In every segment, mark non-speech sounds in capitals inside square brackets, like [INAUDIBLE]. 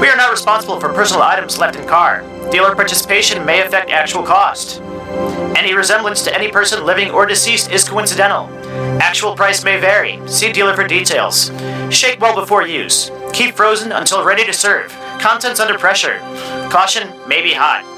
We are not responsible for personal items left in car. Dealer participation may affect actual cost. Any resemblance to any person living or deceased is coincidental. Actual price may vary. See dealer for details. Shake well before use. Keep frozen until ready to serve. Contents under pressure. Caution may be hot.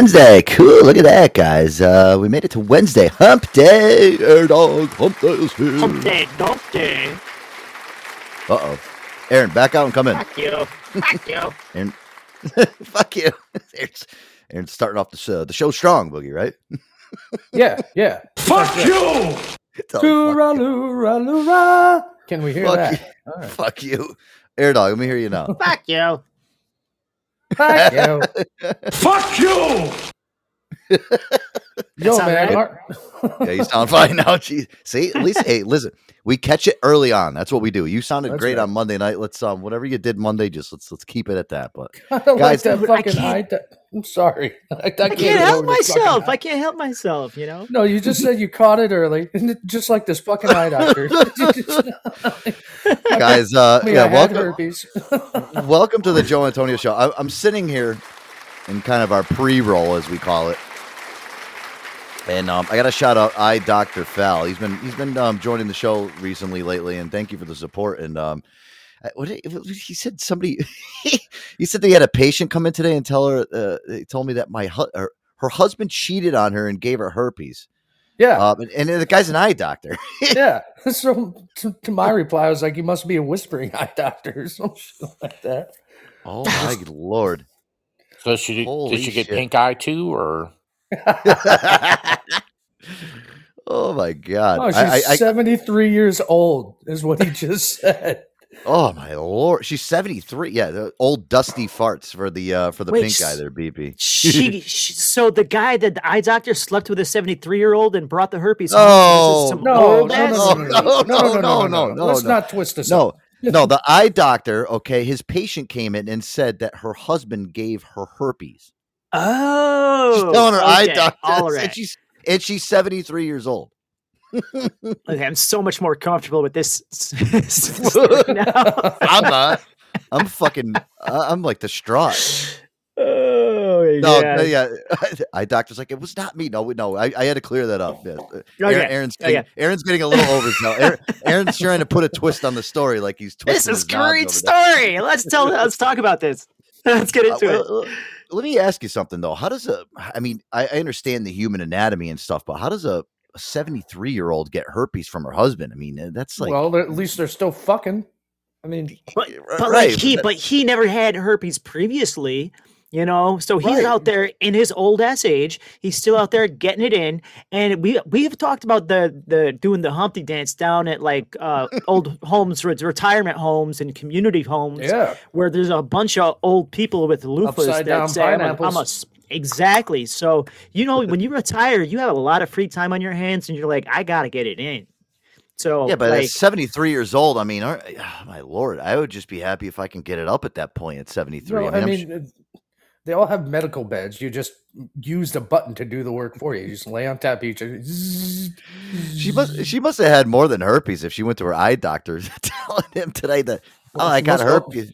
Wednesday, cool. Look at that, guys. Uh, we made it to Wednesday, Hump Day. Air dog, Hump Day is here. Hump day, dump day. Uh oh, Aaron, back out and come in. Fuck you. Fuck you. [LAUGHS] Aaron, [LAUGHS] fuck you. [LAUGHS] Aaron's, Aaron's starting off the show, the show strong, Boogie, right? Yeah, yeah. Fuck you! Fuck, you. loora, loora. Can we hear Fuck that? you. All right. fuck you, Air dog. Let me hear you now. Fuck you. Thank you. Fuck you! [LAUGHS] Yo, man. right? our- [LAUGHS] yeah, you sound fine now. Gee, see, at least, hey, listen, we catch it early on. That's what we do. You sounded That's great right. on Monday night. Let's um, whatever you did Monday, just let's let's keep it at that. But [LAUGHS] I don't Guys, like that dude, I fucking can't- eye. I'm sorry. [LAUGHS] I, I I can't, can't help over this fucking myself. I can't help myself, you know? No, you just said you caught it early, just like this fucking eye doctor. guys, uh, Me, yeah, welcome, welcome to the Joe Antonio Show. I, I'm sitting here in kind of our pre-roll, as we call it, and um, I got to shout out I Doctor Fell. He's been he's been um, joining the show recently, lately, and thank you for the support. And um, what did- he said, somebody [LAUGHS] he said they had a patient come in today and tell her. Uh, they told me that my hu- her, her husband cheated on her and gave her herpes. Yeah, Um, and, and the guy's an eye doctor. [LAUGHS] yeah. [LAUGHS] So to, to my reply, I was like, "You must be a whispering eye doctor or something like that." Oh my lord! So she Holy did she get shit. pink eye too, or oh my god! Oh, she's I, I, I, 73 years old, is what he just said. oh my lord! She's seventy three. Yeah, the old dusty farts for the uh for the Wait, pink guy there, BP. She, she, so the guy that the eye doctor slept with a 73 year old and brought the herpes. No. home. This is some No, no, no, no, no, no, no, no, no, no, no, no, Let's no. not twist this No, up. no, the eye doctor. Okay, his patient came in and said that her husband gave her herpes. Oh, She's telling her eye doctor, [LAUGHS] All and she's and she's seventy three years old. [LAUGHS] Okay, I'm so much more comfortable with this [LAUGHS] now. I'm not. I'm fucking. I- I'm like distraught. oh, No, yeah. no, yeah. Eye doctor's like, it was not me. No, no, I, I had to clear that up. Yeah. Uh, Okay, Aaron, Aaron's getting, okay. Aaron's getting a little overzealous. Aaron, Aaron's trying to put a twist on the story, like he's This is great over story. Let's tell. Let's talk about this. Let's get Uh, into it. Well, let me ask you something though. How does a? I mean, I, I understand the human anatomy and stuff, but how does a 73 year old get herpes from her husband? I mean, uh, that's like well, at least they're still fucking. I mean, But, but right, like he, that- but he never had herpes previously, you know. So he's Right. out there in his old ass age. He's still out there getting it in. And we we've talked about the the doing the Humpty dance down at like uh, [LAUGHS] old homes, retirement homes, and community homes, yeah. where there's a bunch of old people with loofahs that say, I'm a, I'm a Exactly. So you know, when you retire, you have a lot of free time on your hands, and you're like, I gotta get it in. So yeah, but like, at 73 years old, I mean, ah, my lord, I would just be happy if I can get it up at that point at 73. No, I mean, I mean, they all have medical beds. You just used a button to do the work for you. You just lay on top of each other. Zzz, She must she must have had more than herpes if she went to her eye doctor [LAUGHS] telling him today that oh I got must go- herpes.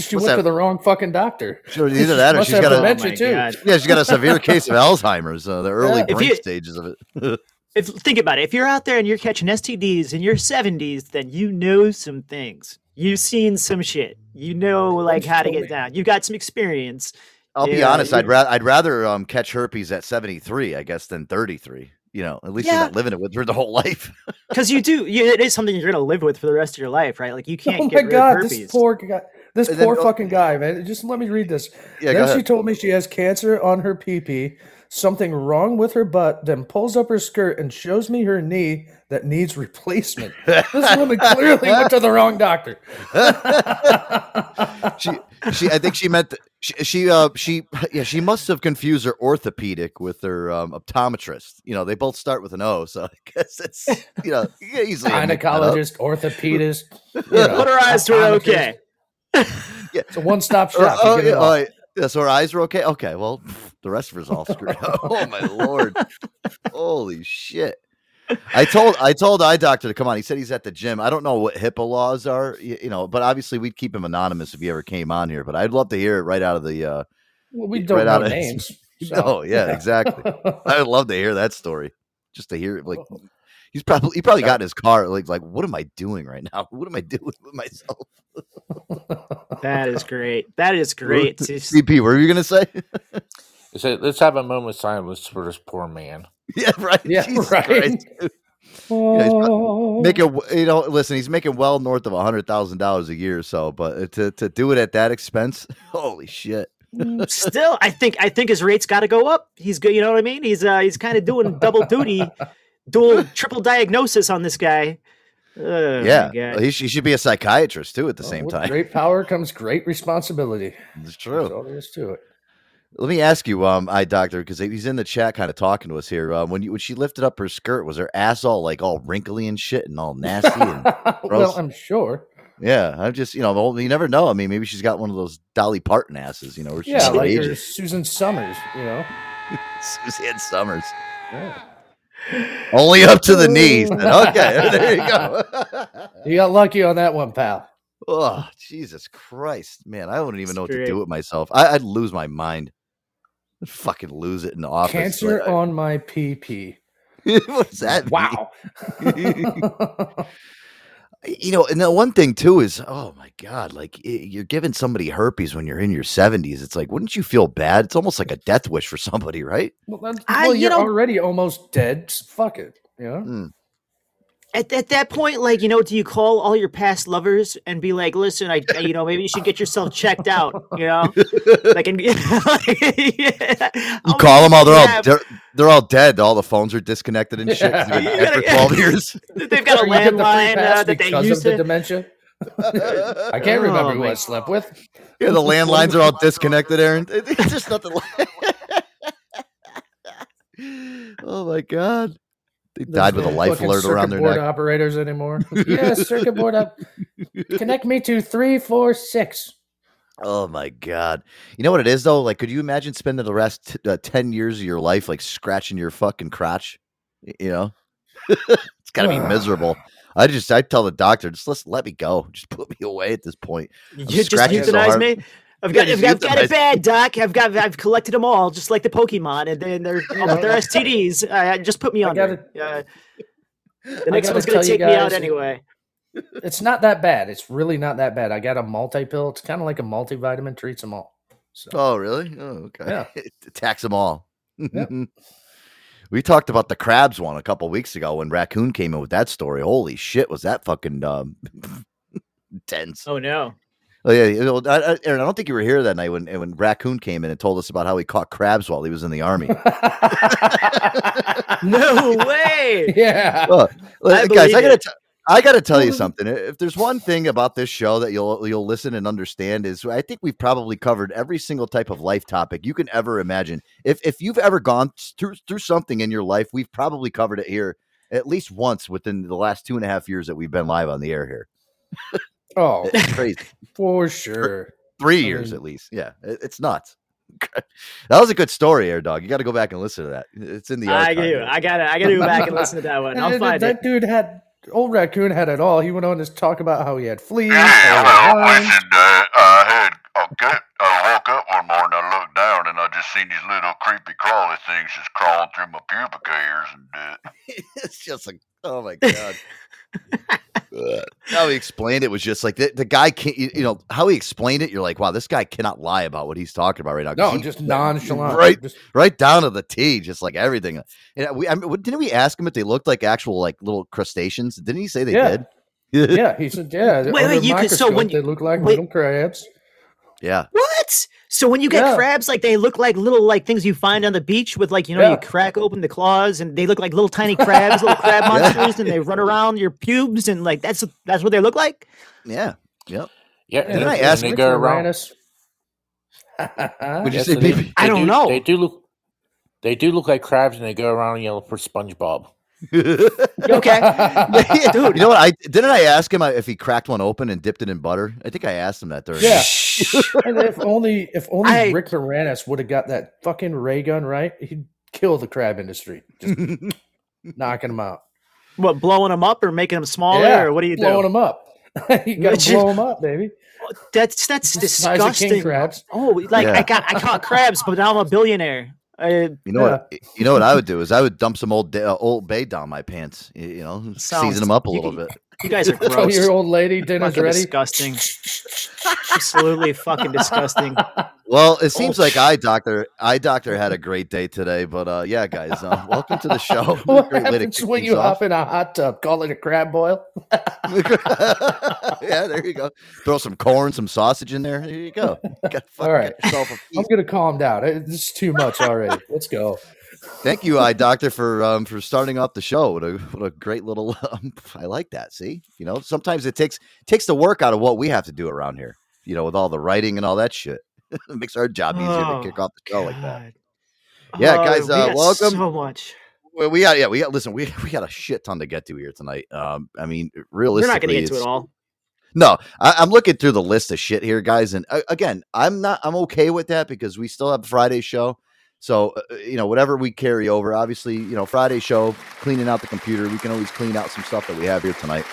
[LAUGHS] she went that? to the wrong fucking doctor. Sure, either that or Must she's have got a dementia Oh too. God. yeah she's got a severe case of Alzheimer's, uh, the early Yeah. Brain you- stages of it. [LAUGHS] if think about it, if you're out there and you're catching STDs in your 70s, then you know some things. You've seen some shit. You know like how to get me. down. You've got some experience. I'll be honest, I'd rather I'd rather um, catch herpes at 73, I guess, than 33. You know, at least you're not living it with her the whole life. [LAUGHS] Because you do, you, it is something you're gonna live with for the rest of your life, right? Like you can't Oh get my rid god, of this poor guy, this And poor go- fucking guy, man. Just let me read this. Yeah, then she told me she has cancer on her pee pee, something wrong with her butt, then pulls up her skirt and shows me her knee that needs replacement. this woman clearly went to the wrong doctor. [LAUGHS] she she I think she meant she, she uh she [LAUGHS] yeah she must have confused her orthopedic with her um, optometrist. You know, they both start with an O, so [LAUGHS] I guess it's you know you can easily make that up. Gynecologist, orthopedist. [LAUGHS] You know, Put her eyes to it. optometrist. Okay. It's a one-stop shop. You oh, get yeah, it oh, yeah. Yeah, so her eyes were okay. Okay, well, the rest of her's all screwed up. Oh my lord! Holy shit! I told I told eye doctor to come on. He said he's at the gym. I don't know what HIPAA laws are, you, you know, but obviously we'd keep him anonymous if he ever came on here. But I'd love to hear it right out of the. uh Well, we don't right out know of- [LAUGHS] names. so, Oh yeah, exactly. I would love to hear that story. Just to hear it, like He's probably he probably got in his car like like what am I doing right now? What am I doing [LAUGHS] with myself? That is great. That is [LAUGHS] great. CP, what were you gonna say? They said, let's have a moment of silence for this poor man. [LAUGHS] yeah, right. Yeah, Jesus [LAUGHS] right. Christ. Yeah, he's making you know listen he's making well north of a hundred thousand dollars a year or so but to, to do it at that expense [LAUGHS] holy shit Still, I think I think his rates got to go up. He's good. You know what I mean? He's uh, he's kind of doing double duty, dual triple diagnosis on this guy. Oh, yeah he, he should be a psychiatrist too at the Well, same time Great power comes great responsibility. it's That's true all there is to it. Let me ask you um i doctor because he's in the chat kind of talking to us here um, when you when she lifted up her skirt was her ass all like all wrinkly and shit and all nasty and [LAUGHS] well. I'm sure. yeah i'm just you know well, you never know i mean maybe she's got one of those dolly parton asses you know where she's Yeah, like ages. your Susan Somers, you know. [LAUGHS] Suzanne Somers. Yeah. Only up to the knees. then. [LAUGHS] Okay, there you go. You got lucky on that one, pal. oh, Jesus Christ, man! I wouldn't even know what to do with myself. I, I'd lose my mind. I'd fucking lose it in the office. Cancer Like, on my PP. [LAUGHS] What's that? Wow. [LAUGHS] You know, and the one thing too is, oh my god, like i- you're giving somebody herpes when you're in your 70s. It's like, wouldn't you feel bad? It's almost like a death wish for somebody, right? well, that's, I- you you're know- already almost dead. s- Fuck it. Yeah. Mm. At, at that point, like you know, do you call all your past lovers and be like, "Listen, I, I- you know, maybe you should get yourself checked out." You know, [LAUGHS] like, and, [LAUGHS] You you call them all; they're all yeah. they're, they're all dead. All the phones are disconnected and shit. they've been for [LAUGHS] twelve years. They've got a Or you get the landline uh, that they because of the to. dementia. I can't remember Oh, who I slept with. Yeah, the landlines are all disconnected, Aaron. It's just nothing. oh my god, they There's died with a life alert around circuit their board neck. operators anymore. [LAUGHS] yes, circuit board up. Connect me to three, four, six. Oh my god! You know what it is though? Like, could you imagine spending the rest t- uh, ten years of your life like scratching your fucking crotch? You know, [LAUGHS] it's got to be miserable. I just, I tell the doctor, just let let me go, just put me away at this point. You just scratching so hard. me. I've got, just I've, I've got euthanize- it bad, [LAUGHS] Doc. I've got, I've collected them all, just like the Pokemon, and then they're, all they're STDs. Uh, just put me on. Uh, the next one's gonna tell you take me out anyway. It's not that bad. It's really not that bad. I got a multi pill. It's kind of like a multivitamin. Treats them all. So Oh, really? Oh, okay. Yeah. [LAUGHS] it attacks them all. [LAUGHS] we talked about the crabs one a couple weeks ago when Raccoon came in with that story. Holy shit, was that fucking um, tense? Oh no! Oh yeah, you know, I, I, Aaron. I don't think you were here that night when when Raccoon came in and told us about how he caught crabs while he was in the army. [LAUGHS] No [LAUGHS] way! yeah. Well, I guys, I gotta, it. t- I gotta tell you something. If there's one thing about this show that you'll you'll listen and understand is, I think we've probably covered every single type of life topic you can ever imagine. If if you've ever gone through through something in your life, we've probably covered it here at least once within the last two and a half years that we've been live on the air here. [LAUGHS] Oh, It's [LAUGHS] crazy. for sure. Three I years mean- at least. Yeah, it- it's nuts. [LAUGHS] that was a good story, Air Dog. You got to go back and listen to that. It's in the I archive. do. I gotta. I gotta go back and listen to that one. I'll That- find that it. dude had old raccoon had it all. He went on to talk about how he had fleas. Yeah, how he had listen, uh, I had a gut. I woke up one morning, I looked down, and I just seen these little creepy crawly things just crawling through my pubic hairs and uh, [LAUGHS] it's just like, oh my god. Ugh. how he explained it was just like the, the guy can't. You, you know how he explained it. You're like, wow, this guy cannot lie about what he's talking about right now No, he- just nonchalant. right, Just, right down to the T, just like everything. And we, I mean, didn't we ask him if they looked like actual like little crustaceans? Didn't he say they Yeah. did? yeah, he said, yeah. Wait, wait, you could- so microscope, when they look like wait. little crabs. Yeah. What? So when you get Yeah. crabs, like they look like little like things you find on the beach with like you know Yeah. you crack open the claws and they look like little tiny crabs, little crab [LAUGHS] monsters, and they run around your pubes and like that's that's what they look like. Yeah. Yep. Yeah, Didn't and I they- ask and they go around. [LAUGHS] Would you Yes, say, they- baby? I don't do- know. They do look. They do look like crabs, and they go around yelling for SpongeBob. Okay, [LAUGHS] Dude, you know what? I didn't I ask him uh, if he cracked one open and dipped it in butter. I think I asked him that during. Yeah. [LAUGHS] and if only if only I- Rick Moranis would have got that fucking ray gun right, he'd kill the crab industry. Just [LAUGHS] knocking them out. what blowing them up or making them smaller yeah, or what do you do? blowing do? them up. you gotta Which- blow them up, baby. That's that's The king disgusting. crabs. Oh, like Yeah. I got I caught crabs, but now I'm a billionaire. I, You know what? You know what I would do is I would dump some old uh, old bay down my pants. You, you know, Sounds- season them up a you- little bit. You guys are [LAUGHS] Tell gross. your old lady dinner's fucking ready. disgusting. [LAUGHS] Absolutely fucking disgusting. Well, it seems like I doctor I doctor had a great day today. But uh, yeah, guys, uh, welcome to the [LAUGHS] show. What Great way happens when you off. hop in a hot tub? Call it a crab boil. yeah, there you go. Throw some corn, some sausage in there. There you go. Got All right. yourself a I'm gonna calm down. It- This is too much already. Let's go. Thank you, I doctor, for um, for starting off the show. What a what a great little. [LAUGHS] Um, I like that. See, you know, sometimes it takes takes the work out of what we have to do around here. You know, with all the writing and all that shit, it [LAUGHS] makes our job easier Oh, to kick off the show like that. Yeah, Oh, guys, we uh, got welcome. So much. Well, we got yeah, we got listen, we [LAUGHS] we got a shit ton to get to here tonight. Um, I mean, realistically, We're not going to get to it all. No, I, I'm looking through the list of shit here, guys, and uh, again, I'm not. I'm okay with that because we still have Friday show. So uh, you know, whatever we carry over, obviously, you know, Friday show, cleaning out the computer, we can always clean out some stuff that we have here tonight,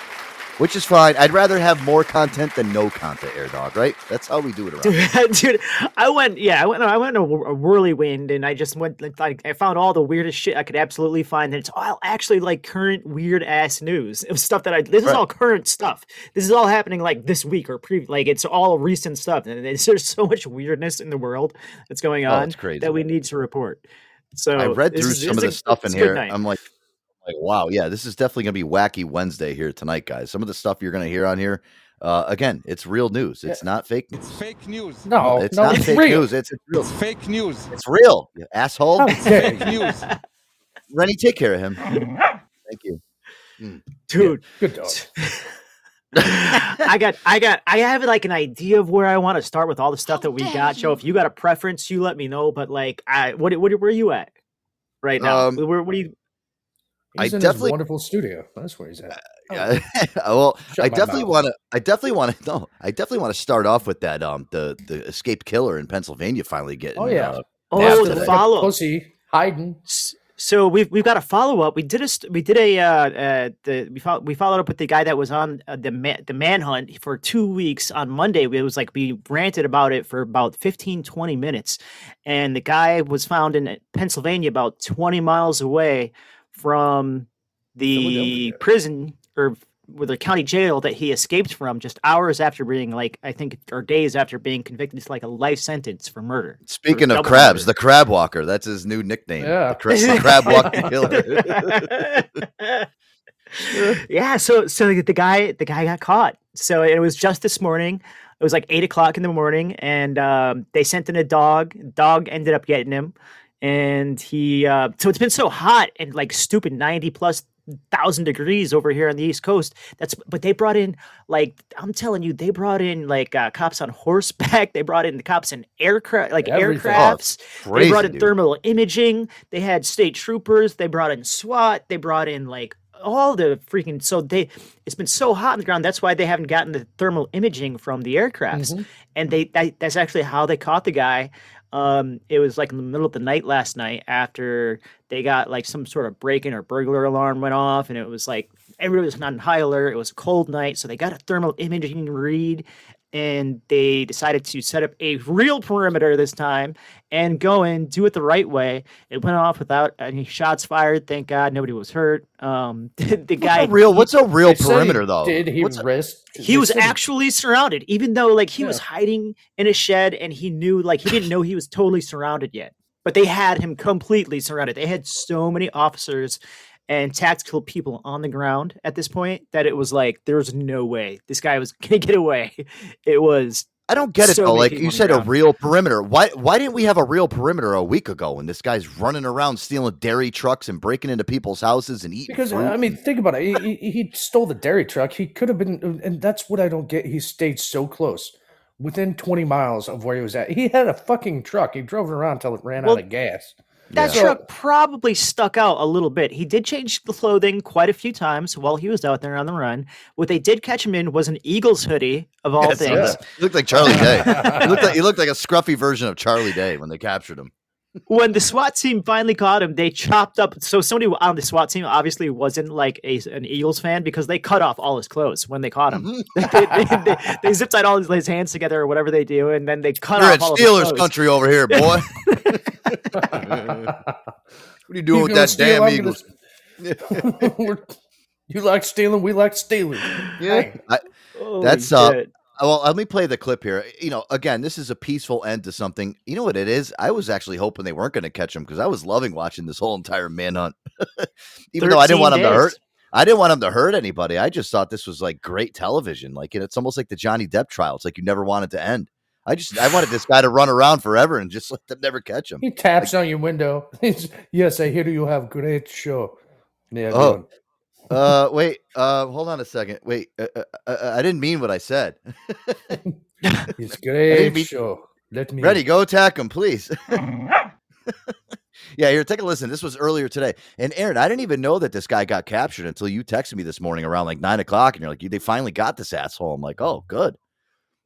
which is fine. I'd rather have more content than no content, Air Dog. Right? That's how we do it around. Dude, [LAUGHS] dude, I went, yeah, I went, I went in a, whir- a whirlwind, and I just went, like, I found all the weirdest shit I could absolutely find, and it's all actually like current weird ass news. It was stuff that I, this is all current stuff. This is all happening like this week or pre, like it's all recent stuff, and there's, so much weirdness in the world that's going Oh, on it's crazy. that we need to report. So I read through is- some of the stuff in it's a good here. night. I'm like, like, wow, yeah, this is definitely gonna be wacky Wednesday here tonight, guys. Some of the stuff you're gonna hear on here, uh, again, it's real news. It's not fake news. It's fake news. No, it's no, not it's fake real. news. It's, it's real. It's fake news. It's real, you asshole. How dare you. Fake news. Rennie, take care of him. [LAUGHS] Thank you. dude. Good dog. [LAUGHS] I got, I got, I have like an idea of where I want to start with all the stuff that we got. Joe, if you got a preference, you let me know. But like, I, what, what, where are you at right now? Um, where, what do you? I He's in definitely- his wonderful studio. That's where he's at. [LAUGHS] Yeah. well, Shut I definitely want to. I definitely want to. [LAUGHS] No, I definitely want to start off with that. Um, the the escaped killer in Pennsylvania finally getting. Oh, yeah. uh, Oh, After the that. follow. Pussy hiding. So we've we've got a follow up. We did a we did a uh, uh the we fol- we followed up with the guy that was on uh, the ma- the manhunt for two weeks on Monday. It was like we ranted about it for about 15, 20 minutes, and the guy was found in Pennsylvania, about twenty miles away from the prison or with the county jail that he escaped from just hours after being like I think or days after being convicted It's like a life sentence for murder. Speaking of crabs, murder. the crab walker. That's his new nickname. Yeah. the, cra- the crab [LAUGHS] walking killer. [LAUGHS] yeah, so so the guy the guy got caught. So it was just this morning. It was like eight o'clock in the morning, and um, they sent in a dog. Dog ended up getting him, and he. Uh, so it's been so hot and like stupid ninety plus thousand degrees over here on the East Coast. That's but they brought in like I'm telling you, they brought in like uh, cops on horseback. They brought in the cops in aircraft, like Everything. aircrafts. they Crazy, brought in dude. thermal imaging. They had state troopers. They brought in SWAT. They brought in like all the freaking. So they, it's been so hot on the ground. That's why they haven't gotten the thermal imaging from the aircrafts. And they, that, that's actually how they caught the guy. Um, it was like in the middle of the night last night after they got like some sort of break-in or burglar alarm went off, and it was like everybody was not on high alert. It was a cold night, so they got a thermal imaging read, and they decided to set up a real perimeter this time and go and do it the right way. It went off without any shots fired. Thank God, nobody was hurt. Um, [LAUGHS] the, the guy What's a real? What's a real They said perimeter though? Did he What's a- risk? he was said actually surrounded, even though like he was hiding in a shed and he knew like he didn't know he was totally surrounded yet. But they had him completely surrounded. They had so many officers and tactical people on the ground at this point that it was like there was no way this guy was [LAUGHS] gonna get away. It was I don't get it so though. Like you said, a real perimeter. Why? Why didn't we have a real perimeter a week ago when this guy's running around stealing dairy trucks and breaking into people's houses and eating Because uh, fruit? I mean, think about it. He, he, he stole the dairy truck. He could have been, uh, and that's what I don't get. He stayed so close, within twenty miles of where he was at. He had a fucking truck. He drove it around until it ran Well, out of gas. That Yeah. truck probably stuck out a little bit. He did change the clothing quite a few times while he was out there on the run. What they did catch him in was an Eagles hoodie, of all Yes, things. He looked like Charlie Day. [LAUGHS] he looked like he looked like a scruffy version of Charlie Day when they captured him. When the SWAT team finally caught him, they chopped up. So somebody on the SWAT team obviously wasn't like a, an Eagles fan because they cut off all his clothes when they caught him. Mm-hmm. [LAUGHS] they, they, they, they zip tied all his, his hands together or whatever they do, and then they cut You're off in all of his Steelers clothes. country over here, boy. [LAUGHS] What are you doing with that damn eagle? We're- [LAUGHS] you like stealing, we like stealing. Yeah. I, That's, uh, shit. well, let me play the clip here. You know, again, this is a peaceful end to something. You know what it is? I was actually hoping they weren't going to catch him because I was loving watching this whole entire manhunt. [LAUGHS] Even though I didn't want him to hurt. I didn't want him to hurt anybody. I just thought this was like great television. Like it's almost like the Johnny Depp trial. It's like you never wanted to end. I just I wanted this guy to run around forever and just [LAUGHS] let them never catch him. He taps on your window. [LAUGHS] He's, yes, I hear you have great show. Yeah, Oh. Uh, wait. Uh, hold on a second. Wait. Uh, uh, uh, I didn't mean what I said. [LAUGHS] it's great mean- show. Let me Ready? Go attack him, please. yeah, here. Take a listen. This was earlier today, and Aaron, I didn't even know that this guy got captured until you texted me this morning around like nine o'clock, and you're like, "They finally got this asshole." I'm like, "Oh, good."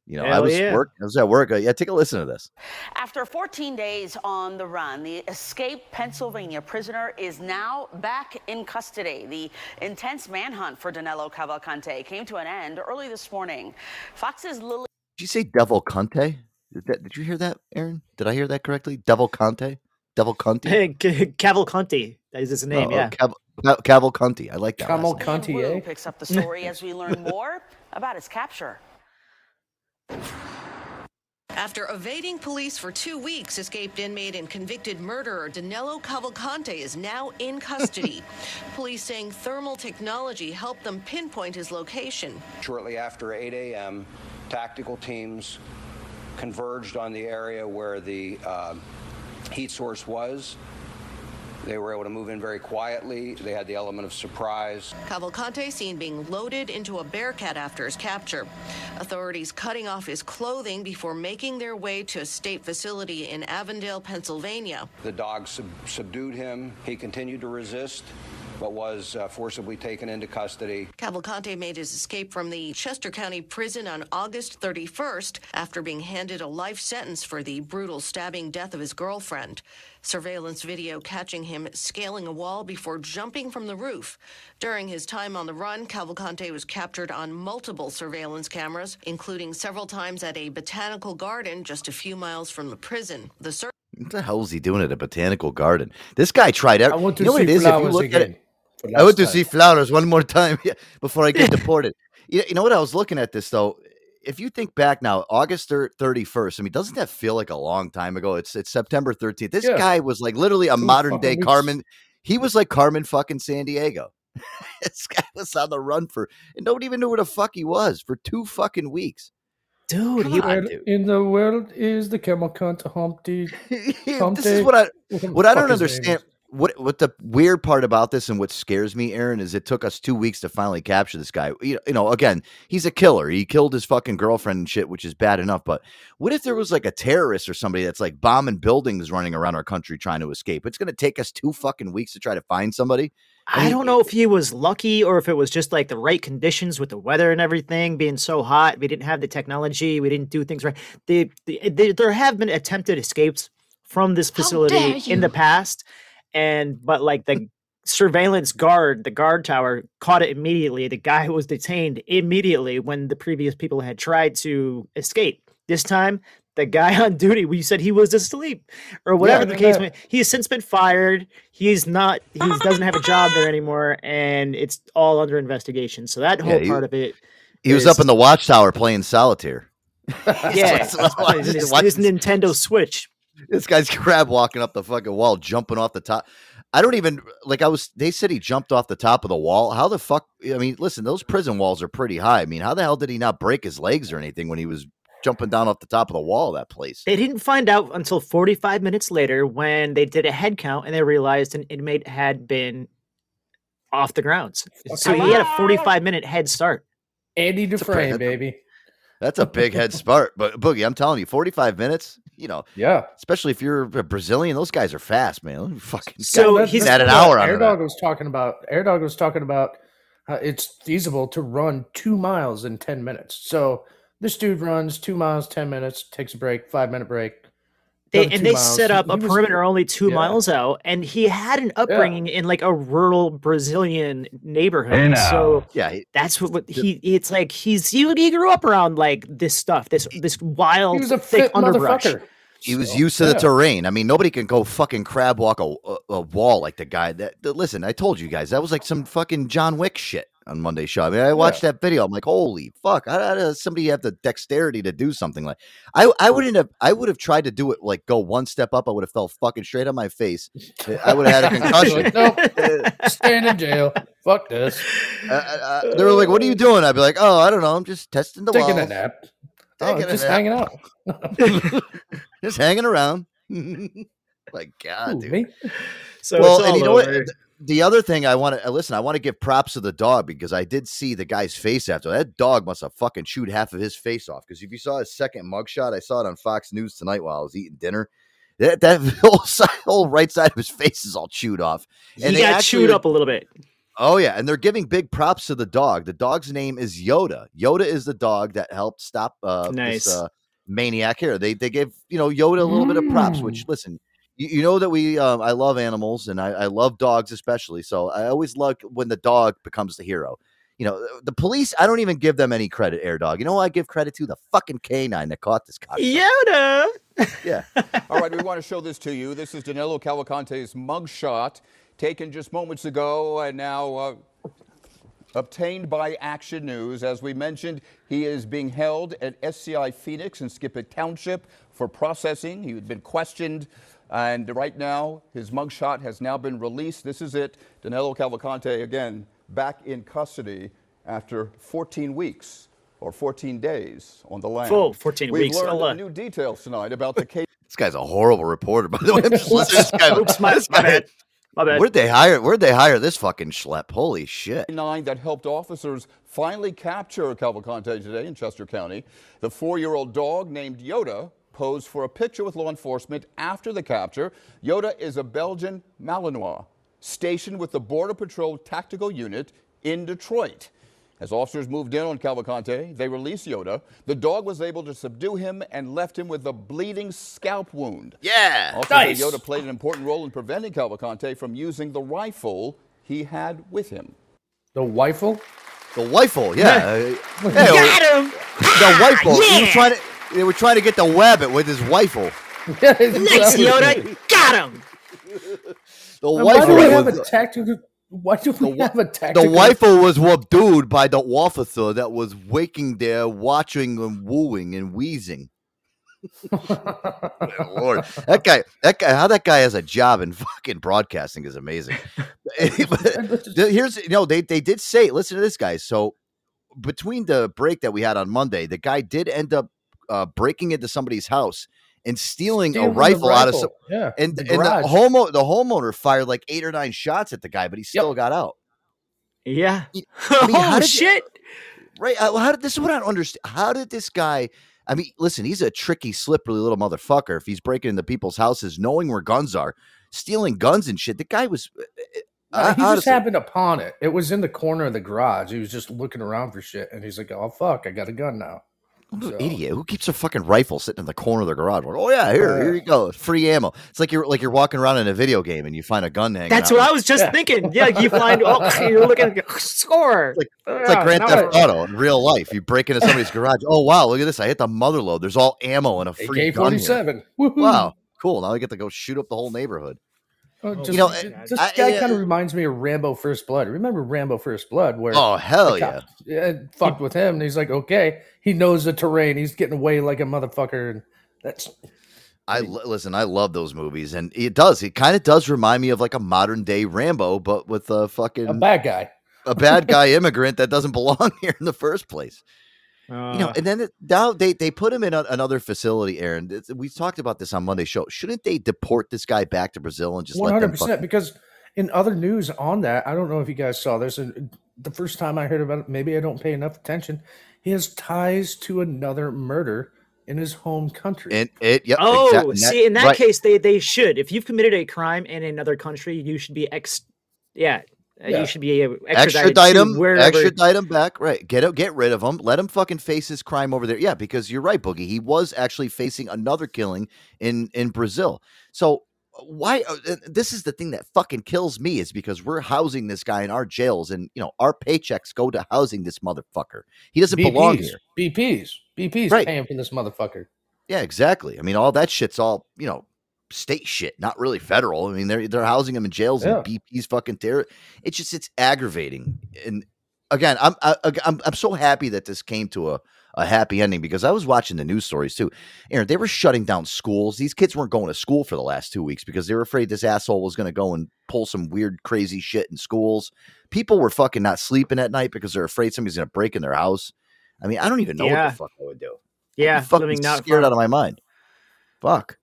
You know, I was yeah. work. I was at work. Uh, yeah, take a listen to this. After 14 days on the run, the escaped Pennsylvania prisoner is now back in custody. The intense manhunt for Danilo Cavalcante came to an end early this morning. Fox's Lily. Did you say Devil Conte? Did, that, did you hear that, Aaron? Did I hear that correctly? Devil Conte? Devil Conte? Cavalcanti. That is his name, Oh, oh, yeah. Cav- Cav- Cavalcanti. I like that. Camel last name. Wu Contier. picks up the story as we learn [LAUGHS] more about his capture. After evading police for two weeks, escaped inmate and convicted murderer Danilo Cavalcante is now in custody. [LAUGHS] police saying thermal technology helped them pinpoint his location. Shortly after 8 a.m., tactical teams converged on the area where the uh, heat source was. They were able to move in very quietly. They had the element of surprise. Cavalcante seen being loaded into a Bearcat after his capture. Authorities cutting off his clothing before making their way to a state facility in Avondale, Pennsylvania. The dogs sub- subdued him. He continued to resist, but was uh, forcibly taken into custody. Cavalcante made his escape from the Chester County prison on August 31st after being handed a life sentence for the brutal stabbing death of his girlfriend. Surveillance video catching him scaling a wall before jumping from the roof. During his time on the run, Cavalcante was captured on multiple surveillance cameras, including several times at a botanical garden just a few miles from the prison. The search What the hell is he doing at a botanical garden? This guy tried I want to You know what see it is? If you flowers look at again. it, I want last to see flowers one more time [LAUGHS] before I get deported. You, you know what? I was looking at this though. If you think back now, August thirty first. I mean, doesn't that feel like a long time ago? It's it's September thirteenth. This Yeah. guy was like literally a Two modern day weeks. Carmen. He was like Carmen fucking Sandiego. [LAUGHS] this guy was on the run for, and nobody even knew where the fuck he was for two fucking weeks. Dude, he, on, dude. in the world is the camel cunt Humpty? [LAUGHS] this is what I [LAUGHS] what I don't understand. Is. What what the weird part about this and what scares me, Aaron, is it took us two weeks to finally capture this guy. You know, you know, again, he's a killer. He killed his fucking girlfriend and shit, which is bad enough. But what if there was like a terrorist or somebody that's like bombing buildings running around our country trying to escape? It's gonna take us two fucking weeks to try to find somebody. I don't know if he was lucky or if it was just like the right conditions with the weather and everything being so hot. We didn't have the technology. We didn't do things right. The, the, the, there have been attempted escapes from this facility in the past, and but like the surveillance guard, the guard tower, caught it immediately. The guy was detained immediately when the previous people had tried to escape. This time, the guy [LAUGHS] on duty, we said he was asleep or whatever the case yeah. may. He has since been fired. He's not. He doesn't have a job there [LAUGHS] anymore, and it's all under investigation. So that whole he- part of it. He was up in the watchtower playing solitaire. [LAUGHS] Yeah, That's his, his. Nintendo Switch. This guy's [LAUGHS] crab walking up the fucking wall, jumping off the top. I don't even like. I was. They said he jumped off the top of the wall. How the fuck? I mean, listen, those prison walls are pretty high. I mean, how the hell did he not break his legs or anything when he was jumping down off the top of the wall of that place? They didn't find out until 45 minutes later when they did a head count and they realized an inmate had been off the grounds. So he had a 45 minute head start. Andy Dufresne, that's baby. That's a big head start. But Boogie, I'm telling you, 45 minutes. You know, Yeah. especially if you're a Brazilian, those guys are fast, man. Fucking So got- he's- at an hour on Air that. Dog was talking about. Air Dog was talking about how it's feasible to run two miles in ten minutes. So this dude runs two miles, ten minutes, takes a break, five minute break. They, and they miles. set He- up a was- perimeter only two yeah. miles out, and he had an upbringing in like a rural Brazilian neighborhood. So Yeah, he- that's what, what he. It's like he's he, he grew up around like this stuff, this this wild He was a thick fit underbrush. He was So, used to the yeah. terrain. I mean, nobody can go fucking crab walk a, a, a wall like the guy that, that- Listen, I told you guys that was like some fucking John Wick shit on Monday show. I mean, I watched that video. I'm like, holy fuck! How, how does somebody have the dexterity to do something like? I I wouldn't have. I would have tried to do it like go one step up. I would have fell fucking straight on my face. I would have had a concussion. Like, nope, staying in jail. Fuck this. Uh, uh, they were like, "What are you doing?" I'd be like, "Oh, I don't know. I'm just testing the Taking a walls. nap. Oh, Taking a just nap. hanging out. [LAUGHS] just hanging around." [LAUGHS] like God, Ooh, dude. me? So well, it's and you know what? over. Th- The other thing I want to listen, I want to give props to the dog because I did see the guy's face after that dog must have fucking chewed half of his face off. Because if you saw his second mugshot, I saw it on Fox News tonight while I was eating dinner. That that [LAUGHS] whole side, whole right side of his face is all chewed off. He they got actually- chewed up a little bit. Oh yeah, and they're giving big props to the dog. The dog's name is Yoda. Yoda is the dog that helped stop uh, Nice. this uh, maniac here. They they gave you know Yoda a little bit of props. Mm. Which listen, you, you know that we um, I love animals and I, I love dogs especially. So I always love when the dog becomes the hero. You know the police. I don't even give them any credit. Air dog. You know who I give credit to? The fucking canine that caught this cock. Yoda. Yeah. [LAUGHS] All right, we want to show this to you. This is Danilo Cavalcante's mugshot taken just moments ago and now uh, obtained by Action News. As we mentioned, he is being held at SCI Phoenix in Skippack Township for processing. He had been questioned, and right now his mugshot has now been released. This is it. Danilo Cavalcante, again, back in custody after 14 weeks. Or 14 days on the land. Full 14 We've weeks. learned A lot. new details tonight about the case. [LAUGHS] This guy's a horrible reporter, by the way. I'm just listening to this guy. [LAUGHS] Oops, my, this my guy- bad. My bad. Where'd they hire? Where'd they hire this fucking schlep? Holy shit! Nine that helped officers finally capture Cavalcante today in Chester County. The four-year-old dog named Yoda posed for a picture with law enforcement after the capture. Yoda is a Belgian Malinois stationed with the Border Patrol Tactical Unit in Detroit. As officers moved in on Cavalcante, they released Yoda. The dog was able to subdue him and left him with a bleeding scalp wound. Yeah. Also, Nice. Yoda played an important role in preventing Cavalcante from using the rifle he had with him. The rifle? The rifle, yeah. [LAUGHS] Hey, Got him. the rifle. He was yeah. trying to. They were trying to get the wabbit with his rifle. [LAUGHS] Nice, Yoda. Got him. The And why do we have was. a tactical? Why do we wa- have a tactical? The tactical? rifle was subdued by the officer that was waking there, watching and wooing and wheezing. [LAUGHS] Oh, Lord, that guy, that guy, how that guy has a job in fucking broadcasting is amazing. [LAUGHS] Here's, you know, they they did say, listen to this, guys. So between the break that we had on Monday, the guy did end up uh, breaking into somebody's house and stealing, Stealing a the rifle, out of some, yeah, and the and the homo the homeowner fired like eight or nine shots at the guy, but he still got out. Yeah. [LAUGHS] I mean, oh, did you- shit. Right? uh, How did this is what I don't understand? How did this guy? I mean, listen, he's a tricky, slippery little motherfucker. If he's breaking into people's houses, knowing where guns are, stealing guns and shit, the guy was. No, I- he just happened upon it. It was in the corner of the garage. He was just looking around for shit, and he's like, "Oh fuck, I got a gun now." What an So- idiot! Who keeps a fucking rifle sitting in the corner of the garage? Like, oh yeah, here, here you go, free ammo. It's like you're like you're walking around in a video game and you find a gun hanging. That's out. what I was just Yeah. thinking. Yeah, you find, [LAUGHS] oh, you're looking at a score. It's like Grand Theft I- Auto in real life. You break into somebody's garage. Oh wow, look at this! I hit the mother load. There's all ammo and a free AK gun forty here. Wow, cool. Now I get to go shoot up the whole neighborhood. Oh, just, You know, th- this I- guy kind of reminds me of Rambo First Blood. Remember Rambo First Blood? Where Oh hell the yeah! cop- yeah, fucked with him, and he's like, okay, he knows the terrain. He's getting away like a motherfucker, and that's I l- listen. I love those movies, and it does. It kind of does remind me of like a modern day Rambo, but with a fucking a bad guy. a bad guy immigrant that doesn't [LAUGHS] belong here in the first place. You know, Uh, and then now they they put him in a, another facility. Aaron, we talked about this on Monday show. Shouldn't they deport this guy back to Brazil and just One let hundred them? percent. fucking- Because in other news on that, I don't know if you guys saw this. And the first time I heard about it, maybe I don't pay enough attention. He has ties to another murder in his home country. And it, yep, oh, exact- and see, in that right. case, they they should. If you've committed a crime in another country, you should be ex. Yeah, Yeah. you should be uh, extradited extradite to him, wherever. extradite him back. Right, get him, get rid of him. Let him fucking face his crime over there. Yeah, because you're right, Boogie. He was actually facing another killing in in Brazil. So why? uh, uh, This is the thing that fucking kills me is because we're housing this guy in our jails, and you know our paychecks go to housing this motherfucker. He doesn't belong here. BPs, BPs Right. paying for this motherfucker. Yeah, exactly. I mean, all that shit's all you know, state shit, not really federal. I mean, they're they're housing them in jails Yeah. and BP's fucking terror. It's just it's aggravating. And again, I'm I, I'm I'm so happy that this came to a a happy ending because I was watching the news stories too. Aaron, they were shutting down schools. These kids weren't going to school for the last two weeks because they were afraid this asshole was going to go and pull some weird, crazy shit in schools. People were fucking not sleeping at night because they're afraid somebody's going to break in their house. I mean, I don't even know Yeah. what the fuck I would do. Yeah, fucking living not scared far. out of my mind. Fuck.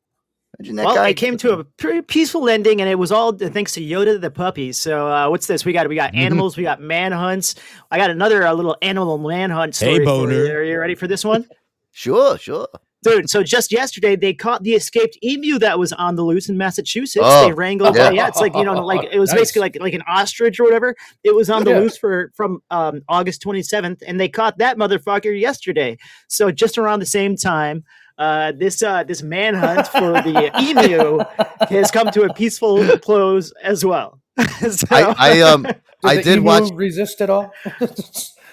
Imagine that well, guy. it came to a pretty peaceful ending, and it was all thanks to Yoda the puppy. So, uh, what's this? We got we got Mm-hmm. animals, we got manhunts. I got another uh, little animal manhunt Hey, story. for boner. you. Are you ready for this one? [LAUGHS] Sure, sure. Dude, so just yesterday they caught the escaped emu that was on the loose in Massachusetts. Oh, they wrangled, yeah. yeah. it's like you know, [LAUGHS] like it was Nice. basically like like an ostrich or whatever. It was on the Yeah. loose for from um, August 27th, and they caught that motherfucker yesterday. So just around the same time, uh, this uh, this manhunt for the [LAUGHS] emu has come to a peaceful close as well. [LAUGHS] So- I, I um [LAUGHS] I did watch resist at all.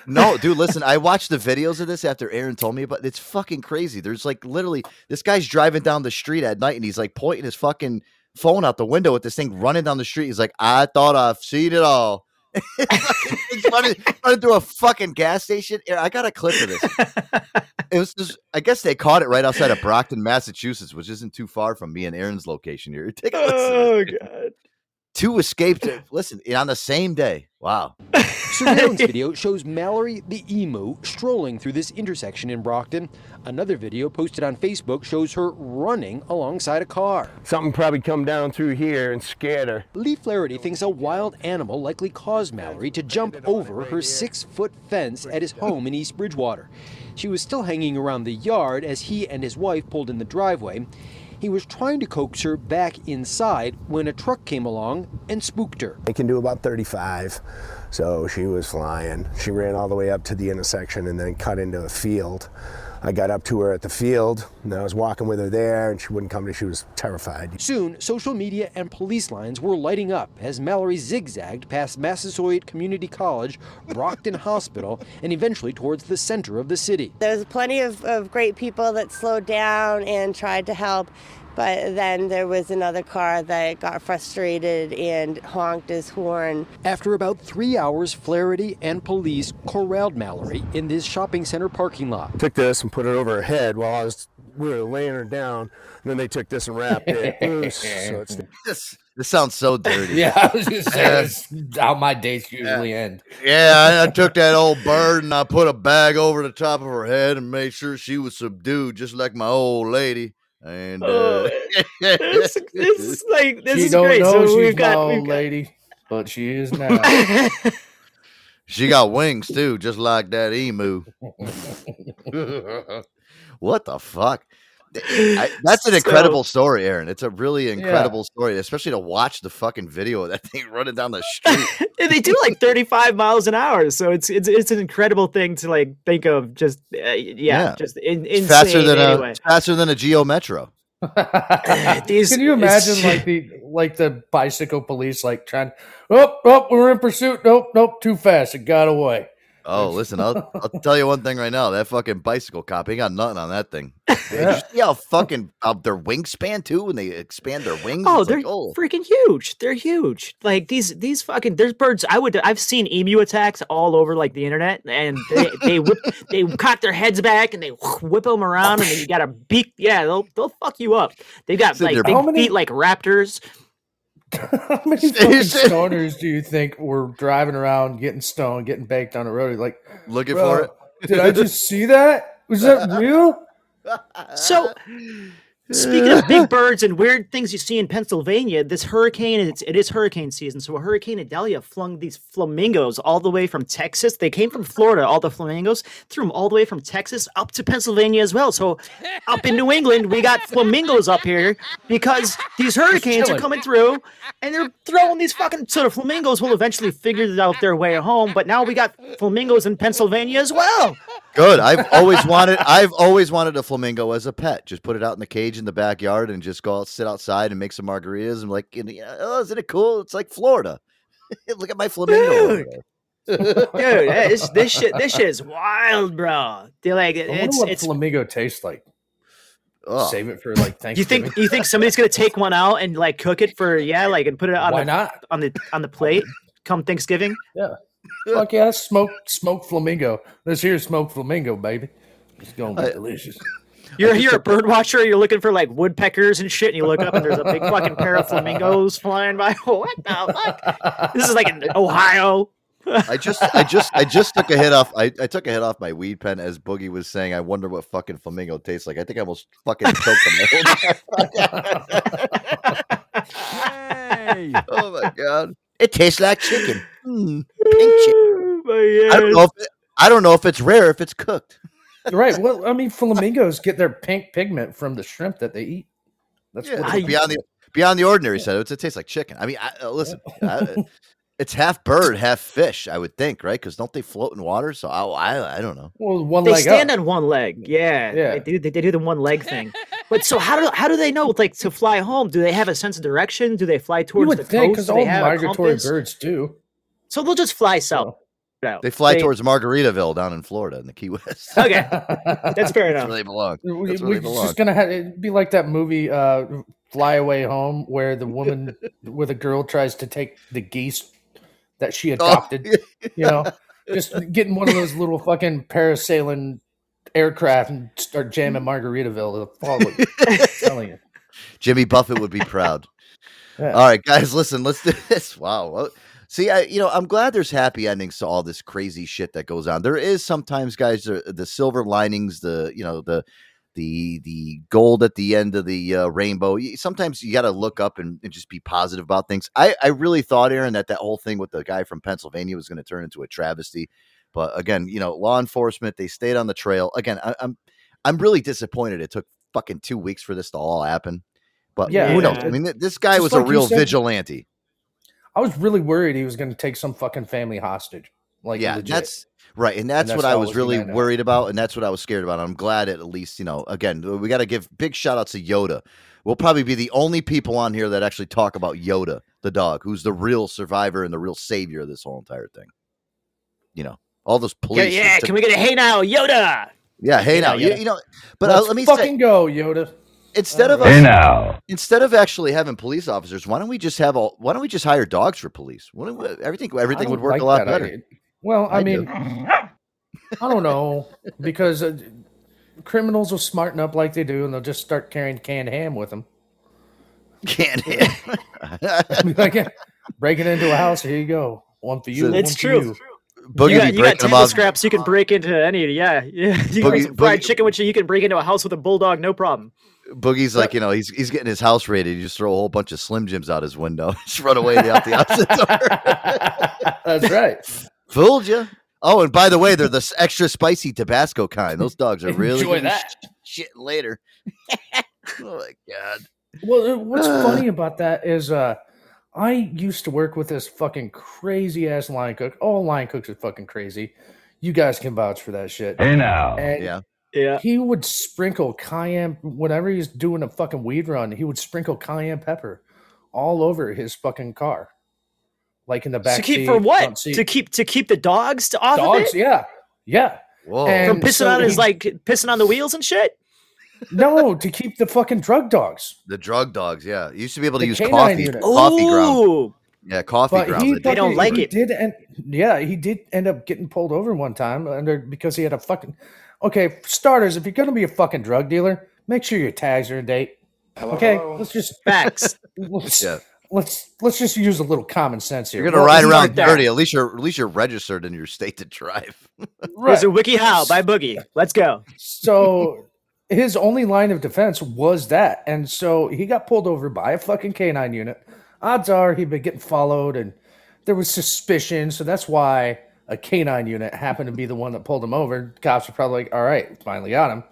No, dude, listen, I watched the videos of this after Aaron told me about it's fucking crazy. There's like literally this guy's driving down the street at night and he's like pointing his fucking phone out the window with this thing running down the street. He's like, I thought I've seen it all. [LAUGHS] Running through a fucking gas station. I got a clip of this. [LAUGHS] It was just, I guess they caught it right outside of Brockton, Massachusetts, which isn't too far from me and Aaron's location here. [LAUGHS] Take a listen. oh god. Two escaped. Listen, on the same day. Wow. Surveillance [LAUGHS] video shows Mallory the emu strolling through this intersection in Brockton. Another video posted on Facebook shows her running alongside a car. Something probably come down through here and scared her. Lee Flaherty thinks a wild animal likely caused Mallory to jump over her six foot fence at his home in East Bridgewater. She was still hanging around the yard as he and his wife pulled in the driveway. He was trying to coax her back inside when a truck came along and spooked her. They can do about 35. So she was flying. She ran all the way up to the intersection and then cut into a field. I got up to her at the field and I was walking with her there and she wouldn't come to. She was terrified. Soon, social media and police lines were lighting up as Mallory zigzagged past Massasoit Community College, Brockton [LAUGHS] Hospital, and eventually towards the center of the city. There's plenty of, of great people that slowed down and tried to help, but then there was another car that got frustrated and honked his horn. After about three hours, Flaherty and police corralled Mallory in this shopping center parking lot. Took this and put it over her head while I was we were laying her down. And then they took this and wrapped it [LAUGHS] loose. So it's This this sounds so dirty. [LAUGHS] yeah, I was just saying that's how my dates usually end. Yeah, I, I took that old bird and I put a bag over the top of her head and made sure she was subdued, just like my old lady. And uh, Oh, [LAUGHS] this, this is [LAUGHS] like this she is don't great. know So she's we've my got, old we've got lady, but she is [LAUGHS] now. she got wings too, just like that emu. what the fuck? I, that's an [LAUGHS] So- incredible story, Aaron. It's a really incredible story, especially to watch the fucking video of that [LAUGHS] thing running down the street. [LAUGHS] they do like 35 miles an hour so it's it's it's an incredible thing to like think of just uh, yeah, Yeah. just in, It's insane faster than anyway. a faster than a Geo Metro. These- Can you imagine like the like the bicycle police like trying? Oh, oh, we're in pursuit. Nope, nope, too fast. It got away. Oh, listen, [LAUGHS] I'll, I'll tell you one thing right now. That fucking bicycle cop ain't got nothing on that thing. [LAUGHS] Yeah. see how fucking uh, their wingspan too when they expand their wings? Oh, It's they're like, oh, freaking huge. They're huge. Like these these fucking there's birds. I would I've seen emu attacks all over like the internet, and they they whip [LAUGHS] they cock their heads back and they whip them around, and then you got a beak. Yeah, they'll they'll fuck you up. They've got So like big many- feet like raptors. [LAUGHS] How many fucking stoners do you think were driving around, getting stoned, getting baked on the road? Like, looking "Bro, for it. Did I just see that? Was that [LAUGHS] real? [LAUGHS] So, speaking of big [LAUGHS] birds and weird things you see in Pennsylvania, this hurricane it's, it is hurricane season. So, a hurricane Idalia flung these flamingos all the way from Texas. They came from Florida, all the flamingos, threw them all the way from Texas up to Pennsylvania as well. So, up in New England, we got flamingos up here because these hurricanes are coming through and they're throwing these fucking. So, the flamingos will eventually figure out their way home. But now we got flamingos in Pennsylvania as well. Good. I've always wanted. I've always wanted a flamingo as a pet. Just put it out in the cage in the backyard and just go out, sit outside and make some margaritas. And like, you oh, isn't it cool? It's like Florida. [LAUGHS] Look at my flamingo. over Dude. there. [LAUGHS] Dude, this, [LAUGHS] this shit, this shit is wild, bro. They're like, I wonder it's what it's flamingo tastes like. Save it for like Thanksgiving. You think you think somebody's gonna take one out and like cook it for yeah, like and put it on Why the not? on the on the plate come Thanksgiving? Yeah. Fuck yeah, smoke smoke flamingo. This here's smoked flamingo, baby. It's gonna be delicious. [LAUGHS] You're you're a bird watcher. You're looking for like woodpeckers and shit, and you look up and there's a big [LAUGHS] fucking pair of flamingos flying by. [LAUGHS] what the fuck? This is like in Ohio. I just, I just, I just took a hit off. I, I took a hit off my weed pen as Boogie was saying. I wonder what fucking flamingo tastes like. I think I almost fucking choked him. Hey. Oh my god! It tastes like chicken. Mm, pink chicken. I don't know if it, I don't know if it's rare if it's cooked. Right. Well, I mean, flamingos get their pink pigment from the shrimp that they eat. That's Yeah, what it's beyond the beyond the ordinary. Said it's, it tastes like chicken. I mean, I, uh, listen, I, [LAUGHS] it's half bird, half fish. I would think, right? Because don't they float in water? So I, I, I don't know. Well, one they leg stand up. on one leg. Yeah, Yeah. They do. They, they do the one leg thing. [LAUGHS] But so how do how do they know like to fly home? Do they have a sense of direction? Do they fly You towards would the think coast? because all they have a migratory birds do. So they'll just fly south. Out. They fly towards Margaritaville down in Florida in the Key West. [LAUGHS] Okay, [LAUGHS] that's fair That's enough. where they belong. We- That's where we- they it's belong. just gonna have it'd be like that movie uh Fly Away Home where the woman [LAUGHS] where the girl tries to take the geese that she Oh, adopted. You know, just getting one of those little fucking parasailing aircraft and start jamming Margaritaville to follow. I'm telling you. Jimmy Buffett would be proud. Yeah. All right, guys, listen. Let's do this. Wow. See, I you know I'm glad there's happy endings to all this crazy shit that goes on. There is sometimes, guys, the, the silver linings, the you know the the the gold at the end of the uh, rainbow. Sometimes you got to look up and, and just be positive about things. I I really thought, Aaron, that that whole thing with the guy from Pennsylvania was going to turn into a travesty. But again, you know, law enforcement they stayed on the trail. Again, I, I'm I'm really disappointed. It took fucking two weeks for this to all happen. But Yeah, who knows? I mean, this guy Just was like a real said- vigilante. I was really worried he was going to take some fucking family hostage. Like yeah, legit. that's right, and that's, that's what I was was really gonna worried about, and that's what I was scared about. I'm glad at least you know. Again, we got to give big shout outs to Yoda. We'll probably be the only people on here that actually talk about Yoda, the dog, who's the real survivor and the real savior of this whole entire thing. You know, all those Yeah, police. yeah. that Can we get a hey now, Yoda? Yeah, hey Hey now, now, you, Yoda. you know, but uh, Let's let me fucking say, go, Yoda. Instead of us- now. instead of actually having police officers, why don't we just have all? Why don't we just hire dogs for police? Why don't we- everything everything would work like a lot better. idea. Well, I, I do. mean, I don't know because uh, criminals will smarten up like they do, and they'll just start carrying canned ham with them. Canned [LAUGHS] ham. [LAUGHS] like, yeah, breaking into a house. Here you go. One for you. It's one for true. you. Boogie you got, you got table off. scraps. You can break into any. Yeah, yeah. [LAUGHS] You can Boogie- make fried Boogie- chicken with you. You can break into a house with a bulldog, no problem. Boogie's like, you know, he's he's getting his house raided. You just throw a whole bunch of Slim Jims out his window, [LAUGHS] just run away out the opposite door. [LAUGHS] That's right. Fooled you. Oh, and by the way, they're the extra spicy Tabasco kind. Those dogs are really Enjoy that. shit later. [LAUGHS] oh my god. Well, uh, what's funny about that is uh I used to work with this fucking crazy ass line cook. All line cooks are fucking crazy. You guys can vouch for that shit. Hey now. And Yeah. Yeah. he would sprinkle cayenne whenever he's doing a fucking weed run. He would sprinkle cayenne pepper all over his fucking car, like in the back. to keep seat, for what? To keep to keep the dogs to off dogs? of it? Yeah, yeah. Whoa. And From pissing so on his he- like pissing on the wheels and shit. no to keep the fucking drug dogs. The drug dogs, yeah. You used to be able to The use coffee, unit. coffee ground. Yeah, coffee But ground. he, They don't fucking- like he it. Did and yeah, he did end up getting pulled over one time under because he had a fucking. Okay, for starters, if you're gonna be a fucking drug dealer, make sure your tags are in date. Okay, let's just Facts. [LAUGHS] let's, Yeah. let's let's just use a little common sense here. You're gonna Well, ride around dirty. At least you're at least you're registered in your state to drive. [LAUGHS] There's a wiki how by Boogie. Let's go. So his only line of defense was that, and so he got pulled over by a fucking canine unit. Odds are he'd been getting followed, and there was suspicion, so that's why a canine unit happened to be the one that pulled him over. Cops are probably like, "All right, finally got him."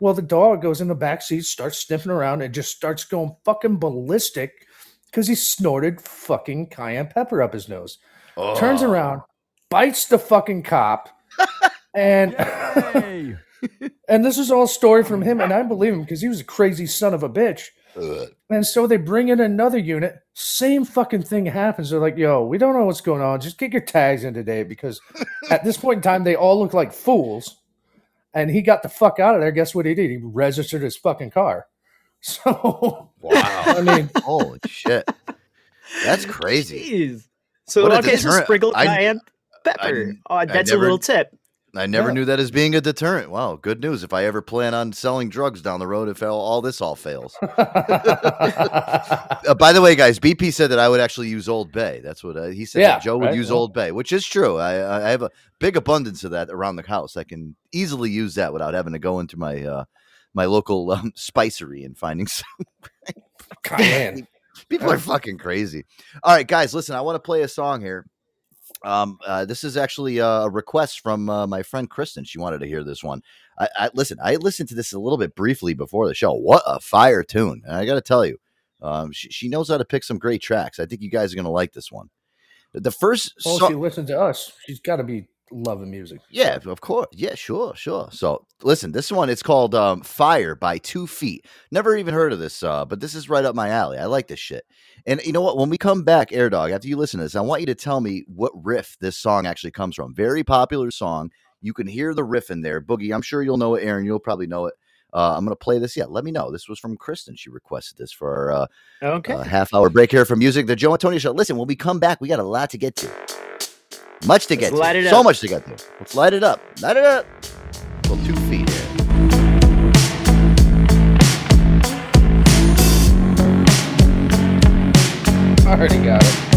Well, the dog goes in the back seat, starts sniffing around, and just starts going fucking ballistic because he snorted fucking cayenne pepper up his nose. Oh. Turns around, bites the fucking cop, [LAUGHS] and [LAUGHS] and this is all story from him, and I believe him because he was a crazy son of a bitch. And so they bring in another unit. Same fucking thing happens. They're like, "Yo, we don't know what's going on. Just get your tags in today." Because [LAUGHS] at this point in time, they all look like fools. and he got the fuck out of there. Guess what he did? He registered his fucking car. [LAUGHS] So Wow. I mean, holy shit, that's crazy. Jeez. So What a okay, so deterrent. sprinkled I- cayenne pepper. I- oh, that's never- a little tip. I never Yeah. knew that as being a deterrent. Wow, good news. If I ever plan on selling drugs down the road, if all, all this all fails. [LAUGHS] Uh, by the way, guys, BP said that I would actually use Old Bay. That's what uh, he said. Yeah, Joe would right, use well. Old Bay, which is true. I, I have a big abundance of that around the house. I can easily use that without having to go into my uh, my local [LAUGHS] um, spicery and finding some. Cayenne. [LAUGHS] People are fucking crazy. All right, guys, listen. I want to play a song here. Um, uh, this is actually a request from uh, my friend Kristen. She wanted to hear this one. I, I listen. I listened to this a little bit briefly before the show. What a fire tune! And I got to tell you, um, she, she knows how to pick some great tracks. I think you guys are going to like this one. The first well, song- she listened to us. She's got to be loving music. yeah, of course. Yeah, sure, sure. So listen, this one it's called um, "Fire" by Two Feet. Never even heard of this, uh, but this is right up my alley. I like this shit. And you know what? When we come back, Air Dog, after you listen to this, I want you to tell me what riff this song actually comes from. Very popular song. You can hear the riff in there. Boogie, I'm sure you'll know it. Aaron, you'll probably know it. Uh, I'm going to play this. Yeah, let me know. This was from Kristen. She requested this for our uh, Okay. uh, half hour break here from music. The Joe Antonio Show. Listen, when we come back, we got a lot to get to. Much to Let's get light to. it So up. much to get to. Let's light it up. Light it up. Well, two feet here. I already got it.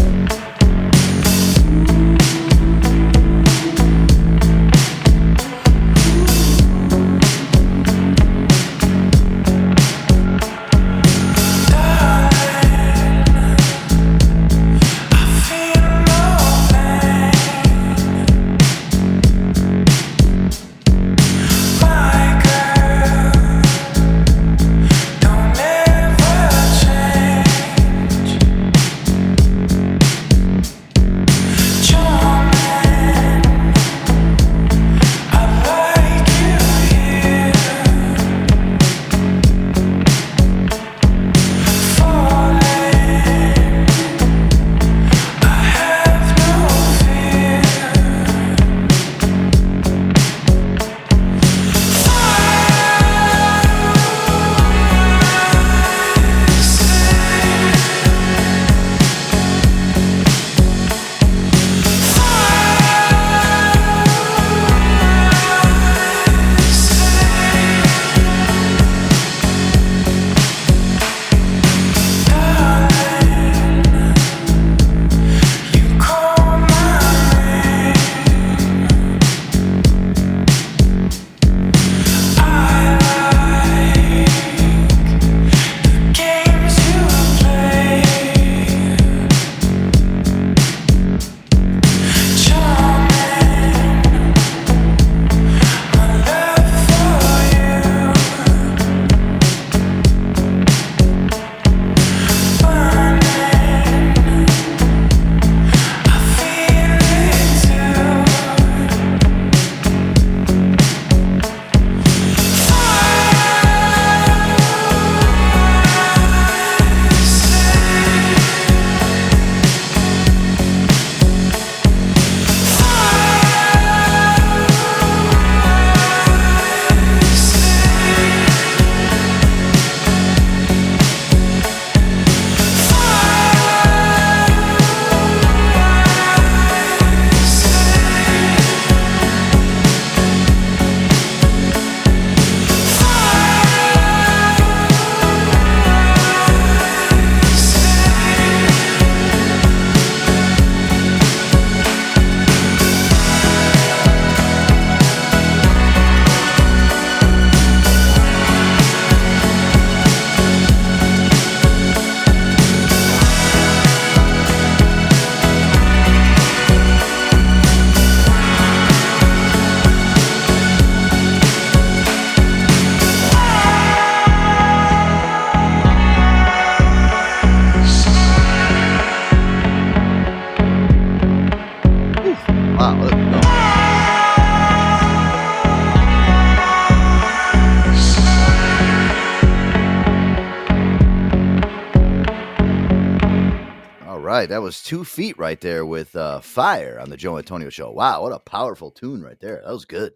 Right, that was two feet right there with uh, fire on the Joe Antonio show. Wow, what a powerful tune right there. That was good.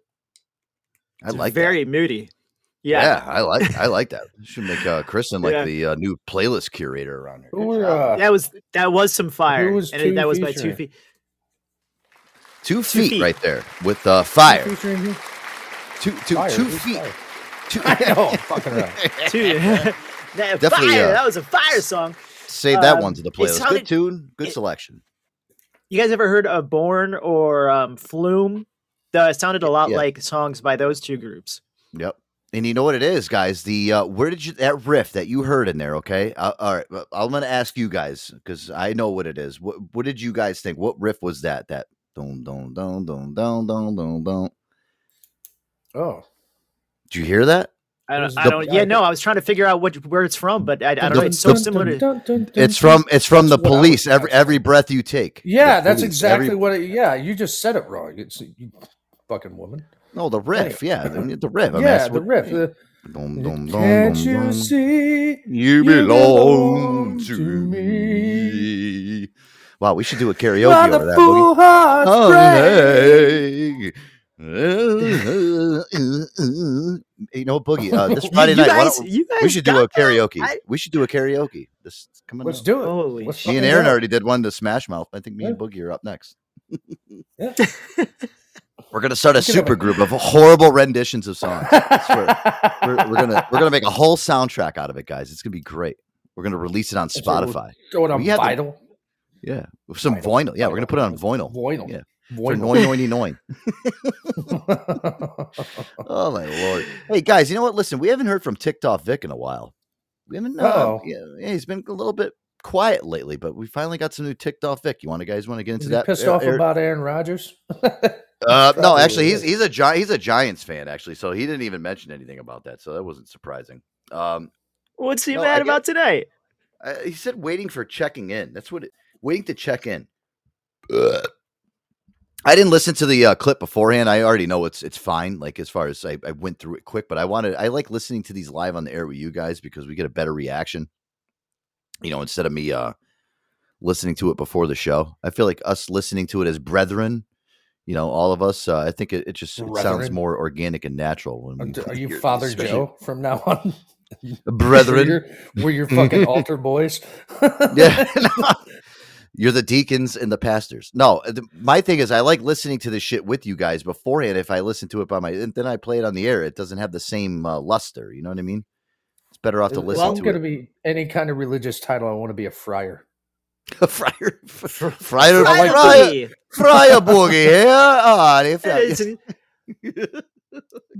I It's like very moody. Yeah. Yeah. I like I like that. You should make uh, Kristen [LAUGHS] like Yeah. the uh, new playlist curator around here. Who were uh, that was that was some fire. Was and it- that was by two feet. Two feet, feet. right there with uh, fire. featuring who? Two two Fire, two who's feet. Fire? Two, [LAUGHS] I know, fucking right. [LAUGHS] Two. that Definitely, fire. uh, that was a fire song. Save that Um, one to the playlist. sounded- Good tune, good selection. You guys ever heard of Born or um, Flume? The, it sounded a lot Yeah. like songs by those two groups. Yep. And you know what it is, guys? The uh, where did you that riff that you heard in there? Okay, uh, all right. I'm gonna ask you guys because I know what it is. What What did you guys think? What riff was that? That dun dun dun dun dun dun dun dun. Oh, Did you hear that? I don't. I don't yeah, no. I was trying to figure out what where it's from, but I, I don't know. It's so similar to. It's from it's from the That's what I was police. Every every breath you take. Yeah, that's Police, exactly every- what. It, yeah, you just said it wrong. It's you fucking woman. No, the riff. Yeah, the, the riff. I mean, yeah, the what- riff. the- Dum, dum, dum, Can't dum, you dum. see? You belong to me. Wow, we should do a karaoke While over that. fool Boogie. Hearts break. hey. You know, Boogie. Uh, this [LAUGHS] Friday You night, guys- don't- we should do a karaoke. I- we should do a karaoke. This coming. Let's up. do it. Holy Let's Me and Aaron do already did one to Smash Mouth. I think me and Boogie are up next. Yeah. [LAUGHS] We're gonna start a We can have a- super group of horrible renditions of songs. [LAUGHS] I swear. we're, we're gonna we're gonna make a whole soundtrack out of it, guys. It's gonna be great. We're gonna release it on That's what we'll Spotify. Throw it on We have to- yeah, with some vinyl. Yeah, we're gonna put it on vinyl. Vinyl. Yeah, for Vinyl. noin noiny noin. [LAUGHS] oh my lord! Hey guys, you know what? Listen, we haven't heard from TikTok Vic in a while. We haven't. Uh, Uh-oh. yeah, yeah, he's been a little bit quiet lately, but we finally got some new TikTok Vic. You want to guys want to get into Is that? pissed Aaron- off Aaron? about Aaron Rodgers? Uh, [LAUGHS] no, actually, he's he's a Gi- he's a Giants fan actually, so he didn't even mention anything about that, so that wasn't surprising. Um, What's he No, I mad get- about tonight? uh, he said waiting for checking in. That's what it, waiting to check in. Ugh. I didn't listen to the uh, clip beforehand. I already know it's it's fine. Like as far as I, I went through it quick, but I wanted I like listening to these live on the air with you guys because we get a better reaction. You know, instead of me uh listening to it before the show, I feel like us listening to it as brethren. You know, all of us. Uh, I think it, it just it sounds more organic and natural. Are [LAUGHS] you Father especially- Joe from now [LAUGHS] on? Brethren. We're your, we're your fucking [LAUGHS] altar boys. yeah. You're the deacons and the pastors. No, the, my thing is I like listening to this shit with you guys beforehand. If I listen to it by my, and then I play it on the air, it doesn't have the same uh, luster. You know what I mean? It's better off to If listen I'm to going to be any kind of religious title, I want to be a friar. A friar, [LAUGHS] friar, I like friar, boogie. friar [LAUGHS] boogie. Yeah, ah, if Yeah, [LAUGHS]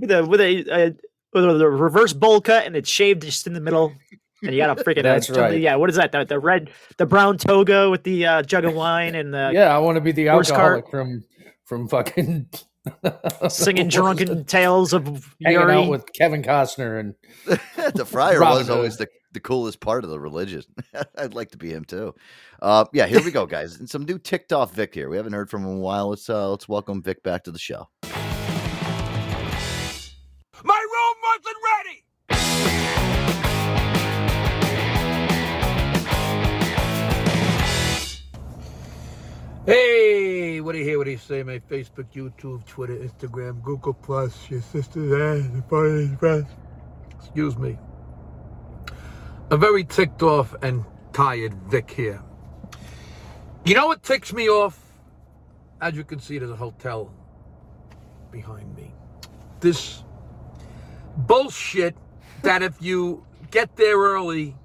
with a with a, a with a reverse bowl cut and it's shaved just in the middle. And you got a freaking uh, That's jump- right. Yeah, what is that? The, the red, the brown toga with the uh, jug of wine and the yeah, I want to be the alcoholic cart from from fucking [LAUGHS] singing drunken tales of hanging Yuri. out with Kevin Costner and [LAUGHS] the friar Robin was always the, the coolest part of the religion. [LAUGHS] I'd like to be him too. Uh, yeah, here we go, guys. And some new ticked off Vic here. We haven't heard from him in a while. Let's uh, let's welcome Vic back to the show. Hey, what do you hear? What do you say? My Facebook, YouTube, Twitter, Instagram, Google Plus, your sister's ass, your father's friends. Excuse me. A very ticked off and tired Vic here. You know what ticks me off? As you can see, there's a hotel behind me. This bullshit that if you get there early,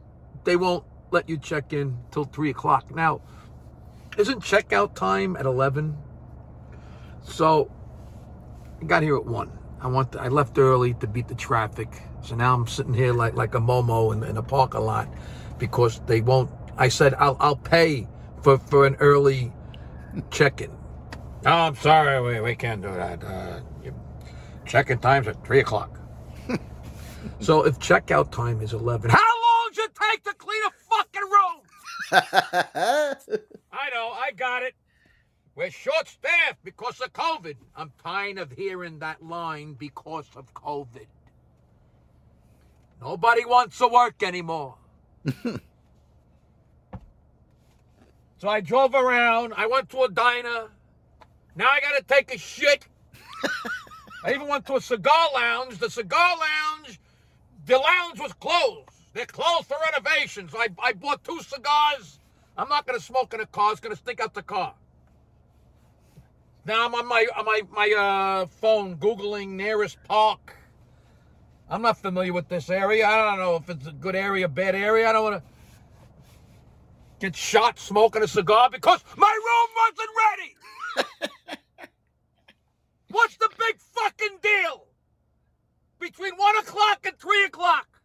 they won't let you check in till 3 o'clock. Now, isn't checkout time at 11? So, I got here at 1. I want to, I left early to beat the traffic. So now I'm sitting here like like a momo in, in a parking lot because they won't. I said I'll I'll pay for for an early check-in. Oh, I'm sorry, we, we can't do that. Uh, check-in time's at three o'clock. [LAUGHS] so if checkout time is eleven, how long does it take to clean a fucking room? [LAUGHS] I know, I got it. We're short-staffed because of COVID. I'm tired of hearing that line because of COVID. Nobody wants to work anymore. [LAUGHS] so I drove around. I went to a diner. Now I gotta take a shit. [LAUGHS] I even went to a cigar lounge. The cigar lounge, the lounge was closed. They're closed for renovations. I, I bought two cigars. I'm not gonna smoke in a car. It's gonna stink out the car. Now I'm on my on my my uh, phone googling nearest park. I'm not familiar with this area. I don't know if it's a good area, bad area. I don't want to get shot smoking a cigar because my room wasn't ready. [LAUGHS] What's the big fucking deal between one o'clock and three o'clock?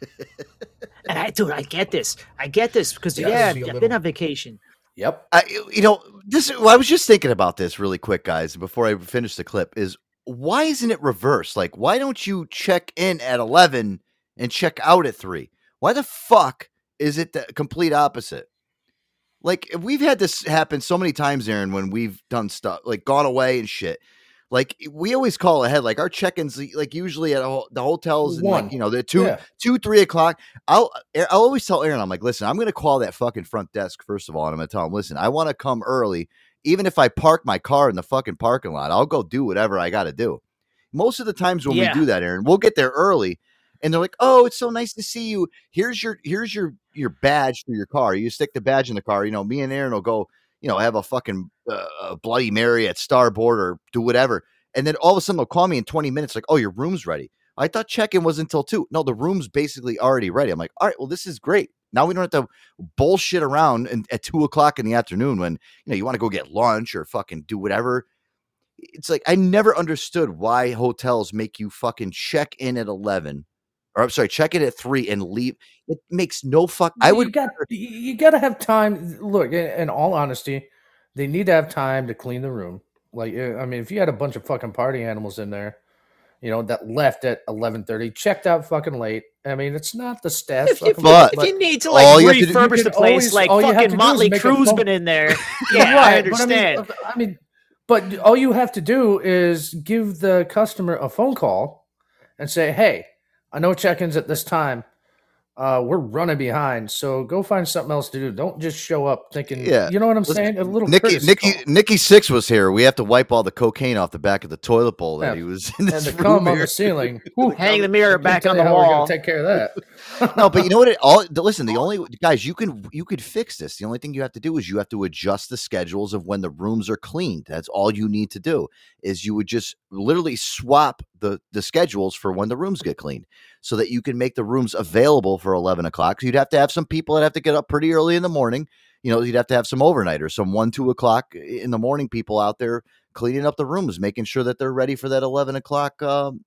[LAUGHS] And I, dude, I get this. I get this because Yeah, yeah, see a I've little- been on vacation. Yep. I, you know, this. well, I was just thinking about this really quick, guys, before I finish the clip. Is why isn't it reversed? Like, why don't you check in at eleven and check out at three? Why the fuck is it the complete opposite? Like, we've had this happen so many times, Aaron, when we've done stuff like gone away and shit. Like eh, we always call ahead. Like our check-ins, like usually at the hotels, and One. like you know, the two, Yeah. two, three o'clock. I'll eh, I'll always tell Aaron, I'm like, listen, I'm going to call that fucking front desk first of all, and I'm going to tell him, listen, I want to come early, even if I park my car in the fucking parking lot. I'll go do whatever I got to do. Most of the times when Yeah. we do that, Aaron, we'll get there early, and they're like, oh, it's so nice to see you. Here's your here's your your badge for your car. You stick the badge in the car. You know, me and Aaron will go, you know, have a fucking uh, Bloody Mary at Starboard or do whatever. And then all of a sudden they'll call me in 20 minutes, like, oh, your room's ready. I thought check-in was until two. No, the room's basically already ready. I'm like, all right, well, this is great. Now we don't have to bullshit around at two o'clock in the afternoon when you know you want to go get lunch or fucking do whatever. It's like I never understood why hotels make you fucking check in at 11 or I'm sorry, check in at three and leave. It makes no fuck. I You would got you- you got to have time. Look, in, in all honesty, they need to have time to clean the room. Like, uh, I mean, if you had a bunch of fucking party animals in there, you know, that left at eleven thirty, checked out fucking late. I mean, it's not the staff. If you, fucking But- if you need to like you have to do- refurbish you the place, always- like all you have to fucking Motley make a been in there. [LAUGHS] [LAUGHS] Yeah, I Right, but I mean, understand. I mean, but all you have to do is give the customer a phone call and say, "Hey, I know check-ins at this time. Uh, we're running behind, so go find something else to do. Don't just show up thinking, Yeah. you know what I'm Listen, saying? A little Nikki, courtesy Nikki, call. Nikki Sixx was here. We have to wipe all the cocaine off the back of the toilet bowl that Yeah. he was in and the room cum on the ceiling. [LAUGHS] Whew, Hang the mirror back tell on the how we're gonna wall. Take care of that. No, but you know what? It all listen. The only [LAUGHS] guys you can you could fix this. The only thing you have to do is you have to adjust the schedules of when the rooms are cleaned. That's all you need to do. Is you would just literally swap the the schedules for when the rooms get cleaned, so that you can make the rooms available for eleven o'clock. So you'd have to have some people that have to get up pretty early in the morning. You know, you'd have to have some overnighters, some one two o'clock in the morning people out there cleaning up the rooms, making sure that they're ready for that eleven o'clock. Um,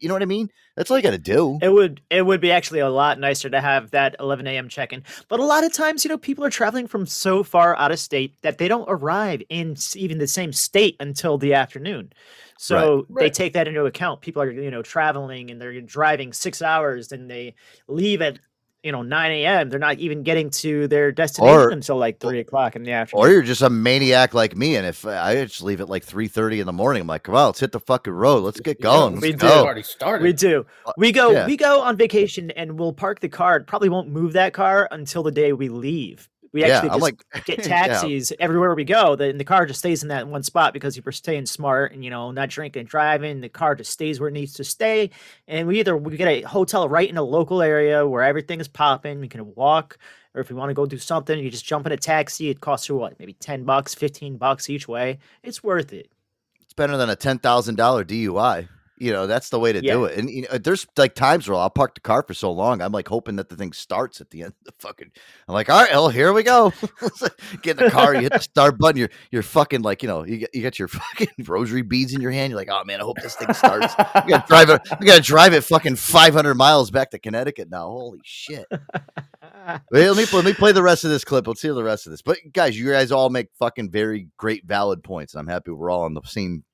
you know what I mean? That's all you got to do. It would it would be actually a lot nicer to have that 11 a.m. check-in. But a lot of times, you know, people are traveling from so far out of state that they don't arrive in even the same state until the afternoon. So they Right. take that into account. People are you know traveling and they're driving six hours, and they leave at you know 9 a.m. They're not even getting to their destination Or- until like three o'clock in the afternoon. Or you're just a maniac like me, and if I just leave at like three thirty in the morning, I'm like, come on, let's hit the fucking road. Let's get going. Let's we go. do. Already started. We do. Uh, we go. yeah. We go on vacation, and we'll park the car. Probably won't move that car until the day we leave. We actually I'm just like- [LAUGHS] get yeah. taxis everywhere we go. The, and the car just stays in that one spot because you're staying smart and you know not drinking, and driving. The car just stays where it needs to stay. And we either we get a hotel right in a local area where everything is popping. We can walk, or if we want to go do something, you just jump in a taxi. It costs you what, maybe ten bucks, fifteen bucks each way. It's worth it. It's better than a ten thousand dollar DUI. You know, that's the way to do it. And you know, there's like times where I'll park the car for so long, I'm like hoping that the thing starts at the end of the fucking. I'm like, all right, well, here we go. [LAUGHS] get in the car, you hit the [LAUGHS] start button. You're you're fucking like you know you get you got your [LAUGHS] fucking rosary beads in your hand. You're like, oh man, I hope this thing starts. You gotta drive it. You gotta drive it fucking 500 miles back to Connecticut now. Holy shit. Wait, let me let me play the rest of this clip. Let's hear the rest of this. But guys, you guys all make fucking very great, valid points, and I'm happy we're all on the same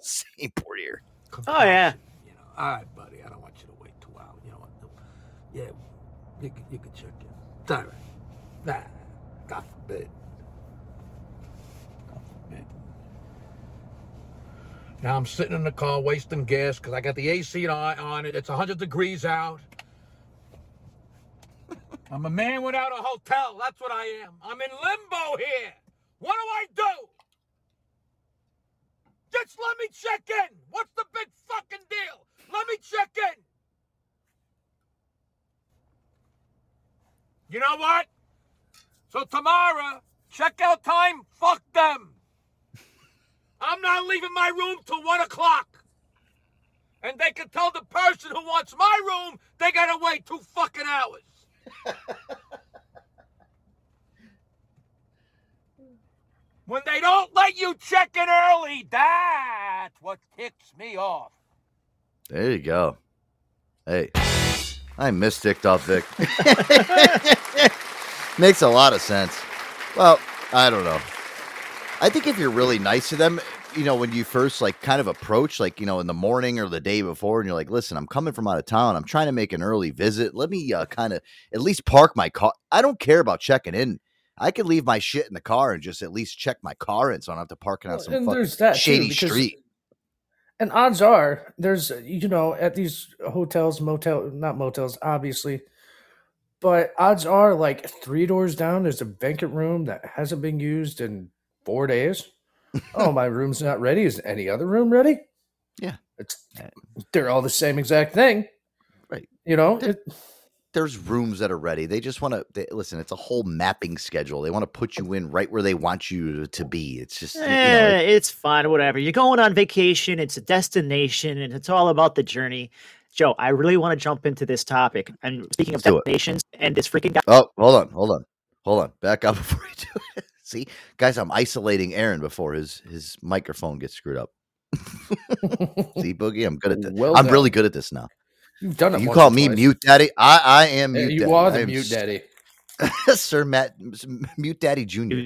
same board here. Oh yeah. You know, all right, buddy. I don't want you to wait too hours. You know what? Yeah, you can, you can check in. It's all right. Nah, God forbid. God forbid. Now I'm sitting in the car wasting gas because I got the AC on, on it. It's 100 degrees out. I'm a man without a hotel. That's what I am. I'm in limbo here. What do I do? Just let me check in. What's the big fucking deal? Let me check in. You know what? So tomorrow, checkout time, fuck them. I'm not leaving my room till one o'clock. And they can tell the person who wants my room they gotta wait two fucking hours. [LAUGHS] when they don't let you check in early, that's what ticks me off. There you go. Hey, I miss Dick Off Vic. [LAUGHS] Makes a lot of sense. Well, I don't know. I think if you're really nice to them, you know, when you first like kind of approach, like, you know, in the morning or the day before, and you're like, listen, I'm coming from out of town. I'm trying to make an early visit. Let me uh, kind of at least park my car. I don't care about checking in. I could leave my shit in the car and just at least check my car in so I don't have to park it on some fucking too, shady because- street. And odds are, there's you know at these hotels, motel, not motels, obviously, but odds are like three doors down, there's a banquet room that hasn't been used in four days. [LAUGHS] oh, my room's not ready. Is any other room ready? Yeah, it's eh. they're all the same exact thing, right? You know, it, There's rooms that are ready. They just want to listen. It's a whole mapping schedule. They want to put you in right where they want you to be. It's just you know, Eh, it's fine, whatever. You're going on vacation, it's a destination, and it's all about the journey. Joe, I really want to jump into this topic. And speaking of Let's do it. destinations, and this freaking guy. Oh, hold on, hold on, hold on. Back up [LAUGHS] before you do it. See, guys, I'm isolating Aaron before his his microphone gets screwed up. [LAUGHS] See, Boogie, I'm good at this. Well I'm done. really good at this now. You've done it You once call me twice. mute daddy. I I am Yeah, mute. you daddy. are the mute daddy. [LAUGHS] Sir Matt, mute daddy junior.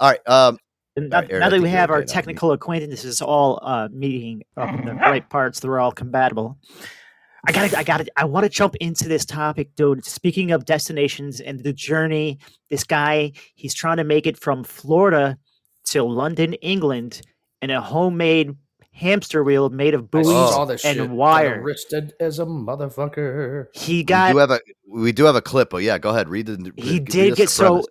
All right. Um. Now, right, Aaron, now that we have our okay now. technical acquaintances all uh, meeting up in the [LAUGHS] right parts, they're all compatible. I got to I got to I want to jump into this topic, dude. Speaking of destinations and the journey, this guy he's trying to make it from Florida to London, England, in a homemade hamster wheel made of I buoys saw and got wire. arrested as a motherfucker. He We got do have a we do have a clip. Oh yeah, go ahead. Read the. he read- read did get so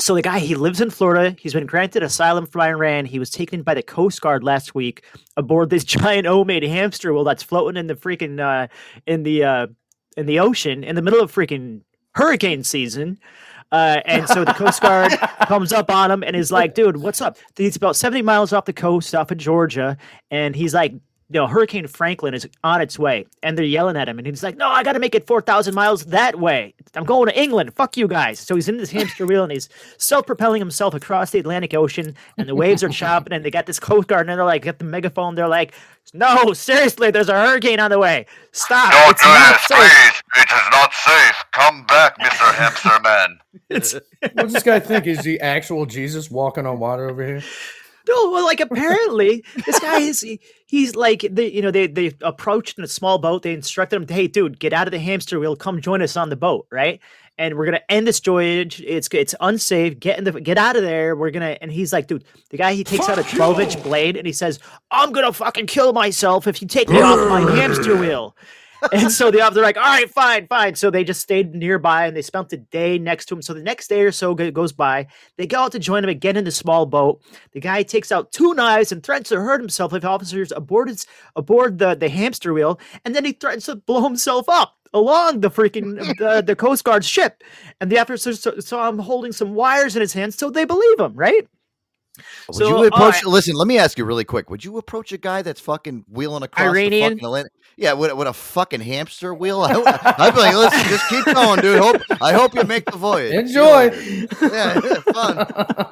so the guy he lives in florida he's been granted asylum from iran he was taken by the coast guard last week aboard this [LAUGHS] giant homemade hamster wheel that's floating in the freaking uh in the uh in the ocean in the middle of freaking hurricane season uh, and so the Coast Guard [LAUGHS] comes up on him and is like, dude, what's up? He's about 70 miles off the coast, off of Georgia. And he's like, you know, Hurricane Franklin is on its way. And they're yelling at him. And he's like, no, I got to make it 4,000 miles that way. I'm going to England. Fuck you guys. So he's in this hamster wheel and he's self propelling himself across the Atlantic Ocean. And the waves are [LAUGHS] chopping. And they got this Coast Guard and they're like, got the megaphone. They're like, no, seriously, there's a hurricane on the way. Stop. Don't it's not this, safe. please. It is not safe. Come back, Mr. [LAUGHS] Hamster Man. What's this guy think? Is the actual Jesus walking on water over here? No, well, like apparently this guy is he, he's like they you know they they approached in a small boat. They instructed him, hey, dude, get out of the hamster wheel, come join us on the boat, right? And we're gonna end this voyage. It's it's unsafe. Get in the get out of there. We're gonna and he's like, dude, the guy he takes out a twelve inch blade and he says, I'm gonna fucking kill myself if you take me off my hamster wheel. And so the they're like, all right, fine, fine. So they just stayed nearby and they spent the day next to him. So the next day or so goes by. They go out to join him again in the small boat. The guy takes out two knives and threatens to hurt himself if officers aboard his, aboard the, the hamster wheel. And then he threatens to blow himself up along the freaking the, the Coast Guard ship. And the officers saw- saw him holding some wires in his hands, so they believe him, right? Would So, you approach? alright. Listen, let me ask you really quick. Would you approach a guy that's fucking wheeling across Iranian? the fucking Atlantic? Yeah, with, with a fucking hamster wheel. I, I'd be like, listen, just keep going, dude. Hope I hope you make the voyage. Enjoy. Yeah, yeah, fun.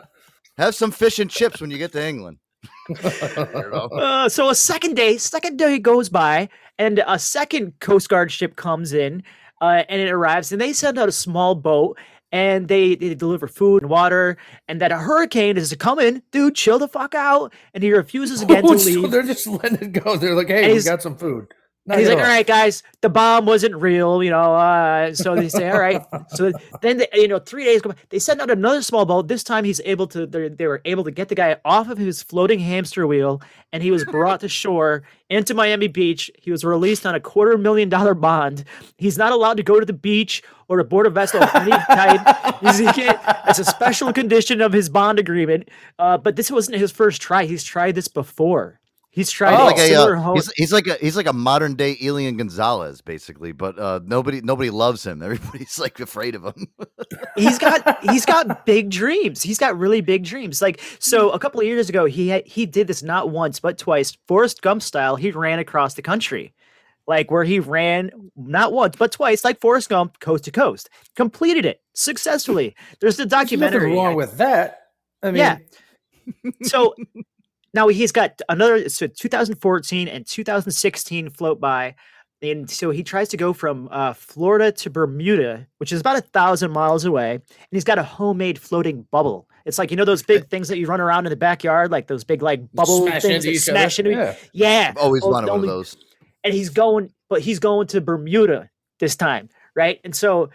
Have some fish and chips when you get to England. [LAUGHS] Uh, so a second day, second day goes by, and a second Coast Guard ship comes in, uh, and it arrives, and they send out a small boat, and they, they deliver food and water, and that a hurricane is coming. Dude, chill the fuck out, and he refuses again Oh, to [LAUGHS] so leave. they're just letting it go. They're like, And hey, we he's- got some food. Not And he's like, all. all right, guys, the bomb wasn't real, you know. Uh, so they say, all right. [LAUGHS] So then, they, you know, three days go by. They send out another small boat. This time, he's able to. They were able to get the guy off of his floating hamster wheel, and he was brought to shore into Miami Beach. He was released on a quarter million dollar bond. He's not allowed to go to the beach or to board a vessel of any type. [LAUGHS] He's- he can't- It's a special condition of his bond agreement. Uh, but this wasn't his first try. He's tried this before. He's tried He's like a, uh, ho- he's, he's like a he's like a modern day Elian Gonzalez, basically. But uh, nobody nobody loves him. [LAUGHS] Everybody's like afraid of him. [LAUGHS] he's got he's got big dreams. He's got really big dreams. Like so, a couple of years ago, he had, he did this not once but twice, Forrest Gump style. He ran across the country, like where he ran not once but twice, like Forrest Gump, coast to coast. Completed it successfully. There's the There's documentary. nothing wrong with that. I mean, yeah. so now he's got another so 2014 and 2016 float by and so he tries to go from uh, florida to bermuda which is about a thousand miles away and he's got a homemade floating bubble it's like you know those big things that you run around in the backyard like those big like bubble Smash things into that each other. smash into Yeah. yeah I've always Well, wanted the one of those. and he's going, but he's going to Bermuda this time, right? And so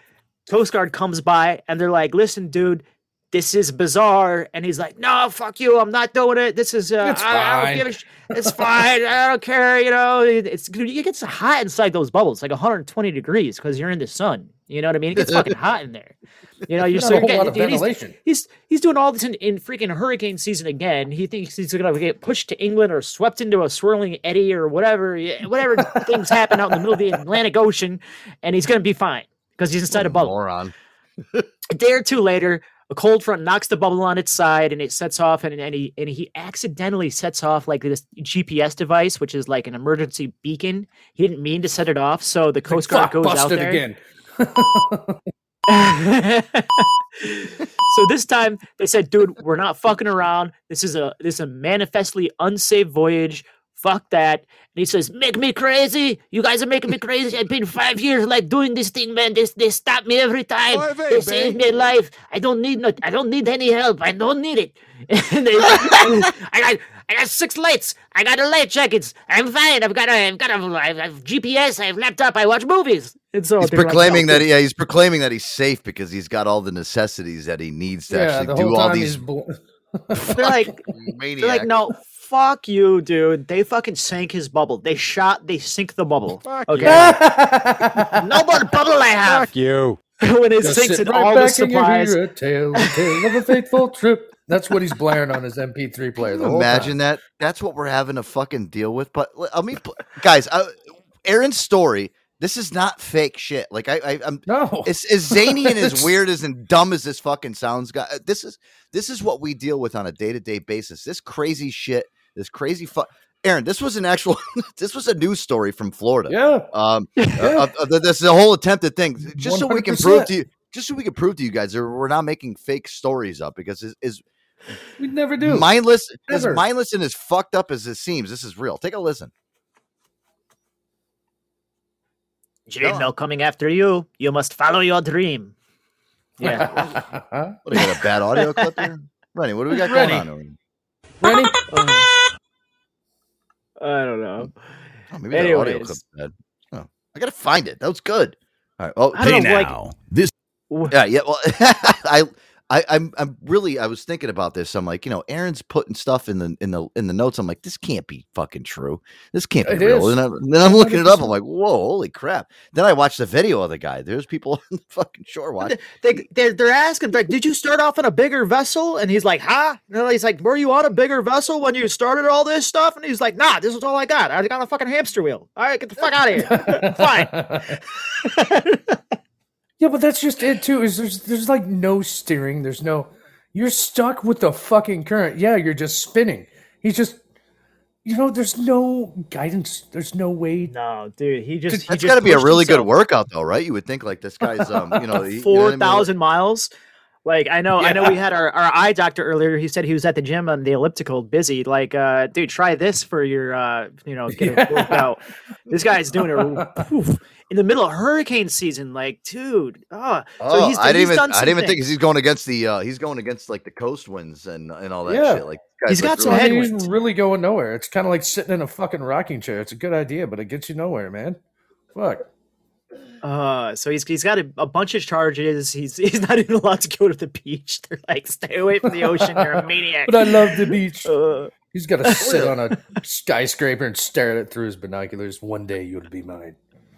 Coast Guard comes by and they're like, "Listen, dude, this is bizarre." And he's like, "No, fuck you, I'm not doing it. This is, uh, It's I, I don't fine." give a sh- it's fine. I don't care. You know, it- it's it gets hot inside those bubbles, like 120 degrees, because you're in the sun. You know what I mean? It gets fucking hot in there. You know, [LAUGHS] you're so getting, lot of and he's- He's he's doing all this in, in freaking hurricane season again. He thinks he's gonna get pushed to England or swept into a swirling eddy or whatever, whatever [LAUGHS] things happen out in the middle of the Atlantic Ocean, and he's gonna be fine because he's inside a bubble. Moron. [LAUGHS] A day or two later, a cold front knocks the bubble on its side and it sets off, and, and he and he accidentally sets off like this GPS device, which is like an emergency beacon. He didn't mean to set it off, so the Coast Guard goes out there. again. [LAUGHS] so this time they said, dude, we're not fucking around. This is a this is a manifestly unsafe voyage. Fuck that. And he says, Make me crazy. You guys are making me crazy. I've been five years like doing this thing, man. They, they stop me every time. Five they eight, save my life. I don't need no I don't need any help. I don't need it. [LAUGHS] And they, [LAUGHS] I got I got six lights. I got a light jackets. I'm fine. I've got a I've got a I have GPS. I have laptop. I watch movies. And so He's they're like, proclaiming that dude." yeah, he's proclaiming that he's safe because he's got all the necessities that he needs to Yeah, actually do all these he's bl- [LAUGHS] they're like maniacs. They're like, no, fuck you, dude. They fucking sank his bubble. They shot, they sink the bubble. Fuck okay. you. [LAUGHS] no more bubble I have. Fuck you. [LAUGHS] when it Just sinks sit in right all the back you supplies. a tale, a tale of a fateful trip. That's what he's blaring on his MP3 player. Can The you whole imagine time. that? That's what we're having to fucking deal with. But l- I mean, guys, uh, Aaron's story. This is not fake shit. Like I, I I'm no. It's as zany and as [LAUGHS] weird as and dumb as this fucking sounds. Guy, this is this is what we deal with on a day to day basis. This crazy shit. This crazy fuck. Aaron, this was an actual. [LAUGHS] this was a news story from Florida. Yeah. Um, [LAUGHS] uh, uh, uh, this is a whole attempted thing, just so we can prove to you, just so we can prove to you guys that we're not making fake stories up because is is We never do. mindless as mindless and as fucked up as it seems. This is real. Take a listen. Jane, no coming after you. You must follow your dream. Yeah. [LAUGHS] What do we got a bad audio clip here? Rennie, what do we got Rennie. going on? over here? Rennie? I don't know. Oh, maybe that audio Anyways. clip's bad. Oh, I gotta find it. That was good. All right. Oh, I don't Hey know, like- now, this yeah, yeah. Well, [LAUGHS] I, I, I'm, I'm really, I was thinking about this. I'm like, you know, Aaron's putting stuff in the, in the, in the notes. I'm like, this can't be fucking true. This can't be It real. is. And, I, and then I'm looking it up. I'm like, whoa, holy crap. Then I watched the video of the guy. There's people [LAUGHS] on the fucking shore watching. They, they're, they're asking, like, did you start off on a bigger vessel? And he's like, huh? And he's like, were you on a bigger vessel when you started all this stuff? And he's like, nah, this is all I got. I got a fucking hamster wheel. All right, get the fuck out of here. Fine. [LAUGHS] [LAUGHS] Yeah, but that's just it too. Is there's there's like no steering. There's no. You're stuck with the fucking current. Yeah, you're just spinning. He's just. You know, there's no guidance. There's no way. No, dude, he just. he That's just got to be a pushed really good workout, though, right? You would think like this guy's, um, you know, he- [LAUGHS] you know what I mean? miles. Like I know, I know we had our, our eye doctor earlier. He said he was at the gym on the elliptical, busy. Like, uh, dude, try this for your, uh, you know, get a workout. This guy's doing it poof, in the middle of hurricane season. Like, dude, oh, Oh, so he's, I didn't he's even. done I didn't even think he's going against the. uh He's going against like the coast winds and and all that Yeah. shit. Like He's guys, got some really- I mean, headwinds. he's really going nowhere. It's kind of like sitting in a fucking rocking chair. It's a good idea, but it gets you nowhere, man. Fuck. Uh, so he's he's got a, a bunch of charges. He's [LAUGHS] he's not even allowed to go to the beach. [LAUGHS] They're like, stay away from the ocean. You're a maniac. But I love the beach. [LAUGHS] Uh, He's got to sit on a skyscraper and stare at it through his binoculars. One day you'll be mine.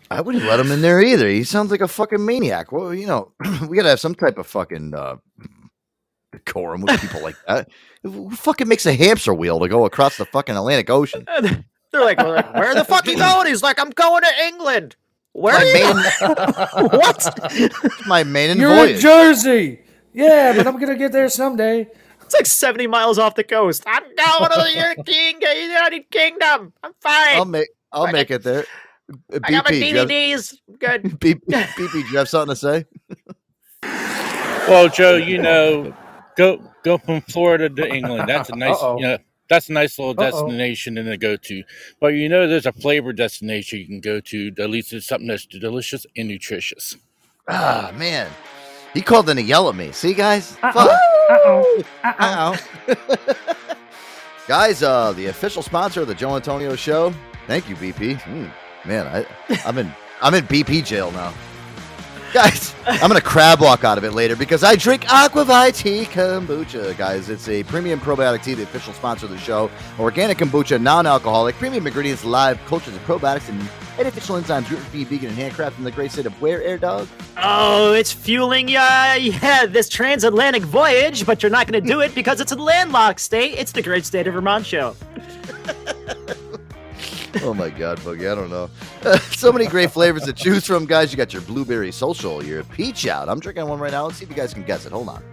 I wouldn't let him in there either. He sounds like a fucking maniac. Well, you know, [CLEARS THROAT] we gotta have some type of fucking uh, decorum with people like that. Who fucking makes a hamster wheel to go across the fucking Atlantic Ocean? They're like, we're like, where the fuck you [CLEARS THROAT] going? He's like, I'm going to England. Where My are you? maiden- [LAUGHS] what? My maiden You're voyage. in Jersey. Yeah, but I'm gonna get there someday. It's like 70 miles off the coast. I'm going to the King- United Kingdom. I'm fine. I'll make. I'll I make it there. Uh, I got my BP, do you have- DVDs. Good. [LAUGHS] BP, BP, do you have something to say? Well, Joe, you know, go go from Florida to England. That's a nice, Uh-oh. you know, that's a nice little Uh-oh. destination to go to. But you know, there's a flavor destination you can go to. At least it's something that's delicious and nutritious. Ah, man. He called in to yell at me. See, guys? Fuck. Uh-oh. [LAUGHS] Uh-oh. [LAUGHS] Guys, uh, the official sponsor of the Joe Antonio Show. Thank you, BP. Mm, man, I, I'm in I'm in BP jail now. Guys, I'm gonna crab walk out of it later because I drink Aqua ViTea kombucha. Guys, it's a premium probiotic tea, the official sponsor of the show. Organic kombucha, non-alcoholic, premium ingredients, live cultures of probiotics and artificial enzymes, gluten-free, vegan, and handcrafted in the great state of where, Air Dog? Oh, it's fueling yeah, yeah, this transatlantic voyage, but you're not to do it because it's a landlocked state. It's the great state of Vermont show. [LAUGHS] [LAUGHS] oh my god, Boogie, I don't know. [LAUGHS] so many great flavors to choose from, guys. You got your blueberry social, your peach out. I'm drinking one right now. Let's see if you guys can guess it. Hold on.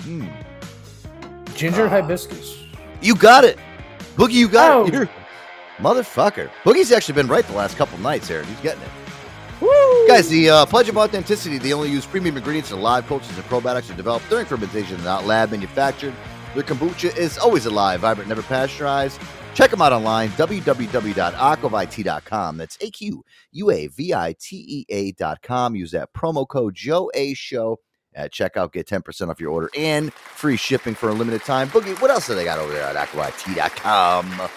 Mm. Ginger hibiscus. You got it. Boogie, you got Oh. it. You're motherfucker. Boogie's actually been right the last couple nights here. He's getting it. Woo! Guys, the uh, Pledge of Authenticity, they only use premium ingredients and live cultures and probiotics are developed during fermentation, not lab manufactured. Their kombucha is always alive, vibrant, never pasteurized. Check them out online, www.aquavitea.com. That's A Q U A V I T E A.com. Use that promo code Joe A Show at checkout. Get 10% off your order and free shipping for a limited time. Boogie, what else do they got over there at aquavite.com?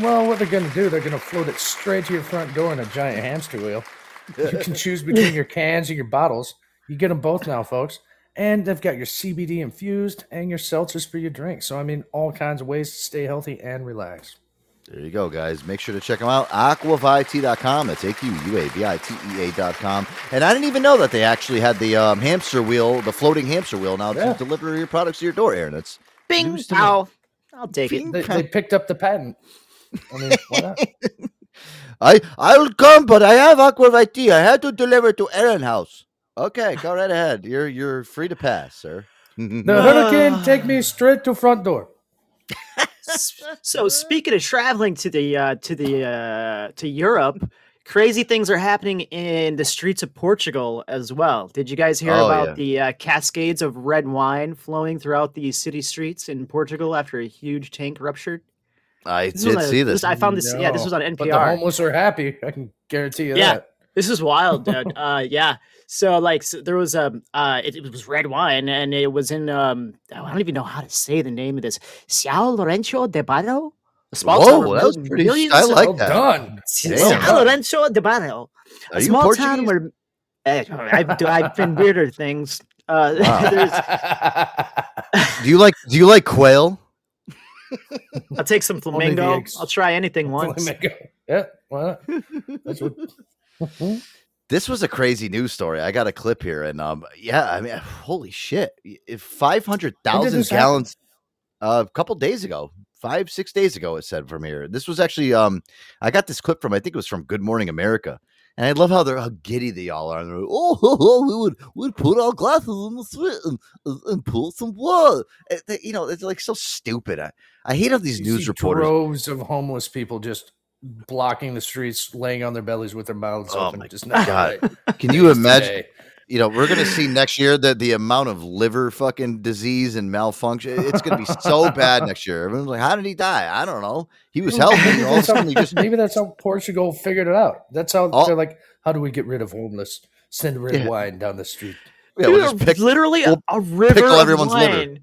Well, what they're gonna do? They're gonna float it straight to your front door in a giant hamster wheel. You can choose between [LAUGHS] your cans and your bottles. You get them both now, folks. And they've got your CBD infused and your seltzers for your drink. So I mean, all kinds of ways to stay healthy and relax. There you go, guys. Make sure to check them out. Aquavitea.com. That's A Q U A V I T E A.com. And I didn't even know that they actually had the um, hamster wheel, the floating hamster wheel now Yeah. to deliver your products to your door, Aaron. It's Bing, news to me. I'll take it. They, they picked up the patent. I mean, why not? [LAUGHS] I I'll come, but I have Aquavit. I had to deliver to Aaron house. Okay, go right ahead. You're you're free to pass, sir. [LAUGHS] The hurricane take me [LAUGHS] straight to front door. So speaking of traveling to the uh, to the uh, to Europe, crazy things are happening in the streets of Portugal as well. Did you guys hear Oh, about yeah. the uh, cascades of red wine flowing throughout the city streets in Portugal after a huge tank ruptured? I This did on a- see this. I found this. Yeah, this was on NPR. But the homeless are happy. [LAUGHS] I can guarantee you yeah that. this is wild dude uh yeah so like so there was a uh it, it was red wine and it was in um i don't even know how to say the name of this São Lorenzo de Barro a small Whoa, town where that was pretty- millions I of- like Well that. done. São Well done. Lourenço de Barro Are a you small town where Eh, I've, I've been [LAUGHS] weirder things uh [LAUGHS] Wow. Do you like do you like quail? [LAUGHS] i'll take some Only flamingo i'll try anything once Flamingo. Yeah, why not? That's what. This was a crazy news story. I got a clip here, and um, yeah, I mean, holy shit! If five hundred thousand did this happen? gallons, uh, a couple days ago, five six days ago, it said from here. This was actually um, I got this clip from I think it was from Good Morning America, and I love how they're how giddy they all are. They're, oh, [LAUGHS] oh, oh, we would would put our glasses in the street and, and, pull some. Eh, they- you know, it's like so stupid. I, I hate how these You news reporters. droves of homeless people just blocking the streets, laying on their bellies with their mouths Oh open. my just not God. right. [LAUGHS] Can you imagine? today. you know, we're gonna see next year that the amount of liver fucking disease and malfunction. It's gonna be so bad next year. Everyone's like, "How did he die?" I don't know. He was healthy. Maybe All of a that's, how, sudden, he just maybe that's how Portugal figured it out. That's how Oh. they're like, how do we get rid of homeless? Send red Yeah. wine down the street. yeah, we'll just pick literally a, we'll a river pickle of everyone's liver.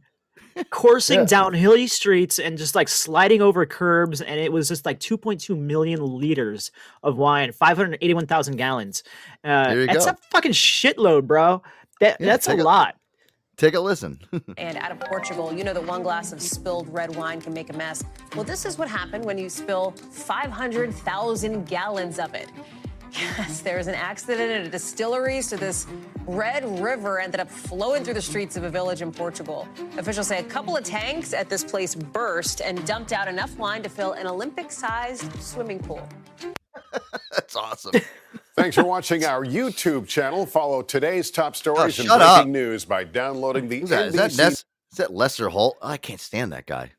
Wine [LAUGHS] coursing Yeah. down hilly streets and just like sliding over curbs and it was just like 2.2 million liters of wine 581000 gallons uh, that's go. a fucking shitload bro that, Yeah, that's a a- lot take a listen. [LAUGHS] And out of Portugal, you know that one glass of spilled red wine can make a mess. Well, this is what happened when you spill 500,000 gallons of it. Yes, there was an accident at a distillery, so this red river ended up flowing through the streets of a village in Portugal. Officials say a couple of tanks at this place burst and dumped out enough wine to fill an Olympic sized swimming pool. [LAUGHS] That's awesome. Thanks for watching our YouTube channel. Follow today's top oh, stories and Oh, shut breaking up. news by downloading the Who's that? Is that NBC News? Is that Lester Holt? I can't stand that guy.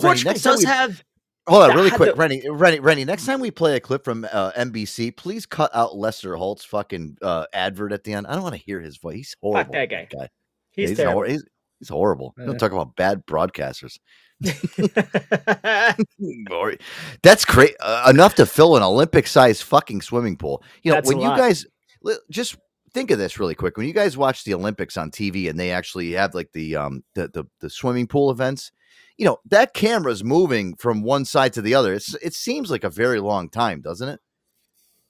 Portugal next time does we- have Hold on, really quick, Rennie, Rennie, Rennie. Next time we play a clip from uh, NBC, please cut out Lester Holt's fucking uh, advert at the end. I don't want to hear his voice. He's horrible. that guy. Yeah, He's he's, terrible. hor- he's, he's horrible. Yeah. Don't talk about bad broadcasters. [LAUGHS] [LAUGHS] That's great. Uh, enough to fill an Olympic-sized fucking swimming pool. You know, That's when you lot. guys just think of this really quick. When you guys watch the Olympics on TV and they actually have like the um the the, the swimming pool events, you know that camera's moving from one side to the other. It's it seems like a very long time, doesn't it?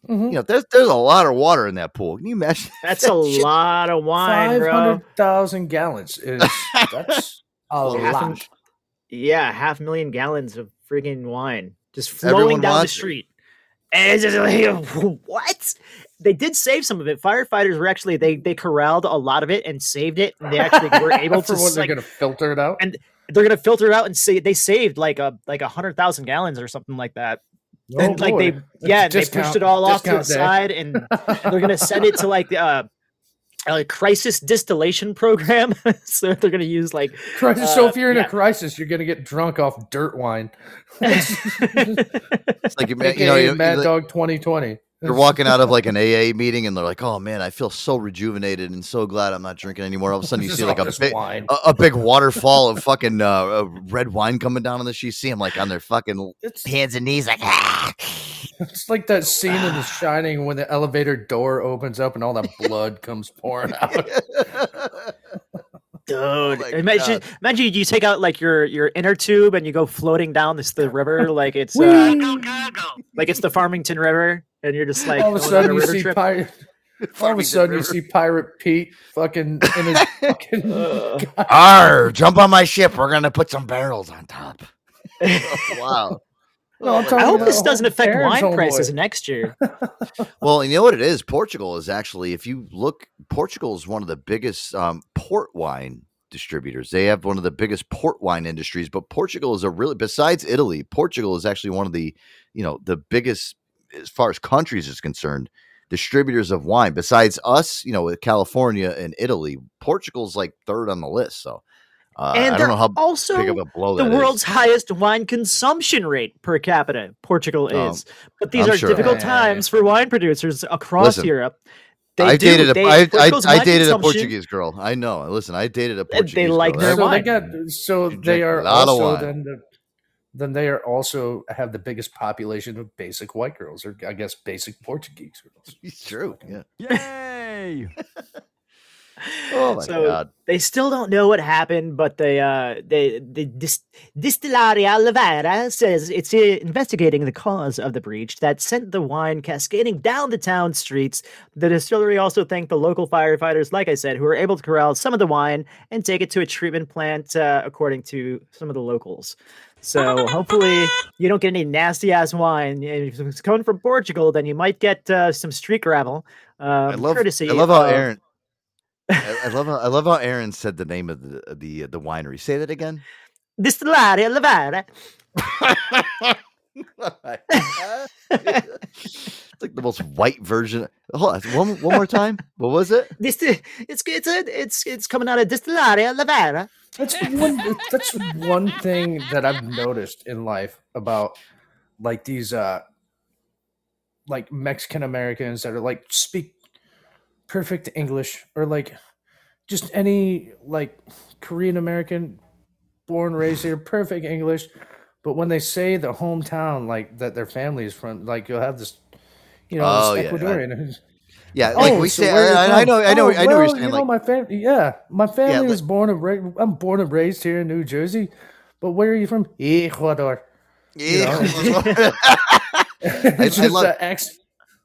Mhm. You know, there's there's a lot of water in that pool. Can you imagine? [LAUGHS] that's a shit? lot of wine Five bro hundred thousand gallons is [LAUGHS] that's a Half a- lot. yeah half a million gallons of freaking wine just Everyone flowing down the wants it. street and it's just like [LAUGHS] what they did save some of it firefighters were actually they they corralled a lot of it and saved it and they actually were able For to what they're like, gonna filter it out. and they're gonna filter it out and say they saved like a like a hundred thousand gallons or something like that. Oh, and like they yeah, It's they pushed it all off to the day. side and they're gonna send it to [LAUGHS] like uh a crisis distillation program. [LAUGHS] so they're gonna use like Crisis. so uh, if you're in yeah. a crisis, you're gonna get drunk off dirt wine. [LAUGHS] It's like you, ma- you AKA know, you, Mad you- Dog 2020. You're walking out of like an [LAUGHS] AA meeting and they're like, "Oh man, I feel so rejuvenated and so glad I'm not drinking anymore." All of a sudden, you [LAUGHS] see like a big, wine. a, a big waterfall of fucking uh, uh, red wine coming down on the. You see them like on their fucking hands and knees, like ah. It's like that [LAUGHS] scene in The Shining when the elevator door opens up and all that blood comes pouring out. Dude, my imagine, God. imagine you take out like your your inner tube and you go floating down this the river [LAUGHS] like it's uh, like it's the Farmington River and you're just like all of a sudden you see trip. pirate. [LAUGHS] All of a sudden you see Pirate Pete fucking in his [LAUGHS] fucking. Arr, jump on my ship. We're gonna put some barrels on top. wow. No, I'm talking I hope this doesn't affect wine prices homeboy. next year. [LAUGHS] Well, you know what it is. Portugal is actually, if you look, Portugal is one of the biggest um, port wine distributors. They have one of the biggest port wine industries. But Portugal is a really, besides Italy, Portugal is actually one of the, you know, the biggest as far as countries is concerned, distributors of wine. Besides us, you know, with California and Italy, Portugal's like third on the list. So uh, and I they're don't know how also big of a blow the that is. world's highest wine consumption rate per capita. Portugal Oh, is, but these I'm are sure. difficult Yeah, yeah, yeah. times for wine producers across Listen, Europe. They I do- dated a, they- I, I, I dated a Portuguese girl. I know. Listen, I dated a they Portuguese like girl. their so they wine. got so they are also then the, then they are also have the biggest population of basic white girls or I guess basic Portuguese girls. It's [LAUGHS] true. Yeah. Yay! [LAUGHS] Oh my so god. they still don't know what happened, but they uh they the dis- Distillaria Levera says it's uh, investigating the cause of the breach that sent the wine cascading down the town streets. The distillery also thanked the local firefighters, like I said, who were able to corral some of the wine and take it to a treatment plant, uh, according to some of the locals. So hopefully you don't get any nasty ass wine. If it's coming from Portugal, then you might get uh, some street gravel. Um, I love courtesy I love how Aaron I, I love how I love how Aaron said the name of the the the winery. Say that again. Distillaria Levera. [LAUGHS] it's like the most white version. Hold on, one one more time. What was it? [LAUGHS] This it's it's a, it's it's coming out of Distillaria Levera. That's one. That's one thing that I've noticed in life about like these uh like Mexican Americans that are like speak perfect English or like just any like Korean American born raised here, perfect English. But when they say the hometown, like that their family is from, like you'll have this, you know, Oh, this yeah, Ecuadorian. who's, Yeah, [LAUGHS] like oh, we so say- I- I know- I know- Oh, I know what you're well, saying, You know, like- my family, yeah, my family like- was born and raised. I'm born and raised here in New Jersey, but where are you from? Ecuador. You know, [LAUGHS] [LAUGHS] it's I just love- a ex-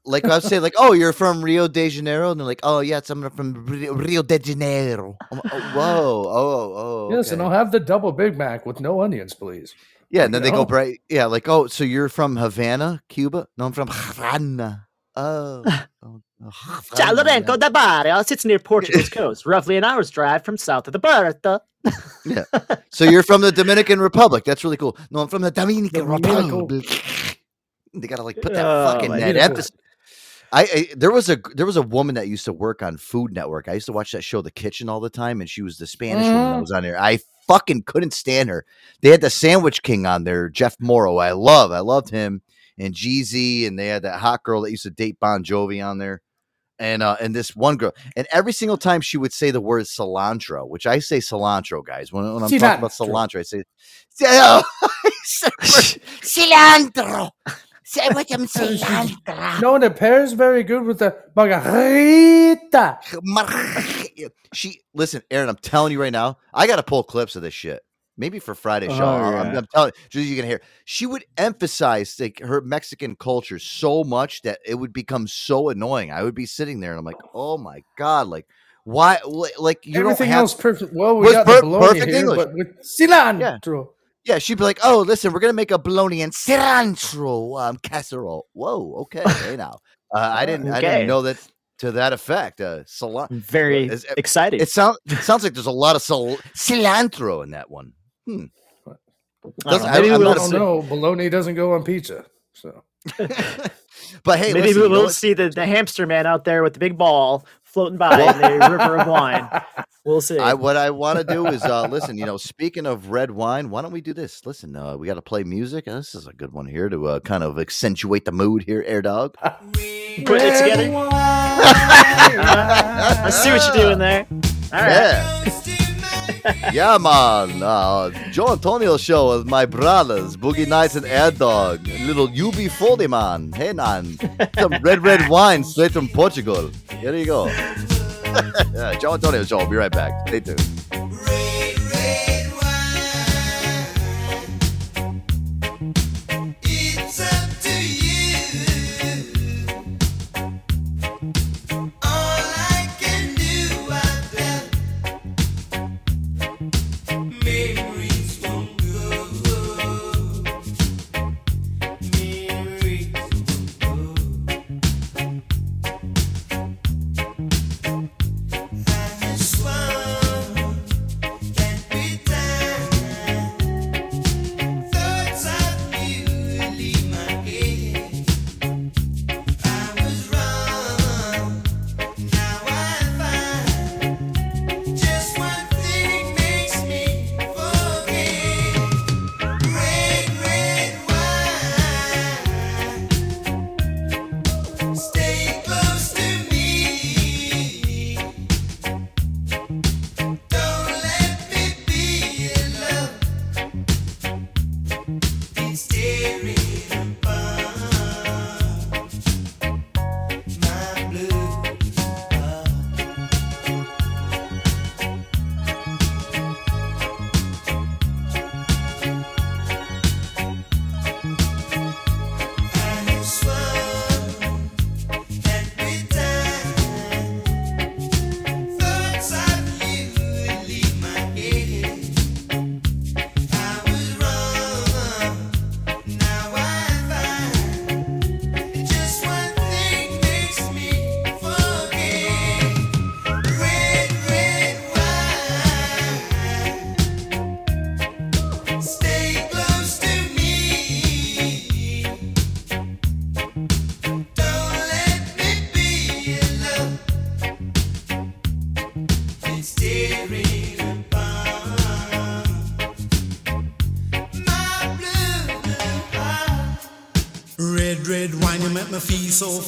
like I would say, like, oh, you're from Rio de Janeiro, and they're like, oh, yes, I'm from Rio, Rio de Janeiro. I'm oh, whoa, oh, oh, Yes, and. I'll have the double Big Mac with no onions, please. yeah, and then You they go bright, yeah, like, oh, so you're from Havana, Cuba? No, I'm from Havana. Oh, [LAUGHS] oh, oh, Ciao Havana. Da Barrio sits near Portugal's coast, roughly an hour's drive from south of the Bertha. Yeah. [LAUGHS] So you're from the Dominican Republic. That's really cool. No, I'm from the Dominican Dominican- Republic. [LAUGHS] They gotta like put that Oh, fucking my that emphasis. I, I there was a there was a woman that used to work on Food Network. I used to watch that show, The Kitchen, all the time, and she was the Spanish woman that Mhm. was on there. I fucking couldn't stand her. They had the Sandwich King on there, Jeff Mauro. I love, I loved him, and Jeezy, and they had that hot girl that used to date Bon Jovi on there, and uh, and this one girl, and every single time she would say the word cilantro, which I say cilantro, guys. When, when I'm talking about cilantro, I say "Oh, [LAUGHS] I say [LAUGHS] cilantro. Say what I'm cilantro. No, and it pairs very good with the margarita. She listen, Aaron. I'm telling you right now, I got to pull clips of this shit. Maybe for Friday's oh, show. Oh, I- I'm. I'm telling you, you can hear. She would emphasize like her Mexican culture so much that it would become so annoying. I would be sitting there and I'm like, oh my god, like why? Like you Everything don't have else perfect. Well, we got per- the perfect here, English. but with cilantro. Yeah, she'd be like, "Oh, listen, we're gonna make a bologna and cilantro um, casserole." Whoa, okay, hey [LAUGHS] now, uh, I didn't, I didn't know that to that effect. Uh, cilantro, Very exciting. It sounds, it sounds like there's a lot of cil- [LAUGHS] cilantro in that one. Hmm. Doesn't- Maybe I'm we not a don't know. Bologna doesn't go on pizza. So, [LAUGHS] But hey, Maybe listen, we'll what? see the, the hamster man out there with the big ball floating by in the [LAUGHS] river of wine. We'll see. I, what I want to do is uh, listen. You know, speaking of red wine, why don't we do this? Listen, uh, we got to play music. Uh, this is a good one here to uh, kind of accentuate the mood here, Air Dog. [LAUGHS] Put it together. I see what you're doing there. All right. Yeah. Yeah, man. Uh, Joe Antonio show with my brothers, Boogie Nights and Air Dog. Little UB40 man. Hey, man. Some red, red wine straight from Portugal. Here you go. [LAUGHS] Joe Antonio show. I'll be right back. Stay tuned. So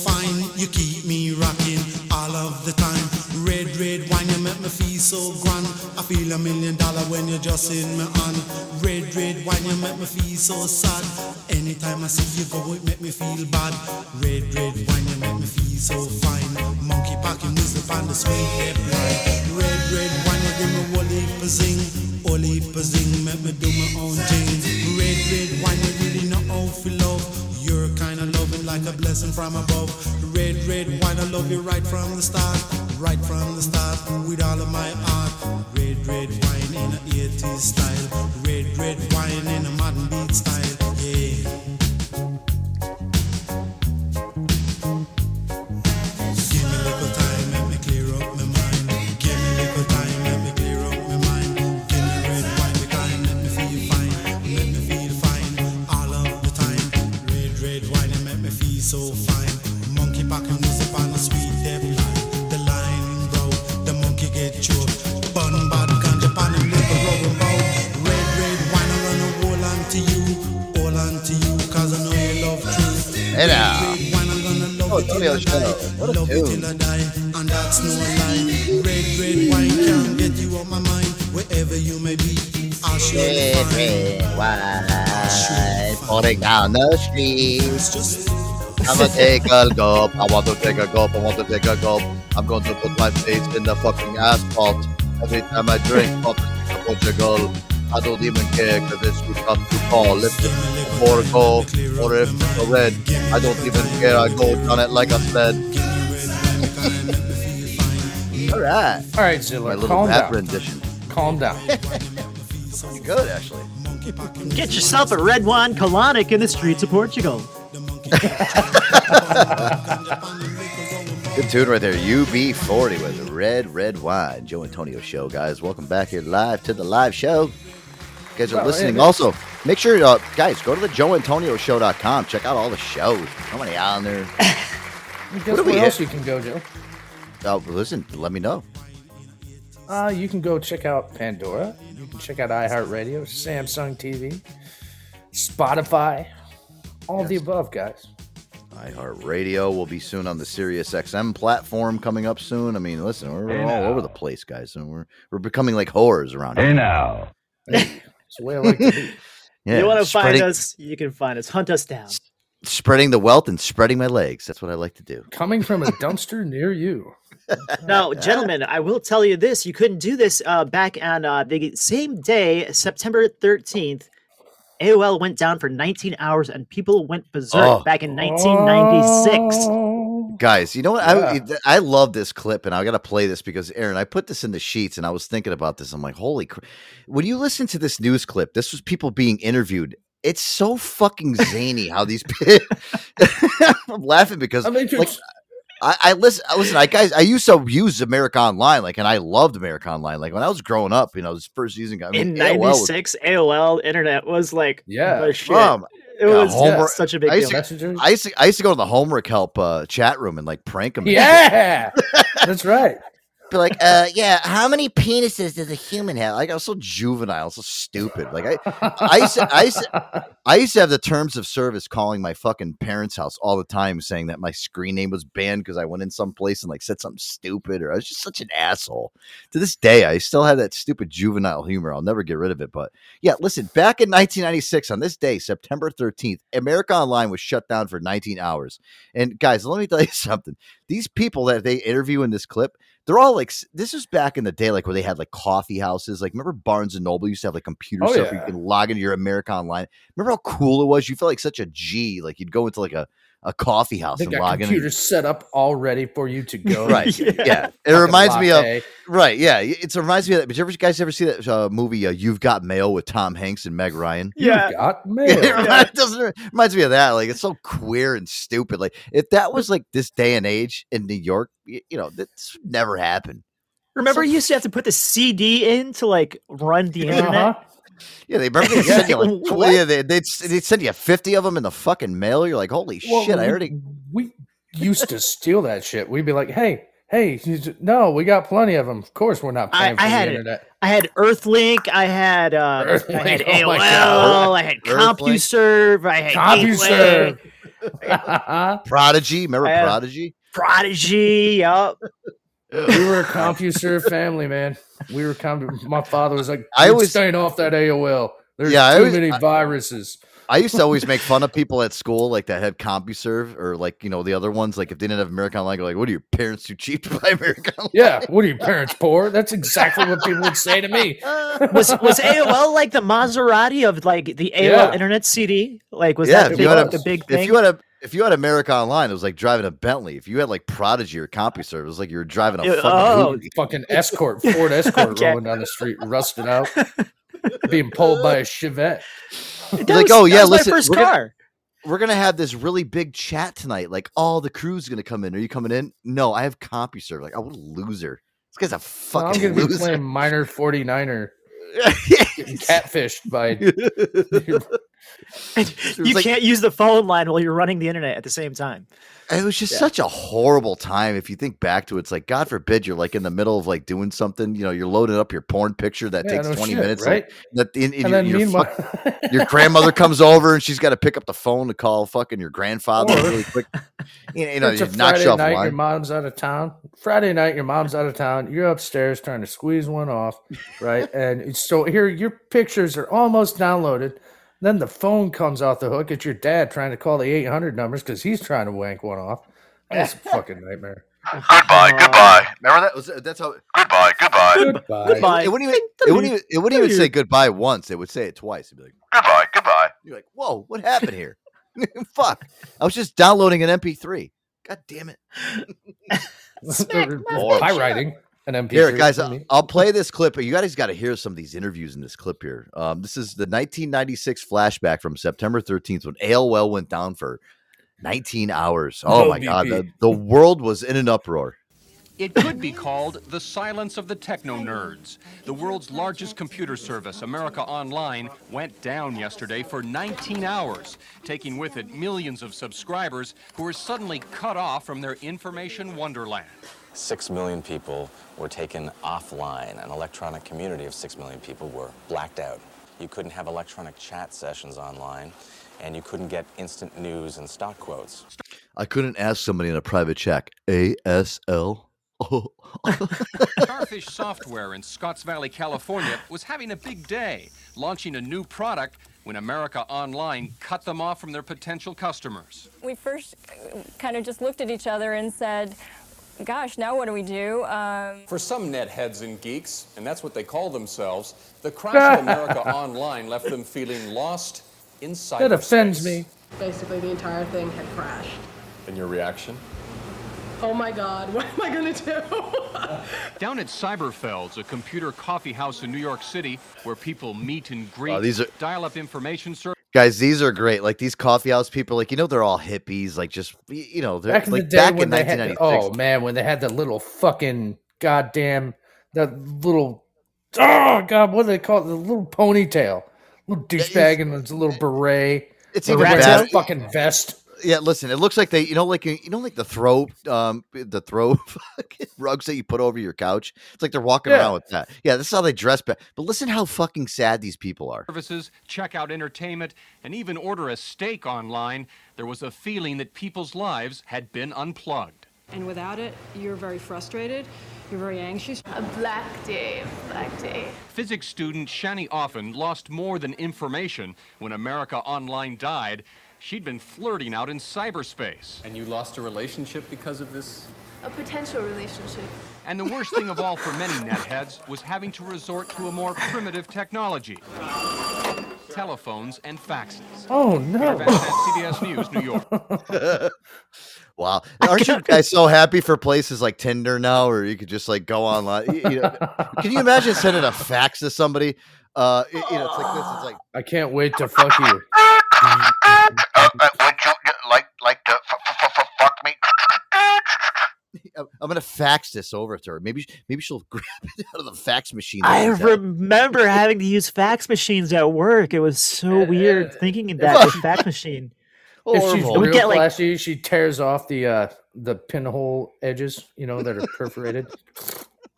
pouring down the street. I'm gonna take a gulp. I want to take a gulp. I want to take a gulp. I'm going to put my face in the fucking asphalt. Every time I drink, take a Portugal. I don't even care because it's too tough to call. If it's more go or if it's a red, I don't even care. I go down it like a sled. [LAUGHS] All right. All right, Zilla, My little calm rap down. rendition. Calm down. [LAUGHS] Pretty good, actually. Get yourself a red wine colonic in the streets of Portugal. [LAUGHS] Good tune right there. UB40 with a Red Red Wine. Joe Antonio Show, guys. Welcome back here live to the live show. You guys are Well, listening. it- Also, make sure, uh, guys, go to the joeantonioshow.com. Check out all the shows. How many on there? [LAUGHS] Guess do where we else hit? you can go, Joe? Oh, listen, let me know. Uh, you can go check out Pandora. You can check out iHeartRadio, Samsung TV, Spotify, all the above, guys. iHeartRadio will be soon on the Sirius XM platform coming up soon. I mean, listen, we're, Hey all now. over the place, guys, and we're we're becoming like whores around here. Hey now. It's the way I like to be. [LAUGHS] Yeah, you want to find us? You can find us. Hunt us down. Spreading the wealth and spreading my legs. That's what I like to do. Coming from a dumpster near you. Now, gentlemen, I will tell you this: you couldn't do this uh, back on uh, the same day, September thirteenth. AOL went down for 19 hours, and people went berserk Oh. back in 1996. Guys, you know what? Yeah. I I love this clip, and I got to play this because Aaron, I put this in the sheets, and I was thinking about this. I'm like, holy crap! When you listen to this news clip, this was people being interviewed. It's so fucking zany how these. People. [LAUGHS] [LAUGHS] I'm laughing because I mean, like, I, I listen. I listen. I guys, I used to use America Online, like, and I loved America Online. Like when I was growing up, you know, this first using. I mean, in '96, AOL internet was like Yeah. the shit. Um, it yeah, was homework- such a big I used, deal. to, I used to I used to go to the homework help uh, chat room and like prank them. Yeah, [LAUGHS] that's right. Be like, uh, yeah, how many penises does a human have? Like, I was so juvenile, so stupid. Like, I, I used, I, used I used to have the terms of service calling my fucking parents' house all the time, saying that my screen name was banned because I went in some place and like said something stupid, or I was just such an asshole. To this day, I still have that stupid juvenile humor. I'll never get rid of it. But yeah, listen, back in 1996, on this day, September 13th, America Online was shut down for 19 hours. And guys, let me tell you [LAUGHS] something. These people that they interview in this clip, they're all like, this was back in the day, like where they had like coffee houses. Like, remember Barnes and Noble used to have like computer Oh, stuff where you can log into your America Online. Remember how cool it was? You felt like such a G. Like you'd go into like a, a coffee house They and got log in. computers set up all ready for you to go. [LAUGHS] Right. yeah. It Fucking reminds me of right. Yeah. It reminds me of that. Did you ever guys ever see that uh, movie? Uh, You've Got Mail with Tom Hanks and Meg Ryan. You've got [LAUGHS] mail. it reminds, doesn't it reminds me of that. Like it's so queer and stupid. Like if that was like this day and age in New York, y- you know, that's never happened. Remember, you used to have to put the CD in to like run the internet. Uh-huh. Yeah, they remember they send you like What? yeah, they they'd, they'd send you fifty of them in the fucking mail. You're like, holy Well, shit! I we- already We used to steal that shit. We'd be like, hey, hey, no, we got plenty of them. Of course, we're not I, paying for I the it. internet. I had Earthlink. I had uh, I had Earthlink, [LAUGHS] oh AOL. I had Earthlink. CompuServe. I had CompuServe. [LAUGHS] Prodigy. Remember I have- Prodigy? Prodigy. Yup. We were a [LAUGHS] CompuServe family, man. We were comp- My father was like, I "I was staying off that AOL. There's Yeah, too always- many I- viruses." I used to always make fun of [LAUGHS] people at school, like that had CompuServe or like you know the other ones. Like if they didn't have American Online, like, "What are your parents too cheap to buy American Online?" Yeah, what are your parents poor? That's exactly what people would say to me. [LAUGHS] was was AOL like the Maserati of like the AOL Yeah. Internet CD? Like was yeah, that if the you big, had a the big thing? if you had a if you had America Online, it was like driving a Bentley. If you had like Prodigy or CompuServe, it was like you were driving a Yeah, fucking. oh. Fucking Escort, Ford Escort [LAUGHS] Okay. rolling down the street, rusted out, being pulled by a Chevette. He's like, oh yeah, listen, first we're gonna- car. we're gonna have this really big chat tonight. Like, all the crew's gonna come in. Are you coming in? No, I have CompuServe. Like, oh, what a loser! This guy's a fucking. I'm fucking gonna be playing minor 49er, getting [LAUGHS] catfished by. [LAUGHS] [LAUGHS] you like- can't use the phone line while you're running the internet at the same time. It was just such a horrible time. If you think back to it, it's like God forbid you're like in the middle of like doing something. You know, you're loading up your porn picture that Yeah, takes no 20 shit, minutes. right? Like, that in, in And your, then your, meanwhile- [LAUGHS] your grandmother comes over and she's got to pick up the phone to call fucking your grandfather Or- really quick. You, you know, it's a you knock Friday you off night. Your mom's out of town. Friday night, your mom's out of town. You're upstairs trying to squeeze one off, right? [LAUGHS] and so here, your pictures are almost downloaded. Then the phone comes off the hook. It's your dad trying to call the 800 numbers because he's trying to wank one off. That's a fucking nightmare. Goodbye, goodbye. Remember that? Was, that's how. Goodbye, goodbye. Goodbye. It, it wouldn't even. It wouldn't even. It wouldn't even say goodbye once. It would say it twice. It'd be like, Goodbye, goodbye. You're like, whoa, what happened here? [LAUGHS] Fuck! I was just downloading an MP3. God damn it! [LAUGHS] [LAUGHS] Pie writing an MP3. Here, guys, I'll. I'll play this clip. You guys got to hear some of these interviews in this clip here. Um, this is the 1996 flashback from September 13th when AOL went down for 19 hours. Oh No my god, the, the world was in an uproar. It could be called the silence of the techno nerds. The world's largest computer service, America Online, went down yesterday for 19 hours, taking with it millions of subscribers who were suddenly cut off from their information wonderland. Six million people were taken offline. An electronic community of six million people were blacked out. You couldn't have electronic chat sessions online, and you couldn't get instant news and stock quotes. I couldn't ask somebody in a private check. ASL. Oh. [LAUGHS] Starfish Software in Scotts Valley, California, was having a big day, launching a new product when America Online cut them off from their potential customers. we first uh, kind of just looked at each other and said, gosh, now what do we do? Um, For some netheads and geeks, and that's what they call themselves, the [LAUGHS] crash of America Online left them feeling lost inside. cyberspace. That offends me. Basically, the entire thing had crashed. And your reaction? Oh my God, [LAUGHS] what am I gonna do? [LAUGHS] Down at Cyberfelds, a computer coffee house in New York City, where people meet and greet, Oh, these are- dial-up information service. Guys, these are great. Like these coffee house people, like you know, they're all hippies. Like just you know, they're back in like the day back when in they had, 1996. oh man, when they had the little fucking goddamn that little oh god, what do they call it? The little ponytail, little douchebag and his little beret. It's a fucking vest. Yeah, listen, it looks like they, you know, like you know, like the throw, um, the throw [LAUGHS] fucking rugs that you put over your couch. It's like they're walking Yeah. around with that. Yeah, this is how they dress. But but listen, how fucking sad these people are. services, check out entertainment, and even order a steak online, there was a feeling that people's lives had been unplugged. and without it, you're very frustrated, you're very anxious. A black day, black day. Physics student Shani Offen lost more than information when America Online died. She'd been flirting out in cyberspace. And you lost a relationship because of this? a potential relationship. And the worst thing of all for many netheads was having to resort to a more primitive technology telephones and faxes. Oh no! Peter CBS News, New York. [LAUGHS] Wow, aren't you guys so happy for places like Tinder now, where you could just like go online? You- you know, can you imagine sending a fax to somebody? Uh, you know, it's like this. It's like I can't wait to fuck you. [LAUGHS] Uh, uh, would you uh, like like to f- f- f- f- fuck me? I'm I'm gonna fax this over to her. Maybe maybe she'll [LAUGHS] grab it out of the fax machine. I we have. remember having to use fax machines at work. It was so weird thinking of that the [LAUGHS] fax machine. If she's And we real get like flashy, she tears off the uh the pinhole edges, you know, that are perforated.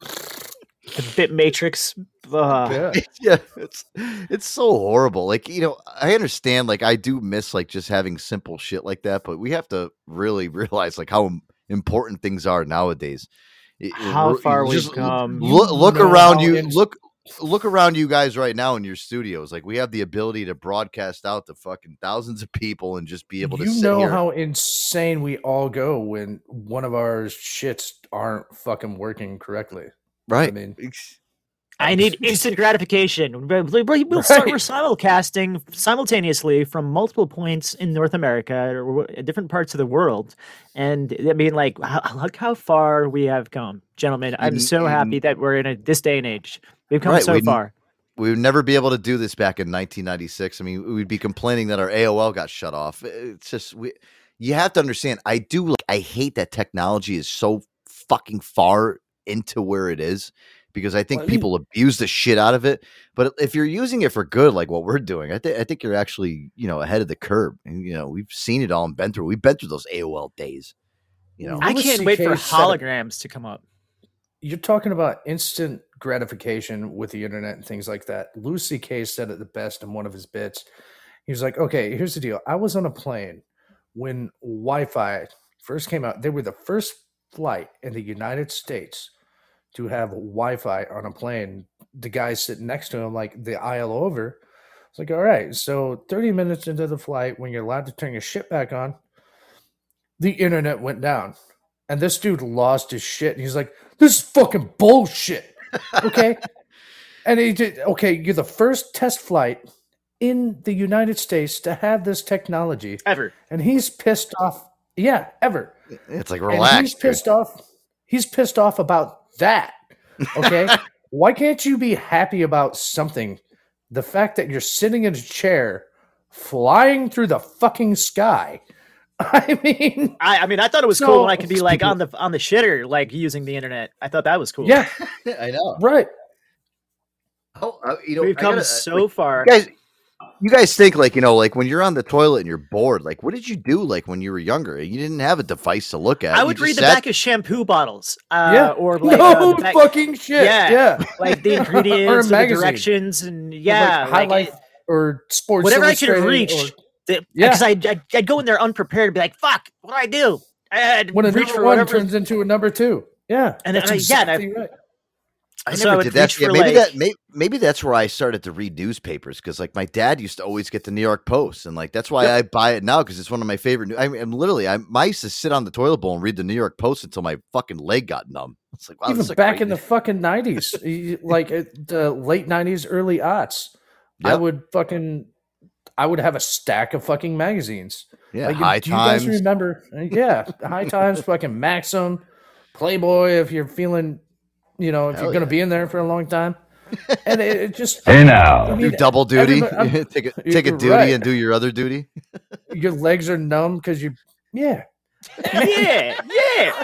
the bit matrix. Uh, Yeah. [LAUGHS] yeah, it's it's so horrible. Like you know, I understand. Like I do miss like just having simple shit like that, but we have to really realize like how im- important things are nowadays. it- How far we've come. Look, look know around you. Look, look around you guys right now in your studios. Like we have the ability to broadcast out to fucking thousands of people and just be able to you know here. how insane we all go when one of our shits aren't fucking working correctly. right. I mean, I need [LAUGHS] instant gratification. We'll we'll start Right. we're simulcasting simultaneously from multiple points in North America or uh, different parts of the world, and I mean, like, how, look how far we have come, gentlemen. I'm so happy that we're in a, this day and age. We've come Right, so we'd- far. we would never be able to do this back in 1996. I mean, we'd be complaining that our AOL got shut off. It's just we. You have to understand. I do. like- I hate that technology is so fucking far into where it is because I think Well, I mean- people abuse the shit out of it. But if you're using it for good, like what we're doing, I think I think you're actually you know ahead of the curve. And you know we've seen it all and been through. We've been through those AOL days. You know, I can't wait for CK said holograms to come up. you're talking about instant gratification with the internet and things like that. Louis CK said it the best in one of his bits. He was like, "Okay, here's the deal. I was on a plane when Wi-Fi first came out. They were the first flight in the United States to have Wi-Fi on a plane. The guy sitting next to him, like the aisle over, it's like, all right. So 30 minutes into the flight, when you're allowed to turn your shit back on, the internet went down. And this dude lost his shit. And he's like, this is fucking bullshit. Okay. [LAUGHS] and he did, okay, you're the first test flight in the United States to have this technology ever. And he's pissed off. Yeah, ever. It's like And relax. he's dude. pissed off. He's pissed off about that. Okay. [LAUGHS] Why can't you be happy about something? The fact that you're sitting in a chair flying through the fucking sky. [LAUGHS] I mean, I, I mean, I thought it was So cool when I could be like on the on the shitter, like using the internet. I thought that was cool. Yeah, [LAUGHS] I know. right. Oh, uh, you know, We've come gotta- so like, far. You guys, you guys think like you know, like when you're on the toilet and you're bored, like what did you do like when you were younger? You didn't have a device to look at. I would just read the sat- back of shampoo bottles. Uh, Yeah. Or [LAUGHS] like, No uh, the back- fucking shit. Yeah. Yeah. Like the [LAUGHS] Or ingredients, and the directions, and With, yeah. like, like, Life or Sports whatever I could Illustrated reach. or- Yeah. Because I'd, I'd, I'd go in there unprepared and be like, fuck, what do I do? I had when a reach number for one whatever. turns into a number two. Yeah, And that's then I- yeah, and I- exactly right. I so never would did that. Yeah, maybe like- that maybe, maybe that's where I started to read newspapers because like my dad used to always get the New York Post and like that's why I buy it now because it's one of my favorite. new- I am literally, I, I used to sit on the toilet bowl and read the New York Post until my fucking leg got numb. [LAUGHS] It's like wow, Even back great- in the fucking nineties, [LAUGHS] like uh, the late nineties, early aughts, I would fucking, I would have a stack of fucking magazines. Yeah, like, High do you guys remember? Uh, Yeah, High Times, [LAUGHS] fucking Maxim, Playboy. If you're feeling, you know, if Hell you're gonna yeah. be in there for a long time, [LAUGHS] and it, it just Hey now, I do mean, double duty. [LAUGHS] take a take a duty right. and do your other duty. [LAUGHS] your legs are numb because you, yeah. yeah, yeah.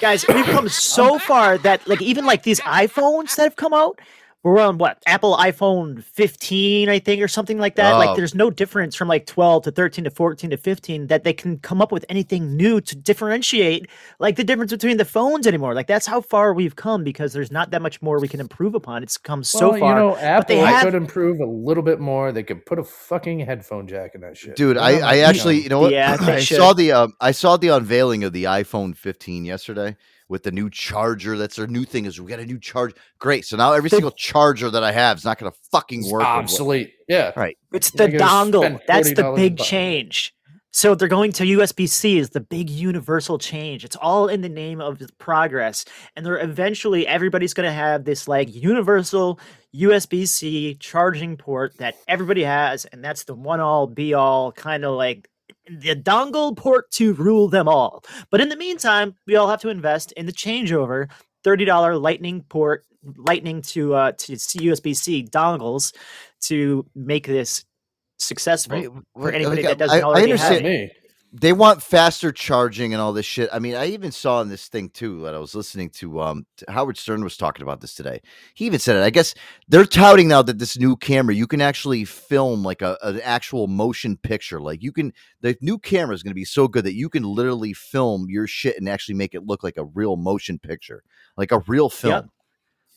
Guys, we've come so far that like even like these iPhones that have come out, we're on what Apple iPhone 15, I think, or something like that. Oh. Like there's no difference from like 12 to 13 to 14 to 15 that they can come up with anything new to differentiate like the difference between the phones anymore. Like that's how far we've come because there's not that much more we can improve upon. It's come so well, far. you know, but Apple they have could improve a little bit more. They could put a fucking headphone jack in that shit, Dude, I, I actually, you know what? Yeah, [CLEARS THROAT] they I should. saw the um, I saw the unveiling of the iPhone 15 yesterday with the new charger. That's their new thing is we got a new charge. Great. So now every single [LAUGHS] charger that I have is not going to fucking work. obsolete. Yeah, Right. It's the dongle. That's the big change. So they're going to USB C is the big universal change. It's all in the name of progress. And they're eventually everybody's gonna have this like universal USB C charging port that everybody has, and that's the one all be all kind of like the dongle port to rule them all. But in the meantime, we all have to invest in the changeover. $30 lightning port lightning to uh to USB C dongles to make this successful Right, for anybody like, that doesn't I- I already have understand- it. They want faster charging and all this shit. I mean, I even saw in this thing too that I was listening to. Um, Howard Stern was talking about this today. He even said it. I guess they're touting now that this new camera you can actually film like a an actual motion picture. Like you can, the new camera is going to be so good that you can literally film your shit and actually make it look like a real motion picture, like a real film.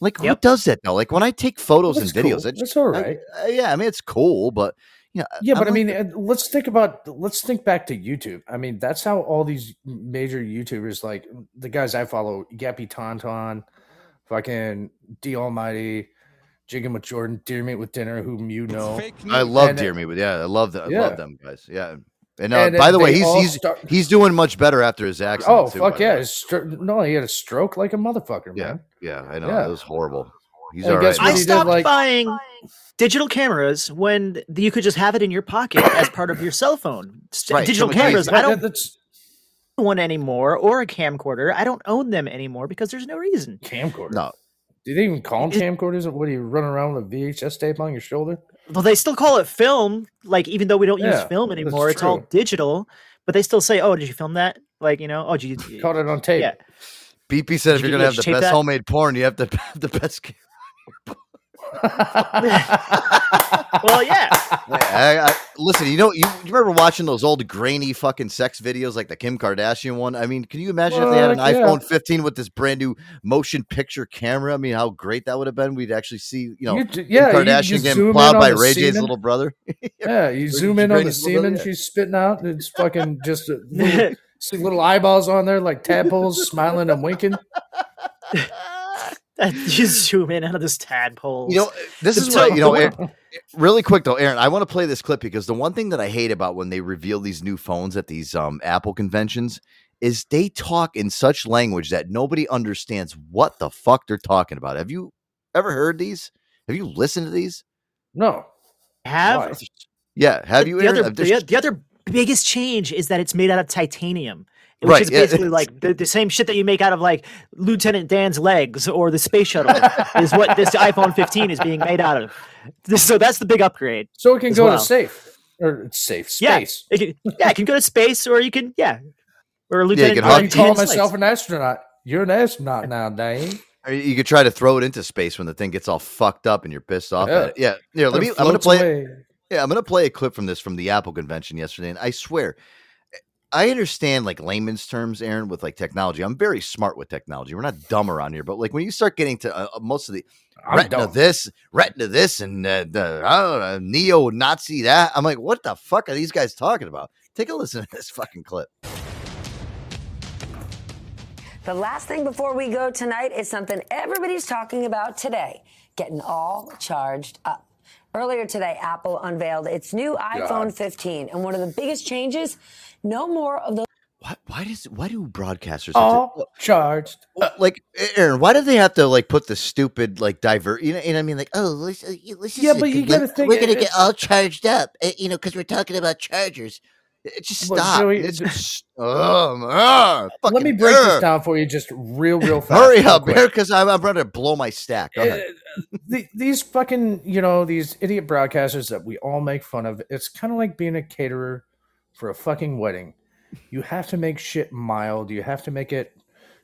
Like who does that though? Like when I take photos That's and videos, cool. I just, That's all I- right. uh, yeah, I mean it's cool, but Yeah, Yeah, I'm but I mean, uh, let's think about let's think back to YouTube. I mean, that's how all these major YouTubers, like the guys I follow, Yappy Tauntaun, fucking D Almighty, Jigging with Jordan, Deer Meat with Dinner, whom you know. I love And, uh, Dear Me, but yeah, I love that. I love them guys. Yeah. And, uh, And, uh, by the way, he's he's start- he's doing much better after his accident. Oh too, fuck yeah! stro- no, he had a stroke like a motherfucker, Yeah, man. yeah, I know. Yeah. It was horrible. He's And all guess right. what I he did, stopped like- buying digital cameras when you could just have it in your pocket as part of your [COUGHS] cell phone. Right, Digital so cameras. easier. I don't That- that's one anymore, or a camcorder. I don't own them anymore because there's no reason. camcorder. No, Do they even call them camcorders? What are you running around with a VHS tape on your shoulder? Well, they still call it film. Like even though we don't use film anymore, it's all digital. But they still say, "Oh, did you film that?" Like you know, "Oh, did you Caught it on tape. Yeah. BP said if you're you gonna have the best that? homemade porn, you have to [LAUGHS] have the best. Ca- well, yeah. I, I, listen, you know, you, you remember watching those old grainy fucking sex videos like the Kim Kardashian one? I mean, can you imagine if they had an yeah. iPhone 15 with this brand new motion picture camera? I mean, how great that would have been. We'd actually see, you know, You d- Kim yeah, you- Kardashian you getting zoom plowed by the Ray J's little brother. [LAUGHS] Yeah, you zoom in on the Brandy's brother? semen she's spitting out. and It's fucking just a little, [LAUGHS] see little eyeballs on there like tadpoles smiling and winking. [LAUGHS] [LAUGHS] you zoom in out of this tadpole. You know, this is what you know. Aaron, [LAUGHS] really quick though, Aaron, I want to play this clip because the one thing that I hate about when they reveal these new phones at these um, Apple conventions is they talk in such language that nobody understands what the fuck they're talking about. Have you ever heard these? Have you listened to these? No. have Yeah, have you? the Aaron? other the, the other biggest change is that it's made out of titanium which Right, is basically it's- like the, the same shit that you make out of like lieutenant dan's legs or the space shuttle [LAUGHS] is what this iphone 15 is being made out of This- so that's the big upgrade So it can go well. to safe or it's safe yeah space. it can, yeah it can go to space or you can yeah or you lieutenant can I can Dan- call myself legs. an astronaut. You're an astronaut now, Dane. Or you could try to throw it into space when the thing gets all fucked up and you're pissed off Yeah. at it. Yeah, yeah. Let It me. I'm gonna play. away. Yeah, I'm gonna play a clip from this from the Apple convention yesterday, and I swear, I understand like layman's terms, Aaron, with like technology. I'm very smart with technology. We're not dumb around here, but like when you start getting to uh, uh, most of the I'm retina dumb. this, retina this, and uh, the I don't know, neo Nazi that, I'm like, what the fuck are these guys talking about? Take a listen to this fucking clip. The last thing before we go tonight is something everybody's talking about today getting all charged up. Earlier today, Apple unveiled its new iPhone 15, and one of the biggest changes no more of those. Why, why does why do broadcasters have to- All charged. Uh, like Aaron, why do they have to like put the stupid like divert? You know, you know what I mean? Like, oh, let's, uh, let's Yeah, just, but you gotta think we're gonna get all charged up, uh, you know, because we're talking about chargers. Uh, Just But stop. Joey, It's just, um, ah, Let me break uh, this down for you just real, real fast. Hurry real up. Because I'm, I'm ready to blow my stack. Ahead. the, these fucking you know these idiot broadcasters that we all make fun of it's kind of like being a caterer for a fucking wedding you have to make shit mild you have to make it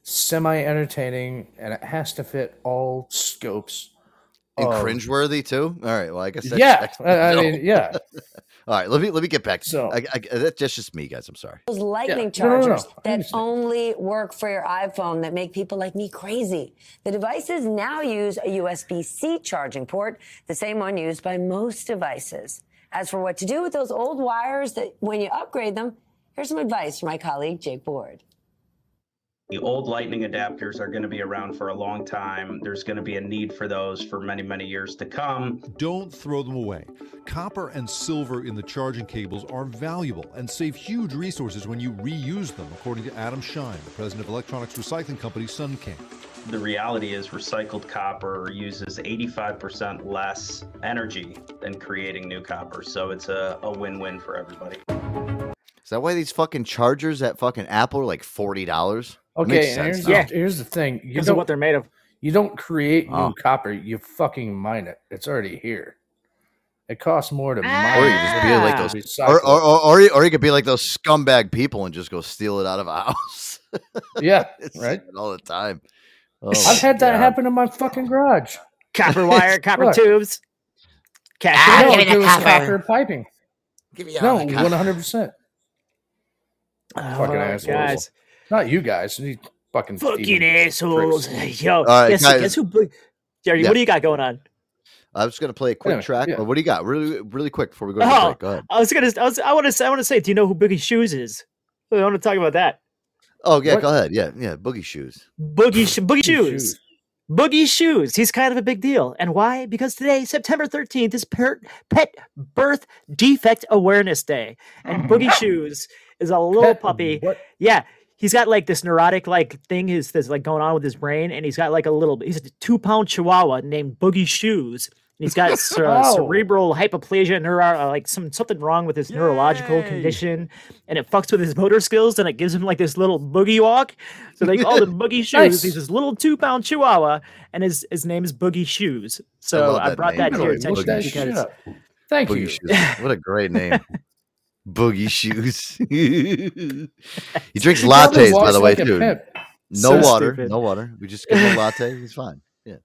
semi entertaining and it has to fit all scopes And cringeworthy too. All right. Well, I guess that's, Yeah, I mean, yeah. [LAUGHS] all right. Let me let me get back. So- I, I, that's just me, guys. I'm sorry. Those lightning Yeah. No, no, no, chargers that only work for your iPhone that make people like me crazy. The devices now use a USB C charging port, the same one used by most devices. As for what to do with those old wires that when you upgrade them, here's some advice from my colleague Jake Ward. The old lightning adapters are going to be around for a long time. There's going to be a need for those for many, many years to come. Don't throw them away. Copper and silver in the charging cables are valuable and save huge resources when you reuse them, according to Adam Shine, the president of electronics recycling company Sunnking. The reality is, recycled copper uses 85% less energy than creating new copper. So it's a, a win win for everybody. Is that why these fucking chargers at fucking Apple are like forty dollars? Okay and here's, the, here's the thing you Because of don't what they're made of. you don't create new Oh. copper you fucking mine it it's already here it costs more to Or mine you just be like those, or, or, or, or, you, or you could be like those scumbag people and just go steal it out of a [LAUGHS] house. Yeah, [LAUGHS] right. all the time. Oh I've my had that happen in my fucking garage. Copper wire, [LAUGHS] copper Look. tubes. no, Cash. it was copper piping. Give me No, all the one hundred percent. Oh, fucking Oh, assholes. guys. Not you guys. You fucking Fucking thieving assholes. pricks. [LAUGHS] Yo, All right, guess, guys. guess who? Jerry, Yeah. what do you got going on? I was going to play a quick Anyway, track. yeah. But what do you got? Really, really quick before we go to the Oh, break. Go ahead. I was gonna. I was. I want to. say. I want to say. Do you know who Boogie Shoes is? I want to talk about that. Oh yeah, What? go ahead. Yeah, yeah. Boogie shoes. Boogie Sh- Boogie Shoes. Boogie Shoes. He's kind of a big deal. And why? Because today, September 13th, is per- Pet Birth Defect Awareness Day. And oh, Boogie Shoes is a little puppy. Yeah. He's got like this neurotic like thing is that's like going on with his brain, and he's got like a little he's a two pound chihuahua named Boogie Shoes. And he's got [LAUGHS] ce- Oh. cerebral hypoplasia, neuro, uh, like some something wrong with his neurological condition, and it fucks with his motor skills, and it gives him like this little boogie walk. So they call him Boogie [LAUGHS] Shoes. Nice. He's this little two pound chihuahua, and his his name is Boogie Shoes. So love I, brought name. that to your attention because. Thank Boogie you. shoes. What a great name. [LAUGHS] Boogie shoes. [LAUGHS] he [LAUGHS] drinks lattes, by the way, like too. No So water. stupid. No water. We just give him a latte. [LAUGHS] He's fine. Yeah.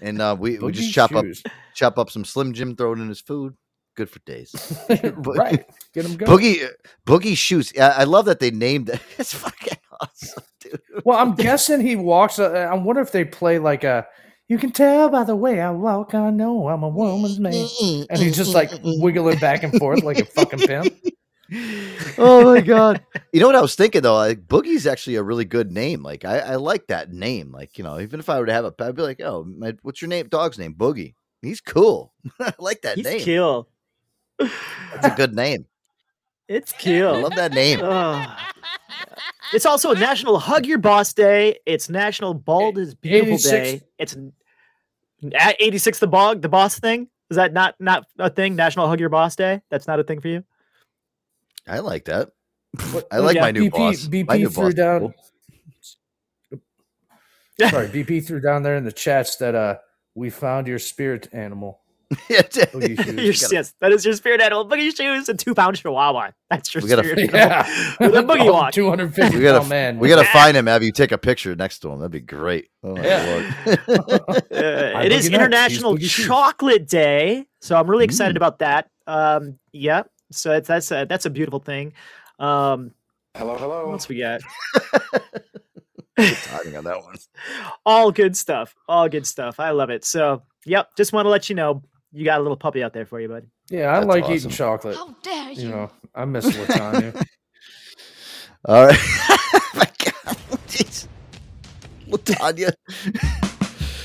and uh, we, we just chop shoes. up chop up some Slim Jim, throw it in his food. Good for days. right. Get him going. Boogie Boogie shoes. I, I love that they named it. It's fucking awesome. dude. Well, I'm guessing he walks. Uh, I wonder if they play like a. You can tell by the way I walk, I know I'm a woman's man. And he's just like wiggling back and forth like a fucking pimp. [LAUGHS] oh my god! You know what I was thinking though? Like Boogie's actually a really good name. Like I, I like that name. Like you know, even if I were to have a pet, I'd be like, oh, my, what's your name? Dog's name? Boogie. He's cool. [LAUGHS] I like that name. he's name. kill. That's a good name. [LAUGHS] It's kill. I love that name. Oh. It's also National Hug Your Boss Day. It's National Bald is Beautiful 86 Day. It's at 86 the bog, the boss thing. Is that not not a thing? National Hug Your Boss Day? That's not a thing for you? I like that. [LAUGHS] I like yeah, my new BP, boss. BP my new threw boss. down. cool. Sorry, [LAUGHS] BP threw down there in the chats that uh we found your spirit animal. [LAUGHS] Yeah, Boogie [LAUGHS] shoes. Your- yes, that is your spirit animal. Boogie shoes and two pound chihuahua. That's your We gotta- spirit Yeah. [LAUGHS] animal. With a boogie walk. 250 We gotta pound man. we gotta find him. Have you take a picture next to him? That'd be great. Oh my Yeah. lord. Uh, it is Boogie International He's Boogie Shoes. Chocolate Day, so I'm really excited Mm. about that. Um, yeah, so it's, that's a, that's a beautiful thing. Um, hello, hello. What else we got? Good timing on that one. All good stuff. All good stuff. I love it. So, yep, just want to let you know you got a little puppy out there for you, buddy. Yeah, I That's like awesome. eating chocolate. How dare You know, I miss [LAUGHS] Latanya. All right. [LAUGHS] Oh my God. Jeez. Latanya.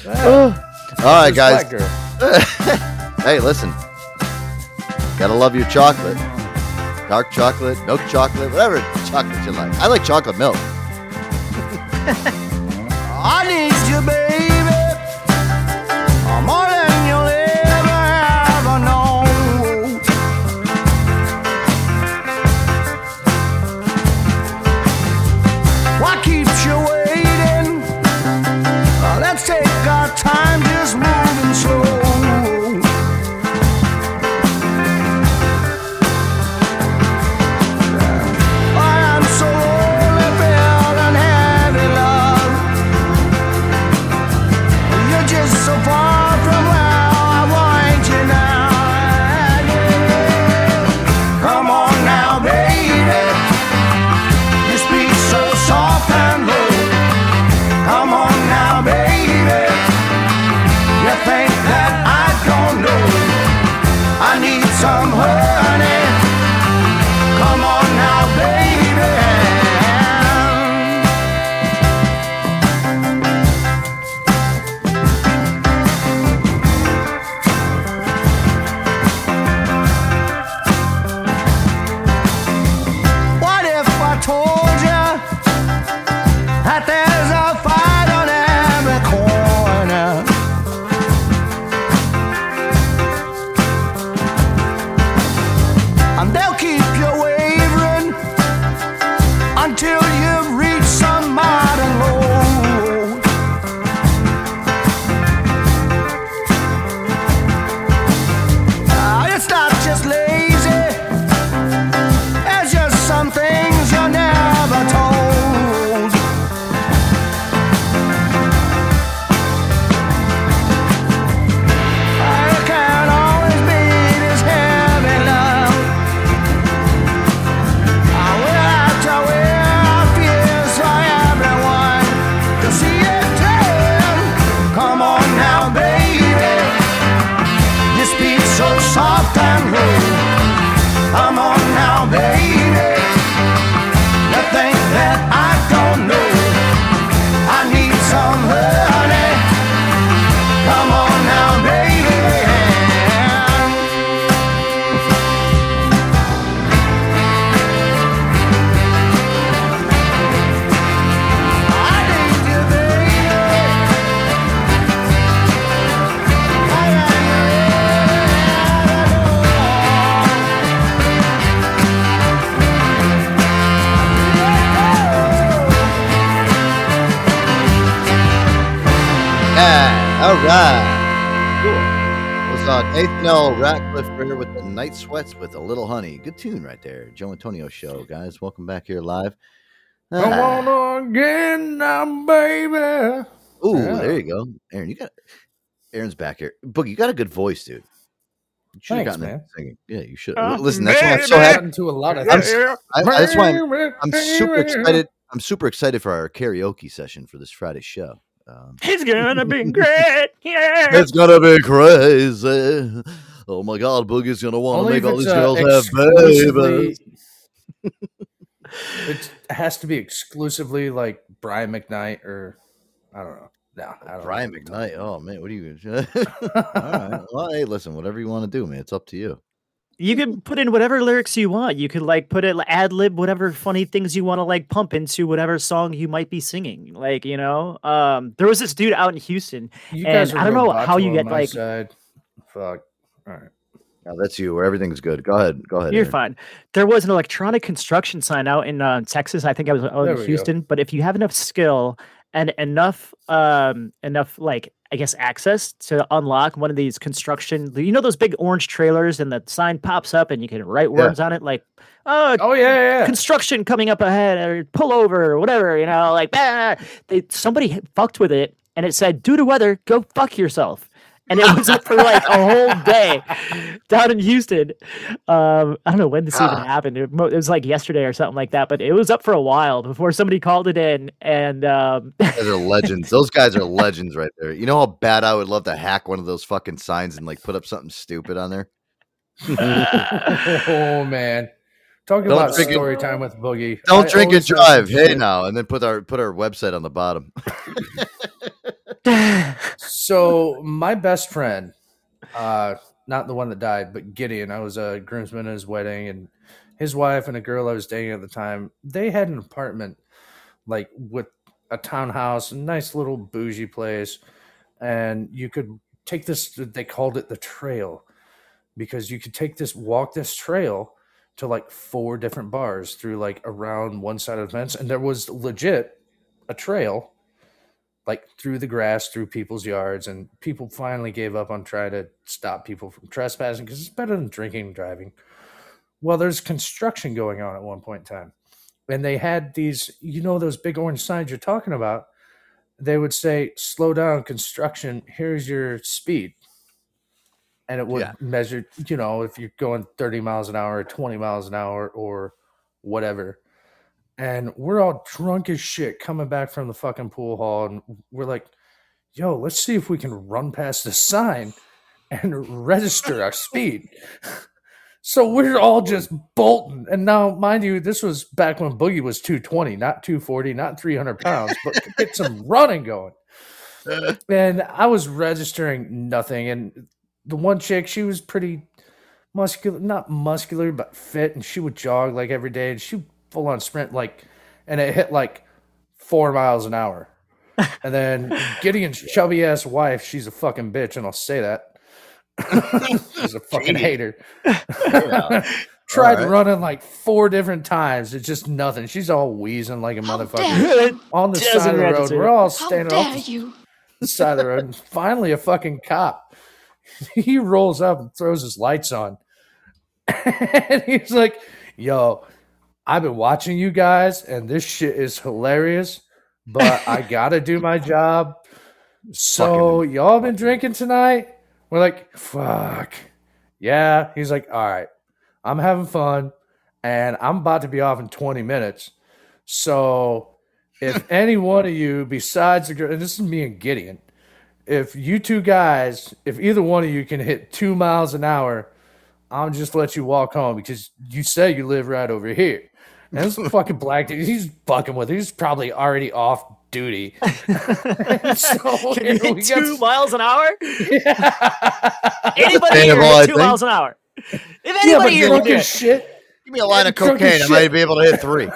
Ah, All right, guys. [LAUGHS] hey, listen. Gotta love your chocolate. Dark chocolate, milk chocolate, whatever chocolate you like. I like chocolate milk. I Sweats with a little honey. Good tune right there. Joe Antonio show, guys. Welcome back here live. Come Ah. on again now, baby. Ooh, Yeah. there you go. Aaron, you got Aaron's back here. Boogie, you got a good voice, dude. You should have Thanks, gotten man. Yeah, you should. Uh, Listen, that's why I'm so happy. To a lot of I'm, things. s- I, I- that's why I'm, I'm super excited. I'm super excited for our karaoke session for this Friday show. Um, It's gonna be [LAUGHS] great. Yeah. it's gonna be crazy. Oh my God, Boogie's gonna want to make all it's, these uh, girls have babies. It has to be exclusively like Brian McKnight or I don't know. No, I don't Brian know. McKnight. Oh man, what are you? [LAUGHS] all right. Well, hey, listen, whatever you want to do, man. It's up to you. You can put in whatever lyrics you want. You could like put it ad lib whatever funny things you want to like pump into whatever song you might be singing. Like you know, um, there was this dude out in Houston, You and guys I don't know how you get my like side. Fuck. All right. Now that's you. Where everything's good. Go ahead. Go ahead. You're Aaron. fine. There was an electronic construction sign out in uh, Texas. I think I was out in we go. Houston. But if you have enough skill and enough, um, enough like I guess access to unlock one of these construction, you know those big orange trailers, and the sign pops up, and you can write Yeah. words on it like, "Oh, Oh yeah, yeah. yeah. construction coming up ahead," or "pull over," or whatever. You know, like bah, they somebody fucked with it, and it said, "Due to weather, go fuck yourself." And it was up for like a whole day down in Houston. Um, I don't know when this even Ah. happened. It, it was like yesterday or something like that, but it was up for a while before somebody called it in. And um, Guys are legends. Those guys are legends right there. You know how bad I would love to hack one of those fucking signs and like put up something stupid on there. [LAUGHS] oh man. Talking Don't about drink it- story time with Boogie. Don't I drink and drive. Hey now, and then put our put our website on the bottom. [LAUGHS] So my best friend, uh, not the one that died, but Gideon. I was a groomsman at his wedding, and his wife and a girl I was dating at the time. They had an apartment, like with a townhouse, a nice little bougie place, and you could take this. They called it the trail, because you could take this, walk this trail to like four different bars through like around one side of the fence, and there was legit a trail like through the grass, through people's yards, and people finally gave up on trying to stop people from trespassing because it's better than drinking and driving. Well, there's construction going on at one point in time, and they had these, you know, those big orange signs you're talking about. They would say, "Slow down, construction. Here's your speed," and it would Yeah. measure, you know, if you're going 30 miles an hour, or 20 miles an hour, or whatever and we're all drunk as shit coming back from the fucking pool hall and we're like yo let's see if we can run past the sign and register our speed. [LAUGHS] So we're all just bolting and now mind you this was back when boogie was 220 not 240 not 300 pounds but get some [LAUGHS] running going. Uh. And i was registering nothing and the one chick she was pretty muscular not muscular but fit and she would jog like every day and she full on sprint like and it hit like four miles an hour. [LAUGHS] And then gideon's chubby ass wife she's a fucking bitch and i'll say that. [LAUGHS] She's a fucking hater. [LAUGHS] Tried Alright. running like four different times. It's just nothing. She's all wheezing like a dare motherfucker on the Doesn't side of the road. we're all standing dare off you. the side of the road. And finally a fucking cop. He rolls up and throws his lights on. And he's like yo i've been watching you guys and this shit is hilarious but i [LAUGHS] gotta do my job. So y'all been drinking tonight? We're like fuck. Yeah. He's like all right i'm having fun and i'm about to be off in 20 minutes. So if [LAUGHS] any one of you besides the girl and this is me and gideon if you two guys, if either one of you can hit two miles an hour, I'll just let you walk home because you say you live right over here. And this fucking black dude, he's fucking with. He's probably already off duty. [LAUGHS] so Can you we hit got- two miles an hour? Anybody here two think. miles an hour? If yeah, anybody but here drunk can as shit. Give me a line of cocaine. I might be able to hit three.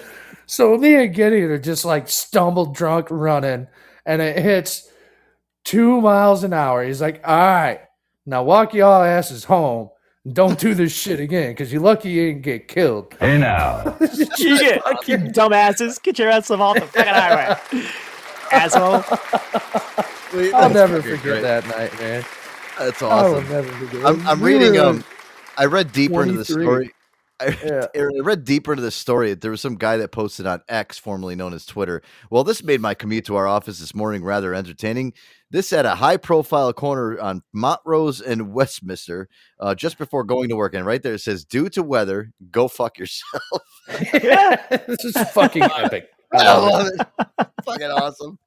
[LAUGHS] So me and Gideon are just like stumbled drunk running, and it hits two miles an hour. He's like, "All right, now walk y'all asses home. And Don't do this shit again, because you're lucky you didn't get killed." Hey now. [LAUGHS] You get, you dumbasses, get your ass off the fucking highway. [LAUGHS] asshole. I'll never forget great. that night, man. That's I will awesome. never forget. I'm, I'm reading. were, Um, I read deeper into the story. I, Yeah. [LAUGHS] I read deeper into the story. There was some guy that posted on X, formerly known as Twitter. Well, this made my commute to our office this morning rather entertaining. This at a high-profile corner on Montrose and Westheimer, uh, just [LAUGHS] before going to work, and right there it says, "Due to weather, go fuck yourself." [LAUGHS] this is fucking epic. [LAUGHS] I love it. fucking awesome.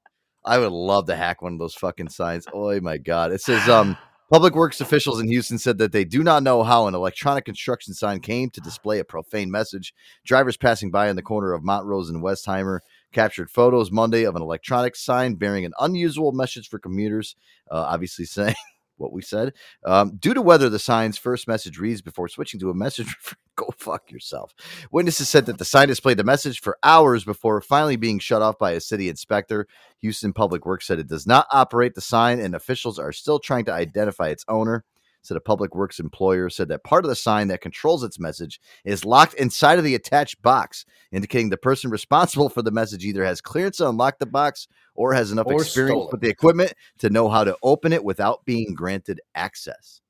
I would love to hack one of those fucking signs. Oh my god! It says um [SIGHS] public works officials in Houston said that they do not know how an electronic construction sign came to display a profane message. Drivers passing by on the corner of Montrose and Westheimer captured photos Monday of an electronic sign bearing an unusual message for commuters, uh, obviously [LAUGHS] saying what we said. Um, due to weather, the sign's first message reads before switching to a message [LAUGHS] go fuck yourself. Witnesses said that the sign displayed the message for hours before finally being shut off by a city inspector. Houston Public Works said it does not operate the sign, and officials are still trying to identify its owner. Said a public works employer said that part of the sign that controls its message is locked inside of the attached box, indicating the person responsible for the message either has clearance to unlock the box or has enough Or experience with the equipment to know how to open it without being granted access.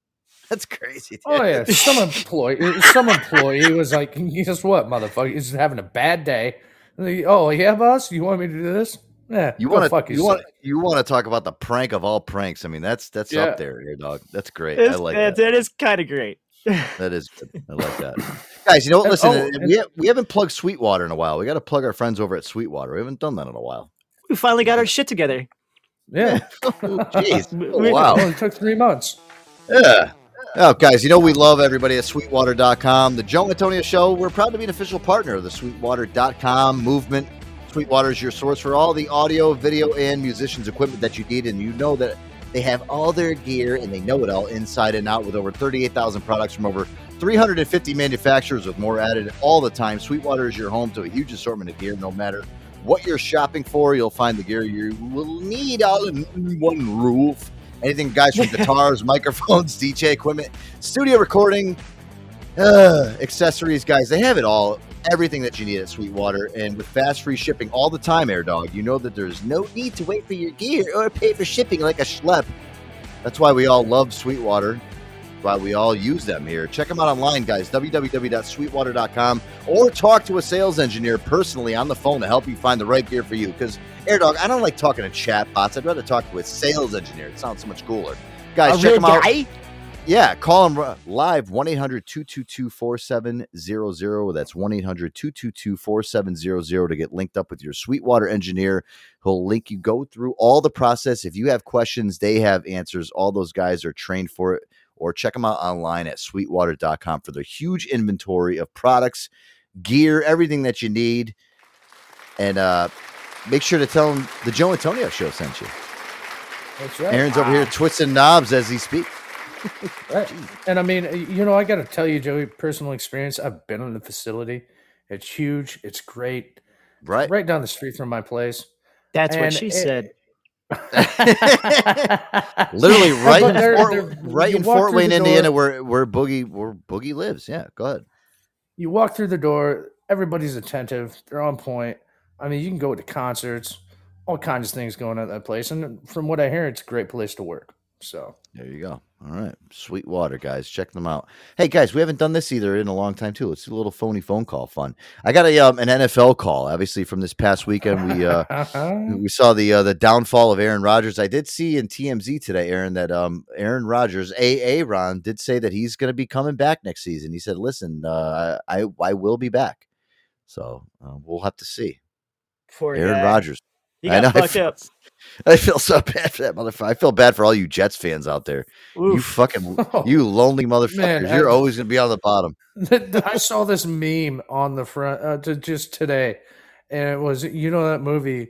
That's crazy. Oh yeah, some employee, uh, some employee was like, "Guess what, motherfucker? He's having a bad day." Oh yeah, boss, you want me to do this? Yeah, You go want fuck to you want you want to talk about the prank of all pranks? I mean, that's that's Yeah. up there, here, dog. That's great. I like that. that. That is kind of great. [LAUGHS] That is good. I like that. Guys, you know what? And- Listen, oh, and- we, ha- we haven't plugged Sweetwater in a while. We got to plug our friends over at Sweetwater. We haven't done that in a while. We finally got our shit together. Yeah. [LAUGHS] Oh, jeez. [LAUGHS] We- Oh, wow. It took three months. Yeah. Oh, guys, you know we love everybody at Sweetwater.com. The Joe Antonio Show, we're proud to be an official partner of the Sweetwater.com movement. Sweetwater is your source for all the audio, video, and musicians equipment that you need. And you know that they have all their gear and they know it all inside and out with over 38,000 products from over 350 manufacturers with more added all the time. Sweetwater is your home to a huge assortment of gear. No matter what you're shopping for, you'll find the gear you will need all in one roof. Anything, guys, from [LAUGHS] guitars, microphones, DJ equipment, studio recording, uh, accessories, guys, they have it all. Everything that you need at Sweetwater. And with fast free shipping all the time, Air Dog, you know that there's no need to wait for your gear or pay for shipping like a schlep. That's why we all love Sweetwater. Why we all use them here. Check them out online, guys. www.sweetwater.com or talk to a sales engineer personally on the phone to help you find the right gear for you. Because Air Dog, I don't like talking to chat bots. I'd rather talk to a sales engineer. It sounds so much cooler. Guys, A check them out. guy? Yeah, call them live 1 800 222 4700. That's 1 800 222 4700 to get linked up with your Sweetwater engineer. He'll link you, go through all the process. If you have questions, they have answers. All those guys are trained for it. Or check them out online at sweetwater.com for their huge inventory of products, gear, everything that you need. And uh, make sure to tell them the Joe Antonio show sent you. That's right. Aaron's over here twisting knobs as he speaks. Right. And I mean, you know, I got to tell you, Joey, personal experience. I've been in the facility. It's huge. It's great. Right. Right down the street from my place. That's what she it- said. [LAUGHS] Literally right in they're- Fort, they're- right in Fort Wayne, Indiana, door- where where Boogie where Boogie lives. Yeah, go ahead. you walk through the door, everybody's attentive, they're on point. I mean, you can go to concerts, all kinds of things going on at that place. And from what I hear, it's a great place to work. So There you go. All right, Sweetwater guys, check them out. Hey guys, we haven't done this either in a long time too. Let's do a little phony phone call fun. I got a um, an NFL call, obviously from this past weekend. We uh, [LAUGHS] we saw the uh, the downfall of Aaron Rodgers. I did see in TMZ today, Aaron, that um Aaron Rodgers, AA Ron, did say that he's going to be coming back next season. He said, "Listen, uh, I I will be back." So uh, we'll have to see. Poor Aaron. Rodgers. He I got know, [LAUGHS] fucked feel- up. [LAUGHS] I feel so [LAUGHS] bad for that motherfucker. I feel bad for all you Jets fans out there. You Oof. fucking, [LAUGHS] you lonely motherfuckers. Man, You're I- always gonna be on the bottom. I saw this meme on the front uh, to just today, and it was you know that movie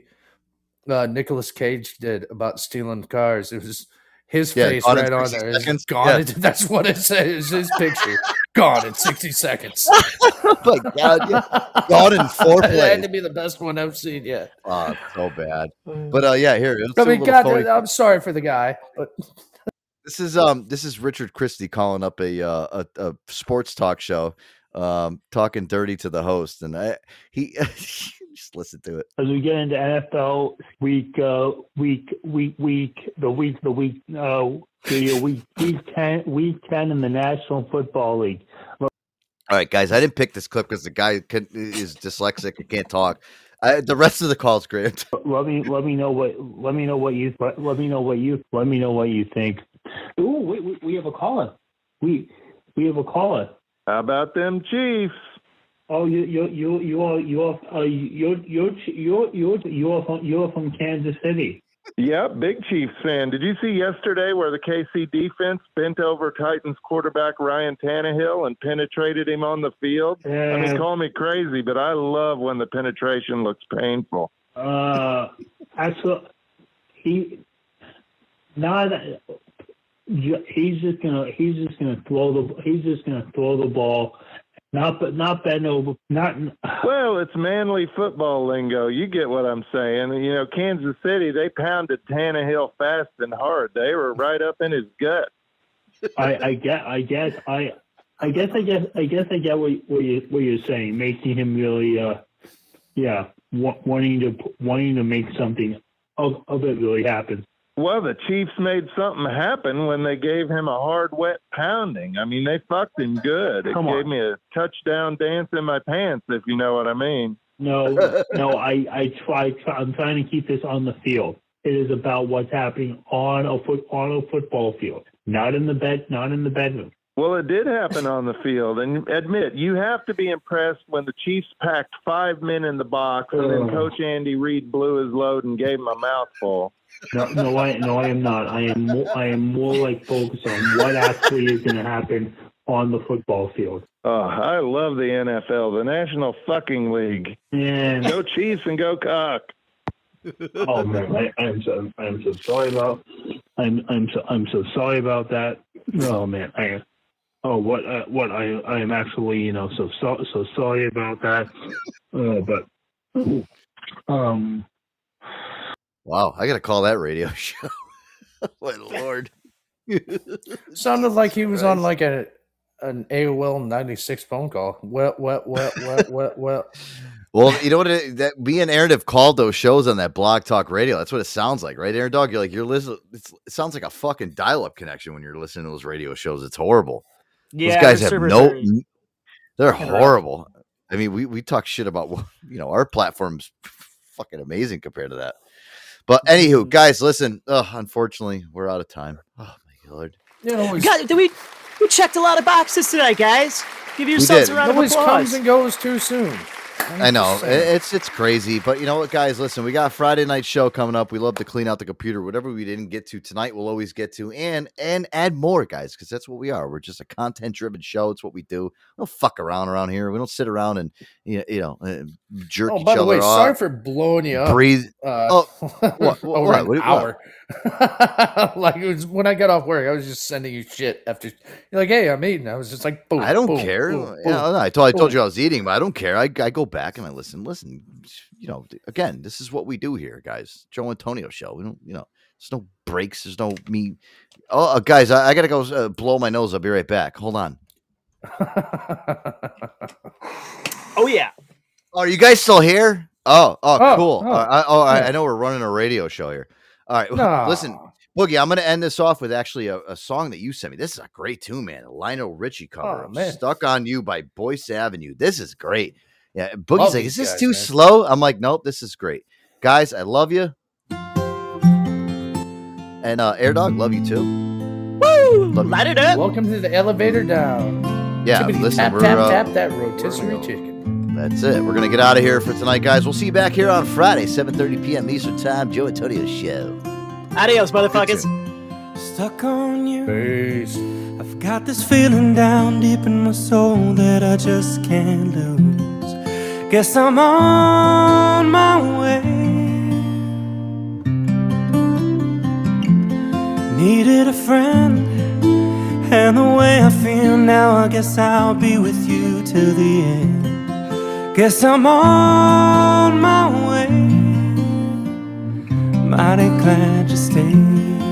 uh, Nicolas Cage did about stealing cars. It was his Yeah, face right on 60 there. Seconds. Gone. Yeah. [LAUGHS] that's what it says. His picture gone in sixty seconds. oh [LAUGHS] my god! Yeah. Gone in four [LAUGHS] That had to be the best one I've seen yet. Oh, so bad. [SIGHS] But uh, yeah, here. I mean, God, phony- I'm sorry for the guy, but This is um, this is Richard Christie calling up a uh, a, a sports talk show, um, talking dirty to the host, and I he Just listen to it. as we get into NFL week, uh, week, week, week, the week, the week, uh, the week, week ten, week ten in the National Football League. All right, guys, I didn't pick this clip because the guy can, is dyslexic and can't talk. I, the rest of the call's great. [LAUGHS] Let me let me know what let me know what you let, let me know what you let me know what you think. Ooh, wait, we, we have a caller. We we have a caller. How about them Chiefs? Oh, you you you you are you are uh, you're you're you're you're you're from you're from Kansas City. Yep, big Chiefs fan. Did you see yesterday where the KC defense bent over Titans quarterback Ryan Tannehill and penetrated him on the field? I mean, call me crazy, but I love when the penetration looks painful. Uh, actually, he not he's just gonna he's just gonna throw the he's just gonna throw the ball, not but not bend over, not Well, it's manly football lingo. You get what I'm saying. You know, Kansas City, they pounded Tannehill fast and hard. They were right up in his gut. I, I get, I guess, I, I guess, I guess, I guess, I get what what you what you're saying, making him really, uh, yeah, wa- wanting to wanting to make something of, of it really happen. Well, the Chiefs made something happen when they gave him a hard, wet pounding. I mean, they fucked him good. It Come on. gave me a touchdown dance in my pants, if you know what I mean. No, [LAUGHS] no, I, I try, try, I'm trying to keep this on the field. It is about what's happening on a foot on a football field, not in the bed, not in the bedroom. Well, it did happen on the field, and admit you have to be impressed when the Chiefs packed five men in the box, and then Coach Andy Reid blew his load and gave him a mouthful. No, no, I, no, I am not. I am, more, I am more like focused on what actually is going to happen on the football field. Oh, I love the NFL, the National Fucking League. And Go Chiefs and go cock. oh man, I, I'm so I'm so sorry about I'm I'm so I'm so sorry about that. Oh man, I oh what uh, what I I am actually you know so so so sorry about that. Uh, but um Wow, I got to call that radio [LAUGHS] show. My lord. Sounded like he was on like a an AOL ninety six phone call. Well, well, well, well, well, well. Well, you know what? It, that me and Aaron have called those shows on that Blog Talk Radio. That's what it sounds like, right, Aaron Dog? You're like you're listening. It sounds like a fucking dial-up connection when you're listening to those radio shows. It's horrible. Yeah, those guys have no. are They're kinda rough. horrible. I mean, we we talk shit about [LAUGHS] you know our platform's [LAUGHS] fucking amazing compared to that. But Mm-hmm. anywho, guys, listen. Ugh, unfortunately, we're out of time. Oh my lord. You know, always, God, did we we checked a lot of boxes tonight, guys. Give yourselves a round it of always comes and goes too soon. I know just saying. it- it's it's crazy, but you know what, guys? Listen, we got a Friday night show coming up. We love to clean out the computer. Whatever we didn't get to tonight, we'll always get to, and and add more, guys, because that's what we are. We're just a content driven show. It's what we do. We don't fuck around around here. We don't sit around and you know, you know uh, jerk Oh, each by the way, off. sorry for blowing you up. Breathe. Uh, oh, [LAUGHS] what? what, over what? an What- hour. [LAUGHS] like it was when I got off work, I was just sending you shit after. You're like, "Hey, I'm eating." I was just like, "Boom." I don't boom, care. boom, Yeah, boom, I told I told you I was eating, but I don't care. I, I go back and I listen. Listen, you know, again, this is what we do here, guys. Joe Antonio show. We don't, you know, there's no breaks. There's no me. Oh, uh, guys, I, I gotta go uh, blow my nose. I'll be right back. Hold on. [LAUGHS] Oh yeah. Oh, are you guys still here? Oh, oh, Oh, cool. oh, Uh, I, oh, yeah. I know we're running a radio show here. All right, No. listen, Boogie. I'm gonna end this off with actually a, a song that you sent me. This is a great tune, man. A Lionel Richie cover. Oh, man. "Stuck on You" by Boyce Avenue. This is great. Yeah, Boogie's Love like, "Is this guys, too man. slow?" I'm like, "Nope, this is great." Guys, I love you. And uh, Air Dog, love you too. Woo! Love you. Light it up. Welcome to the elevator down. Yeah, Tippity listen, tap we're tap uh, tap that rotisserie chicken. That's it. We're gonna get out of here for tonight, guys. We'll see you back here on Friday, 7:30 p.m. Eastern Time. Joe Antonio Show. Adios, motherfuckers. Stuck on you. Peace. I've got this feeling down deep in my soul that I just can't lose. Guess I'm on my way. Needed a friend, and the way I feel now, I guess I'll be with you till the end. Guess I'm on my way. Mighty glad you stayed.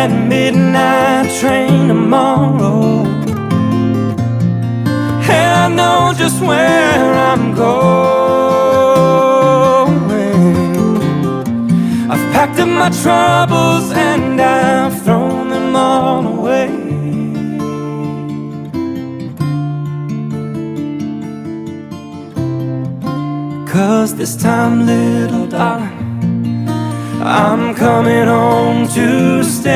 That midnight train tomorrow. And I know just where I'm going. I've packed up my troubles and I've thrown them all away. Cause this time, little darling. I'm coming home to stay.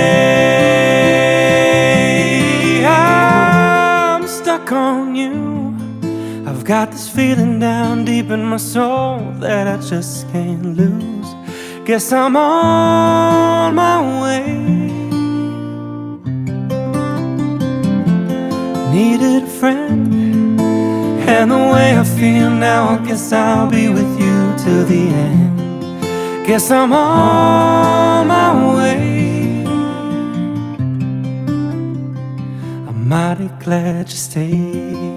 I'm stuck on you. I've got this feeling down deep in my soul that I just can't lose. Guess I'm on my way. Needed a friend, and the way I feel now, I guess I'll be with you till the end. Guess I'm on my way. I'm mighty glad you stayed.